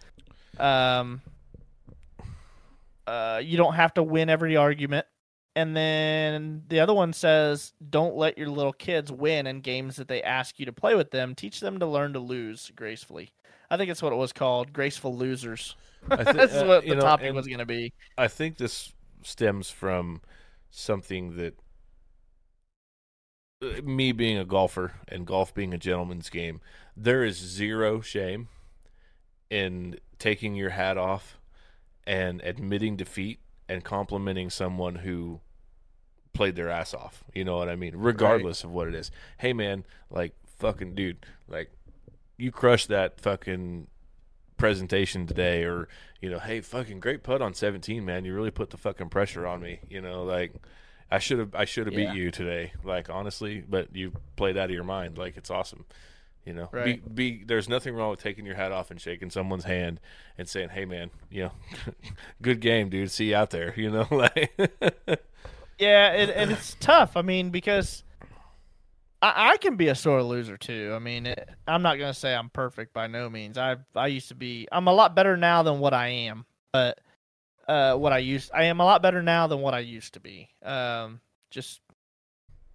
Um, uh, you don't have to win every argument. And then the other one says, don't let your little kids win in games that they ask you to play with them. Teach them to learn to lose gracefully. I think that's what it was called, graceful losers. I thi- That's uh, what the know, topic was going to be. I think this stems from something that me being a golfer and golf being a gentleman's game, there is zero shame in taking your hat off and admitting defeat and complimenting someone who played their ass off. You know what I mean? Regardless of what it is. Hey man, like fucking dude, like you crushed that fucking presentation today or you know hey fucking great putt on 17 man you really put the fucking pressure on me you know like i should have i should have Yeah. beat you today like honestly but you played out of your mind like it's awesome you know Right. be, be there's nothing wrong with taking your hat off and shaking someone's hand and saying hey man you know good game dude see you out there you know like Yeah, and, and it's tough. I mean, because I, I can be a sore loser too. I mean, it, I'm not going to say I'm perfect by no means. I I used to be. I'm a lot better now than what I am. But uh, what I used, I am a lot better now than what I used to be. Um, just,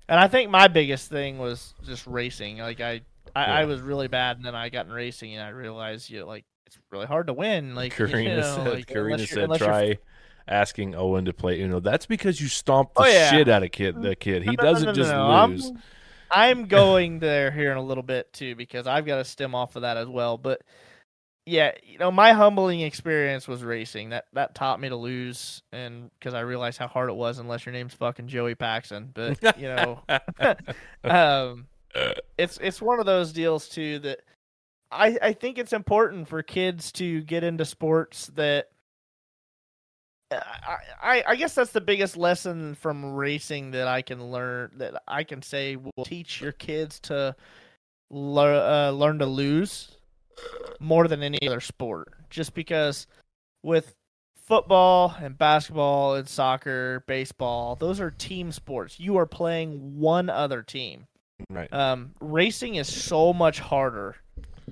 and I think my biggest thing was just racing. Like I, I, I was really bad, and then I got in racing, and I realized you know, like it's really hard to win. Like you Karina know, said like, Karina said unless you're try asking Owen to play Uno. That's because you stomped the Oh, yeah. shit out of kid the kid. He No, no, no, doesn't no, just no. I'm- lose. I'm going there here in a little bit too because I've got to stem off of that as well. But yeah, you know, my humbling experience was racing. That that taught me to lose, and because I realized how hard it was, unless your name's fucking Joey Paxson. But you know, um, it's it's one of those deals too that I I think it's important for kids to get into sports that. I, I I guess that's the biggest lesson from racing that I can learn that I can say will teach your kids to learn uh, learn to lose more than any other sport. Just because with football and basketball and soccer, baseball, those are team sports. You are playing one other team. right. Um, racing is so much harder.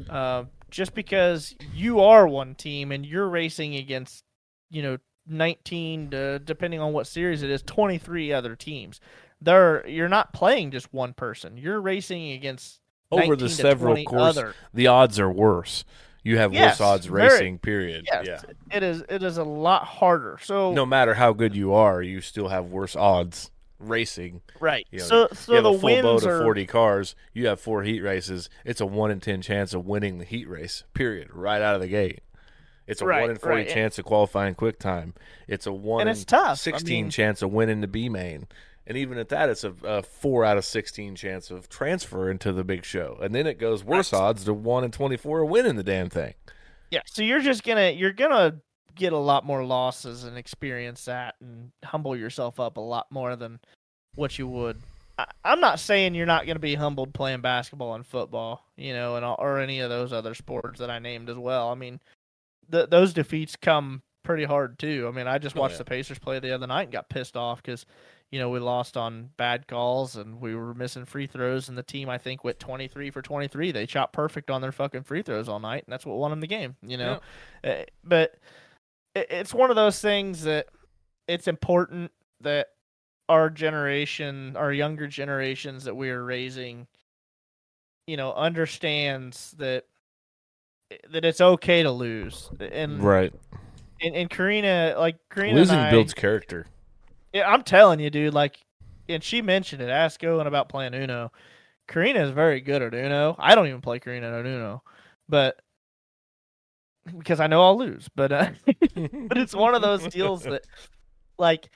Uh, just because you are one team and you're racing against, you know, 19 to, depending on what series it is, 23 other teams. There, you're not playing just one person. You're racing against Over the several 20 course, other. the odds are worse. You have Yes, worse odds very- racing. Period. Yes, Yeah. it is. It is a lot harder. So No matter how good you are, you still have worse odds racing. right. You know, so so you have the a full boat wins of are 40 cars. You have four heat races. It's a 1 in 10 chance of winning the heat race, period, right out of the gate. It's a Right, 1 in 40 right. chance of qualifying quick time. It's a 1 And in it's tough. I 16 mean- chance of winning the B main. And even at that, it's a, a 4 out of 16 chance of transfer into the big show. And then it goes worse odds to 1 in 24 of winning the damn thing. Yeah, so you're just gonna you're gonna get a lot more losses and experience that and humble yourself up a lot more than what you would. I, I'm not saying you're not gonna be humbled playing basketball and football, you know, and all, or any of those other sports that I named as well. I mean, th- those defeats come pretty hard too. I mean, I just Oh, watched yeah. the Pacers play the other night and got pissed off because. You know, we lost on bad calls and we were missing free throws, and the team I think went 23 for 23. They shot perfect on their fucking free throws all night, and that's what won them the game. You know, uh, but it's one of those things that it's important that our generation, our younger generations that we are raising, you know, understands that that it's okay to lose. And Right. and, and Karina, like Karina, Losing and I, builds character. Yeah, I'm telling you, dude. Like, and she mentioned it. Ask Owen about playing Uno. Karina is very good at Uno. I don't even play Karina at Uno, but because I know I'll lose. But uh, but it's one of those deals that like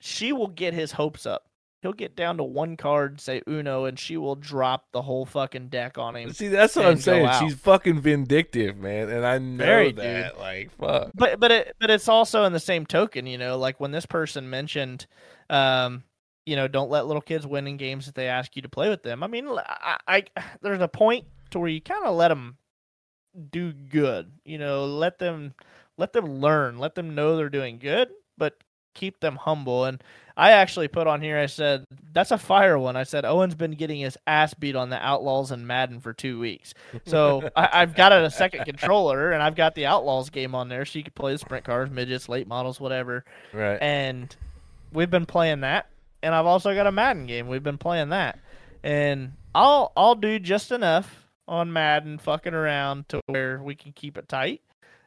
she will get his hopes up. He'll get down to one card, say Uno, and she will drop the whole fucking deck on him. See, that's what I'm saying. out. She's fucking vindictive, man, and I know Very, that. Like, fuck. But but it but it's also in the same token, you know, like when this person mentioned, um, you know, don't let little kids win in games that they ask you to play with them. I mean, I, I there's a point to where you kind of let them do good, you know, let them let them learn, let them know they're doing good, but keep them humble. And I actually put on here, I said that's a fire one. I said Owen's been getting his ass beat on the Outlaws and Madden for two weeks. So I, I've got a second controller and I've got the Outlaws game on there, so you can play the sprint cars, midgets, late models, whatever. Right. And we've been playing that. And I've also got a Madden game. We've been playing that. And I'll I'll do just enough on Madden fucking around to where we can keep it tight.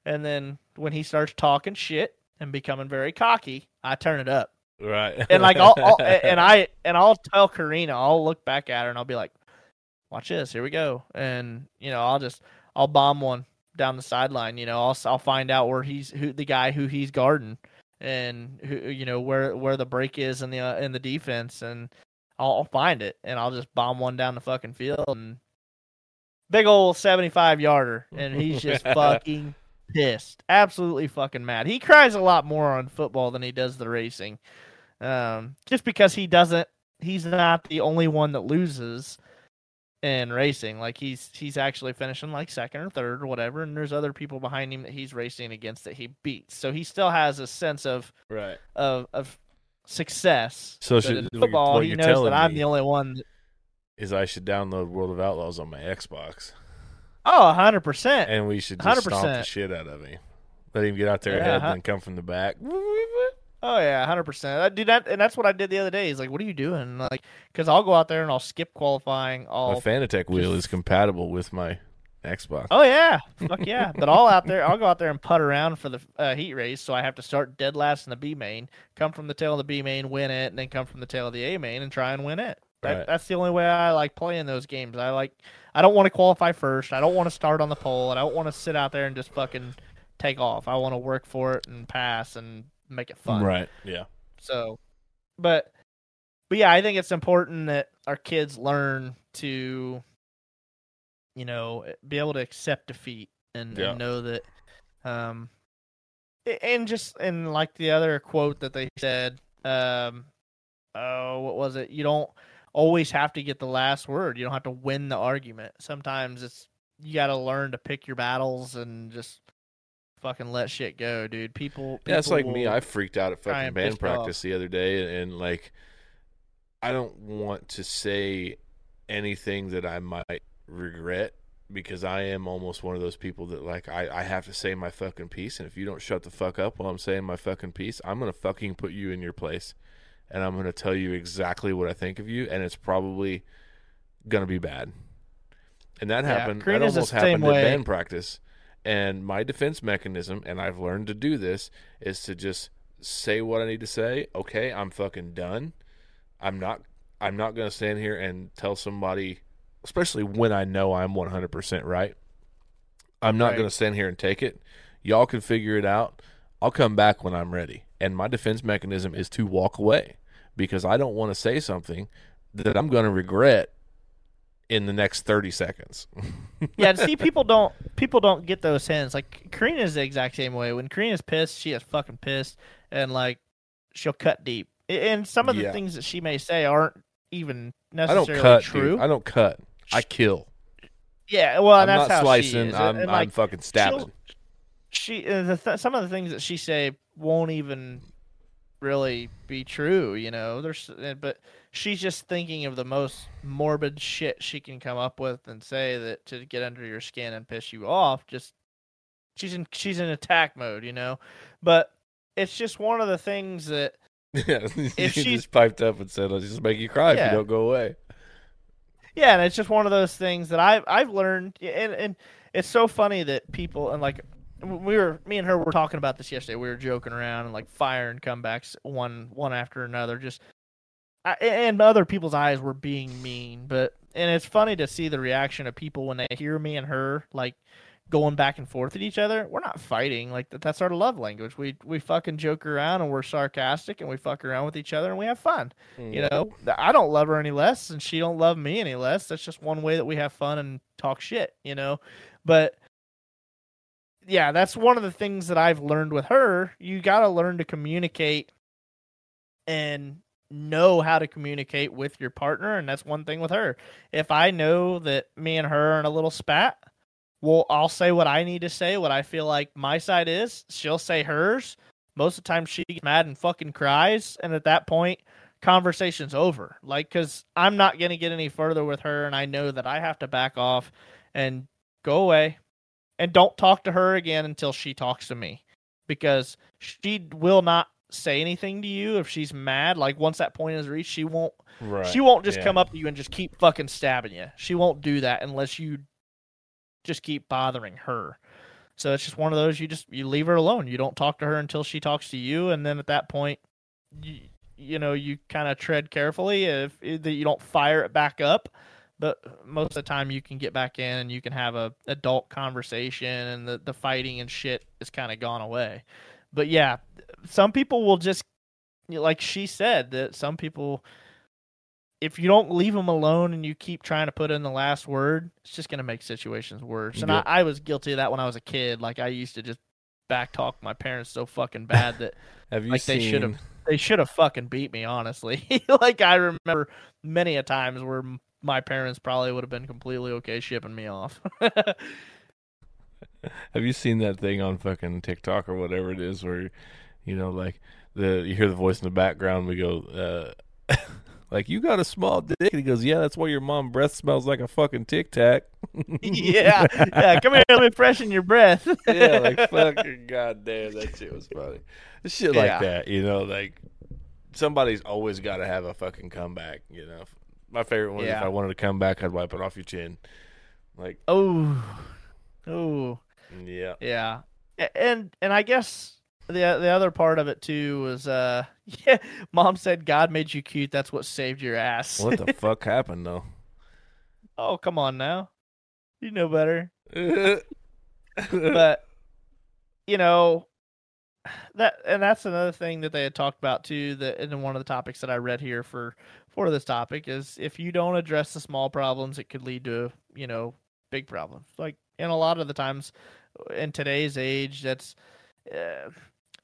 And then when he starts talking shit and becoming very cocky, I turn it up. Right. And like I'll, I'll and I and I'll tell Karina, I'll look back at her and I'll be like, "Watch this, here we go." And you know, I'll just I'll bomb one down the sideline. You know, I'll I'll find out where he's who the guy who he's guarding and who you know where where the break is in the uh, in the defense and I'll, I'll find it and I'll just bomb one down the fucking field and big old 75 yarder and he's just fucking pissed absolutely fucking mad he cries a lot more on football than he does the racing um just because he doesn't he's not the only one that loses in racing like he's he's actually finishing like second or third or whatever and there's other people behind him that he's racing against that he beats so he still has a sense of right. of of success. So should- in what you're- football, he knows that I'm me- the only one. That, Is I should download World of Outlaws on my Xbox, oh, hundred percent. and we should just stomp the shit out of him. Let him get out there Yeah, ahead huh? and then come from the back. Oh yeah, hundred percent. I do that, and that's what I did the other day. He's like, "What are you doing?" Like, because I'll go out there and I'll skip qualifying. My I'll Fanatec wheel is compatible with my Xbox. Oh yeah, fuck yeah! But I'll out there, I'll go out there and putt around for the uh, heat race. So I have to start dead last in the B main, come from the tail of the B main, win it, and then come from the tail of the A main and try and win it. That, Right. That's the only way I like playing those games. I like, I don't want to qualify first. I don't want to start on the pole. and I don't want to sit out there and just fucking take off. I want to work for it and pass and make it fun. Right. Yeah. So, but, but yeah, I think it's important that our kids learn to, you know, be able to accept defeat and, Yeah. and know that, um, and just and like the other quote that they said, um, oh, what was it? You don't always have to get the last word. You don't have to win the argument. Sometimes it's you got to learn to pick your battles and just fucking let shit go, dude. People, Yeah, it's like me. I freaked out at fucking band me off. practice the other day, and, and like, I don't want to say anything that I might regret because I am almost one of those people that like I, I have to say my fucking piece, and if you don't shut the fuck up while I'm saying my fucking piece, I'm gonna fucking put you in your place, and I'm gonna tell you exactly what I think of you, and it's probably gonna be bad. And that Yeah, happened. That almost happened at way. band practice. And my defense mechanism, and I've learned to do this, is to just say what I need to say. Okay, I'm fucking done. I'm not. I'm not gonna stand here and tell somebody, especially when I know I'm 100% right. I'm not Right. gonna stand here and take it. Y'all can figure it out. I'll come back when I'm ready. And my defense mechanism is to walk away because I don't want to say something that I'm going to regret in the next 30 seconds. yeah, see, people don't people don't get those hints. Like Karina's the exact same way. When Karina's pissed, she is fucking pissed, and like she'll cut deep. And some of the Yeah. things that she may say aren't even I don't necessarily cut, true. dude. I don't cut. I kill. yeah, well, I'm that's not how slicing. she is. I'm, and, I'm fucking stabbing. She, uh, the th- some of the things that she say won't even really be true. You know, there's uh, but she's just thinking of the most morbid shit she can come up with and say that to get under your skin and piss you off. Just she's in she's in attack mode, you know. But it's just one of the things that Yeah, you she's- just piped up and said, "I'll just make you cry if you don't go away." yeah, and it's just one of those things that I've I've learned, and and it's so funny that people and like we were me and her were talking about this yesterday. We were joking around and like firing comebacks one one after another, just I, and other people's eyes were being mean, but and it's funny to see the reaction of people when they hear me and her like going back and forth at each other, we're not fighting. Like that, that's our love language. We we fucking joke around and we're sarcastic and we fuck around with each other and we have fun. Mm. You know, I don't love her any less and she don't love me any less. That's just one way that we have fun and talk shit, you know. But yeah, that's one of the things that I've learned with her. You got to learn to communicate and know how to communicate with your partner and that's one thing with her. If I know that me and her are in a little spat, well, I'll say what I need to say, what I feel like my side is. She'll say hers. Most of the time, she gets mad and fucking cries, and at that point, conversation's over. Like, because I'm not gonna get any further with her, and I know that I have to back off and go away, and don't talk to her again until she talks to me, because she will not say anything to you if she's mad. Like once that point is reached, she won't Right. she won't just yeah. come up to you and just keep fucking stabbing you. She won't do that unless you just keep bothering her. So it's just one of those you just you leave her alone. You don't talk to her until she talks to you and then at that point you, you know, you kind of tread carefully if, if that you don't fire it back up. But most of the time you can get back in and you can have a adult conversation and the, the fighting and shit is kind of gone away. But yeah, some people will just like she said that some people if you don't leave them alone and you keep trying to put in the last word, it's just going to make situations worse. And Yep. I, I was guilty of that when I was a kid. Like I used to just backtalk my parents so fucking bad that Have you like they should have they should have fucking beat me. Honestly, like I remember many a times where my parents probably would have been completely okay shipping me off. Have you seen that thing on fucking TikTok or whatever it is where, you know, like the you hear the voice in the background. We go, uh, like you got a small dick. And he goes, yeah, that's why your mom breath smells like a fucking tic tac. yeah, yeah. Come here, let me freshen your breath. yeah, like fucking goddamn, that shit was funny. Shit like Yeah. that, you know, like somebody's always got to have a fucking comeback. You know, my favorite one is if I wanted to come back, I'd wipe it off your chin. Like, oh, oh. yeah, Yeah, and and I guess the the other part of it too was uh yeah, mom said God made you cute. That's what saved your ass. what the fuck happened though? oh come on now, you know better. But you know that and that's another thing that they had talked about too. That in one of the topics that I read here for for this topic is if you don't address the small problems, it could lead to you know big problems. Like and a lot of the times in today's age, that's uh,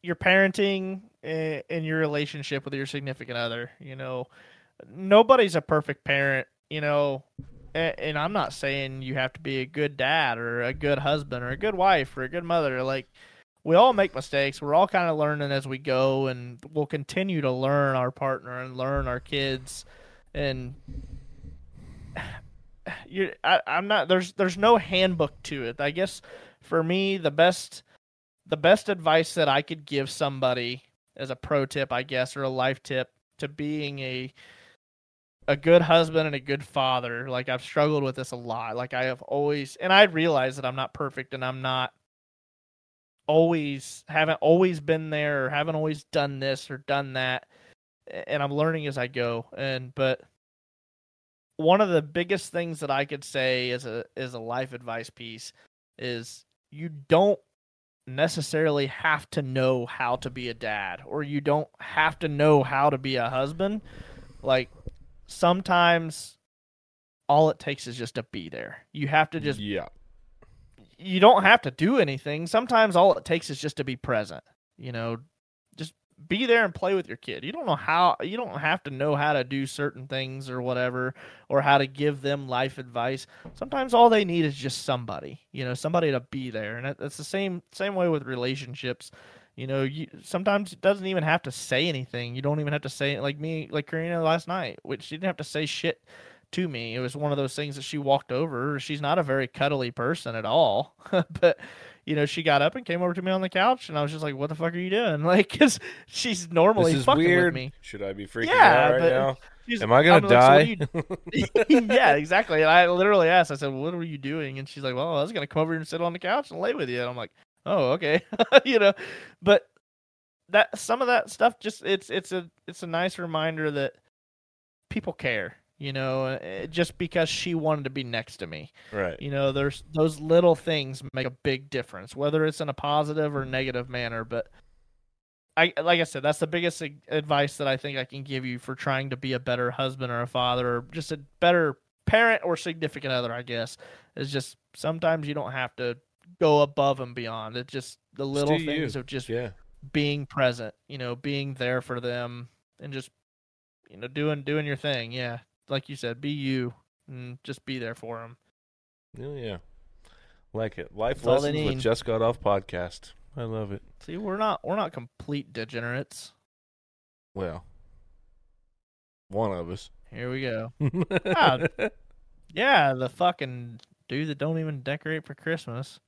your parenting uh, and your relationship with your significant other. You know, nobody's a perfect parent. You know, and I'm not saying you have to be a good dad or a good husband or a good wife or a good mother. Like we all make mistakes. We're all kind of learning as we go, and we'll continue to learn our partner and learn our kids. And you, I, I'm not. There's there's no handbook to it. I guess for me, the best the best advice that I could give somebody as a pro tip, I guess, or a life tip to being a a good husband and a good father. Like I've struggled with this a lot. Like I have always and I realize that I'm not perfect and I'm not always haven't always been there or haven't always done this or done that and I'm learning as I go. And but one of the biggest things that I could say as a as a life advice piece is you don't necessarily have to know how to be a dad or you don't have to know how to be a husband. Like sometimes all it takes is just to be there. You have to just yeah, you don't have to do anything. Sometimes all it takes is just to be present. You know, just be there and play with your kid. You don't know how you don't have to know how to do certain things or whatever or how to give them life advice. Sometimes all they need is just somebody, you know, somebody to be there. And that- that's the same same way with relationships. You know, you sometimes it doesn't even have to say anything. You don't even have to say like me like Karina last night, which she didn't have to say shit to me. It was one of those things that she walked over. She's not a very cuddly person at all, but you know, she got up and came over to me on the couch, and I was just like, "What the fuck are you doing?" Like, because she's normally fucking weird. with me. Should I be freaking Yeah, out right now? Am I gonna I'm like, "So die? are you-" yeah, exactly. And I literally asked. I said, "What were you doing?" And she's like, "Well, I was gonna come over here and sit on the couch and lay with you." And I'm like, "Oh, okay," you know. But that some of that stuff just it's it's a it's a nice reminder that people care. You know, uh, just because she wanted to be next to me. Right. You know, there's those little things make a big difference, whether it's in a positive or negative manner. But I, like I said, that's the biggest advice that I think I can give you for trying to be a better husband or a father or just a better parent or significant other. I guess is just sometimes you don't have to go above and beyond. It's just the little things you. of just Yeah. being present. You know, being there for them and just you know doing doing your thing. Yeah, like you said, be you and just be there for them. Yeah, yeah. Like it. Life That's lessons with. Just Got Off podcast. I love it. See, we're not we're not complete degenerates. Well, one of us. Here we go. Ah, Yeah, the fucking dude that don't even decorate for Christmas.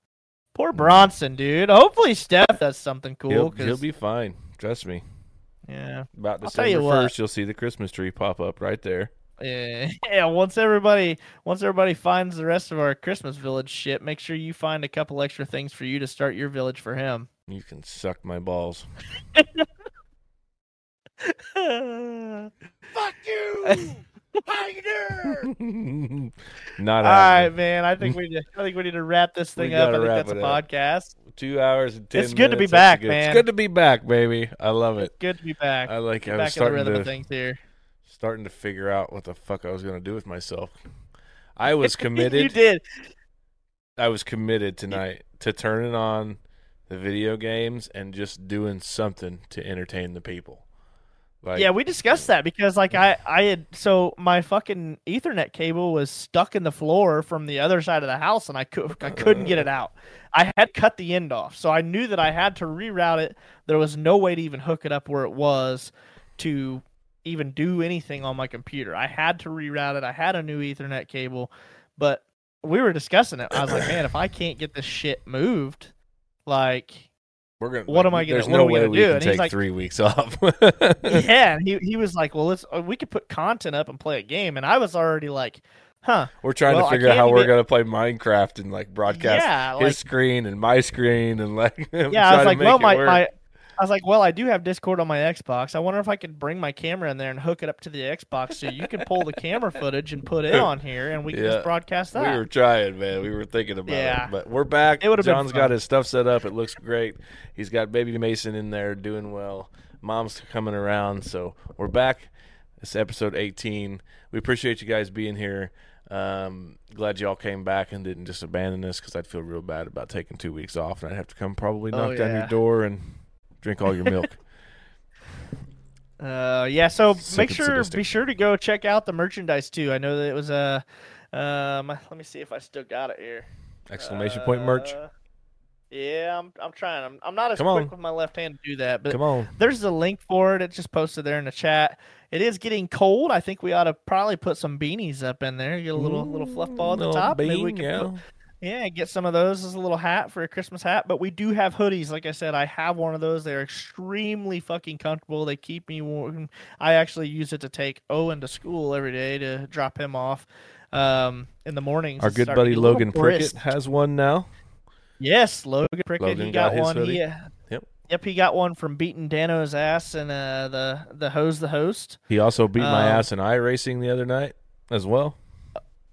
Poor Bronson, dude. Hopefully Steph does something cool. he'll, he'll be fine. Trust me. yeah, About December you first, you'll see the Christmas tree pop up right there. Yeah, yeah. Once everybody once everybody finds the rest of our Christmas village shit, make sure you find a couple extra things for you to start your village for him. You can suck my balls. Fuck you! How you doing? Not All right, happening. man. I think we need to, I think we need to wrap this We thing up. I think that's a up. podcast. Two hours and ten. It's good to be that's back, good. man. It's good to be back, baby. I love it. Good to be back. I like. Get I was back in the rhythm to of things here. Starting to figure out what the fuck I was gonna do with myself. I was committed. you did. I was committed tonight to turning on the video games and just doing something to entertain the people. Like, yeah, we discussed that because like I I had so my fucking Ethernet cable was stuck in the floor from the other side of the house and I could I couldn't get it out. I had cut the end off, so I knew that I had to reroute it. There was no way to even hook it up where it was to even do anything on my computer. I had to reroute it. I had a new Ethernet cable, but we were discussing it. I was like, man, if I can't get this shit moved, like we're gonna. what am I gonna- There's no way we do? can And take like- three weeks off. yeah, and he he was like, "Well, let's uh, we could put content up and play a game." And I was already like, "Huh, We're trying Well, to figure out how we're gonna play Minecraft and like broadcast yeah." his screen and my screen and like. yeah, I was like, "Well, my my." I was like, "Well, I do have Discord on my Xbox. I wonder if I could bring my camera in there and hook it up to the Xbox so you can pull the camera footage and put it on here, and we can Yeah, just broadcast that. we were trying, man. We were thinking about Yeah. it, but we're back. It would've been John's got his stuff set up. It looks great. He's got baby Mason in there doing well. Mom's coming around, so we're back. It's episode 18. We appreciate you guys being here. Um, glad y'all came back and didn't just abandon us because I'd feel real bad about taking two weeks off and I'd have to come probably Oh, knock down your door and drink all your milk. Uh, yeah. So Sick make sure, sadistic. be sure to go check out the merchandise too. I know that it was a. Um, let me see if I still got it here. Exclamation point merch. Uh, Yeah, I'm. I'm trying. I'm. I'm not as Come quick on. with my left hand to do that, but Come on. there's a link for it. It's just posted there in the chat. It is getting cold. I think we ought to probably put some beanies up in there. Get a little little fluff ball at the Little top. Maybe we can yeah. put- yeah, get some of those as a little hat for a Christmas hat. But we do have hoodies. Like I said, I have one of those. They're extremely fucking comfortable. They keep me warm. I actually use it to take Owen to school every day to drop him off um, in the mornings. Our good buddy get a little Logan Prickett has one now. Yes, Logan Prickett. Logan he got got, one. hoodie? He, uh, Yep. Yep, he got one from beating Dano's ass and uh, the the hose the host. He also beat my Um, ass in iRacing the other night as well.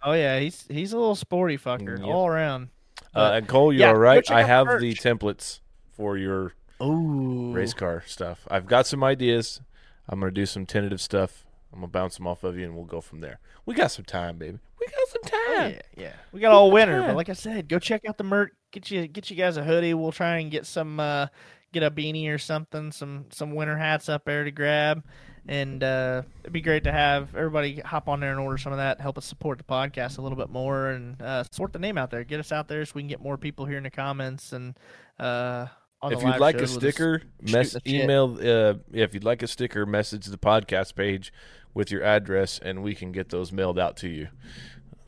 Oh yeah, he's he's a little sporty fucker Yep. all around. Uh, and Cole, you're yeah, all go right. I out the have the templates for your Ooh, race car stuff. I've got some ideas. I'm gonna do some tentative stuff. I'm gonna bounce them off of you, and we'll go from there. We got some time, baby. We got some Oh, time. yeah, yeah. We got all winter, Yeah. but like I said, go check out the merch. Get you get you guys a hoodie. We'll try and get some uh, get a beanie or something, some some winter hats up there to grab. And uh, it'd be great to have everybody hop on there and order some of that. Help us support the podcast a little bit more and uh, sort the name out there. Get us out there so we can get more people here in the comments and uh, If you'd like a sticker, mess, email. Uh, if you'd like a sticker, message the podcast page with your address, and we can get those mailed out to you.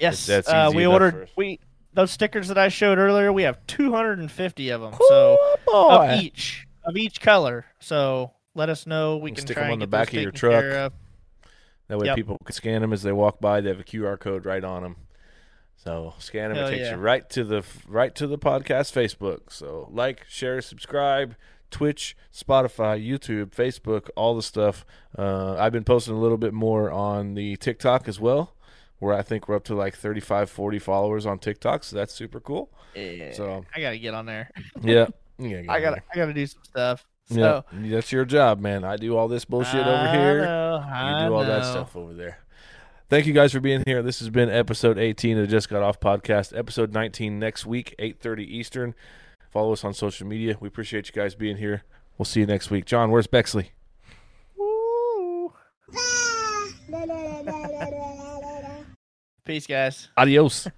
Yes, that's uh, we ordered we those stickers that I showed earlier. We have 250 of them. So boy. of each of each color. So let us know. We You can stick try 'em and on the back of your truck. of. That way Yep. people can scan them as they walk by. They have a QR code right on them. So scan them. Hell it takes yeah. you right to the right to the podcast Facebook. So like, share, subscribe, Twitch, Spotify, YouTube, Facebook, all the stuff. Uh, I've been posting a little bit more on the TikTok as well, where I think we're up to like 35, 40 followers on TikTok. So that's super cool. Yeah, So- I gotta get on there. Yeah. yeah I gotta I gotta do some stuff. So yeah, that's your job, man. I do all this bullshit over I here. know, You do all that stuff over there. Thank you guys for being here. This has been episode 18 of the Just Got Off podcast. Episode 19 next week, 8:30 Eastern. Follow us on social media. We appreciate you guys being here. We'll see you next week. John, where's Bexley? Peace, guys. Adios.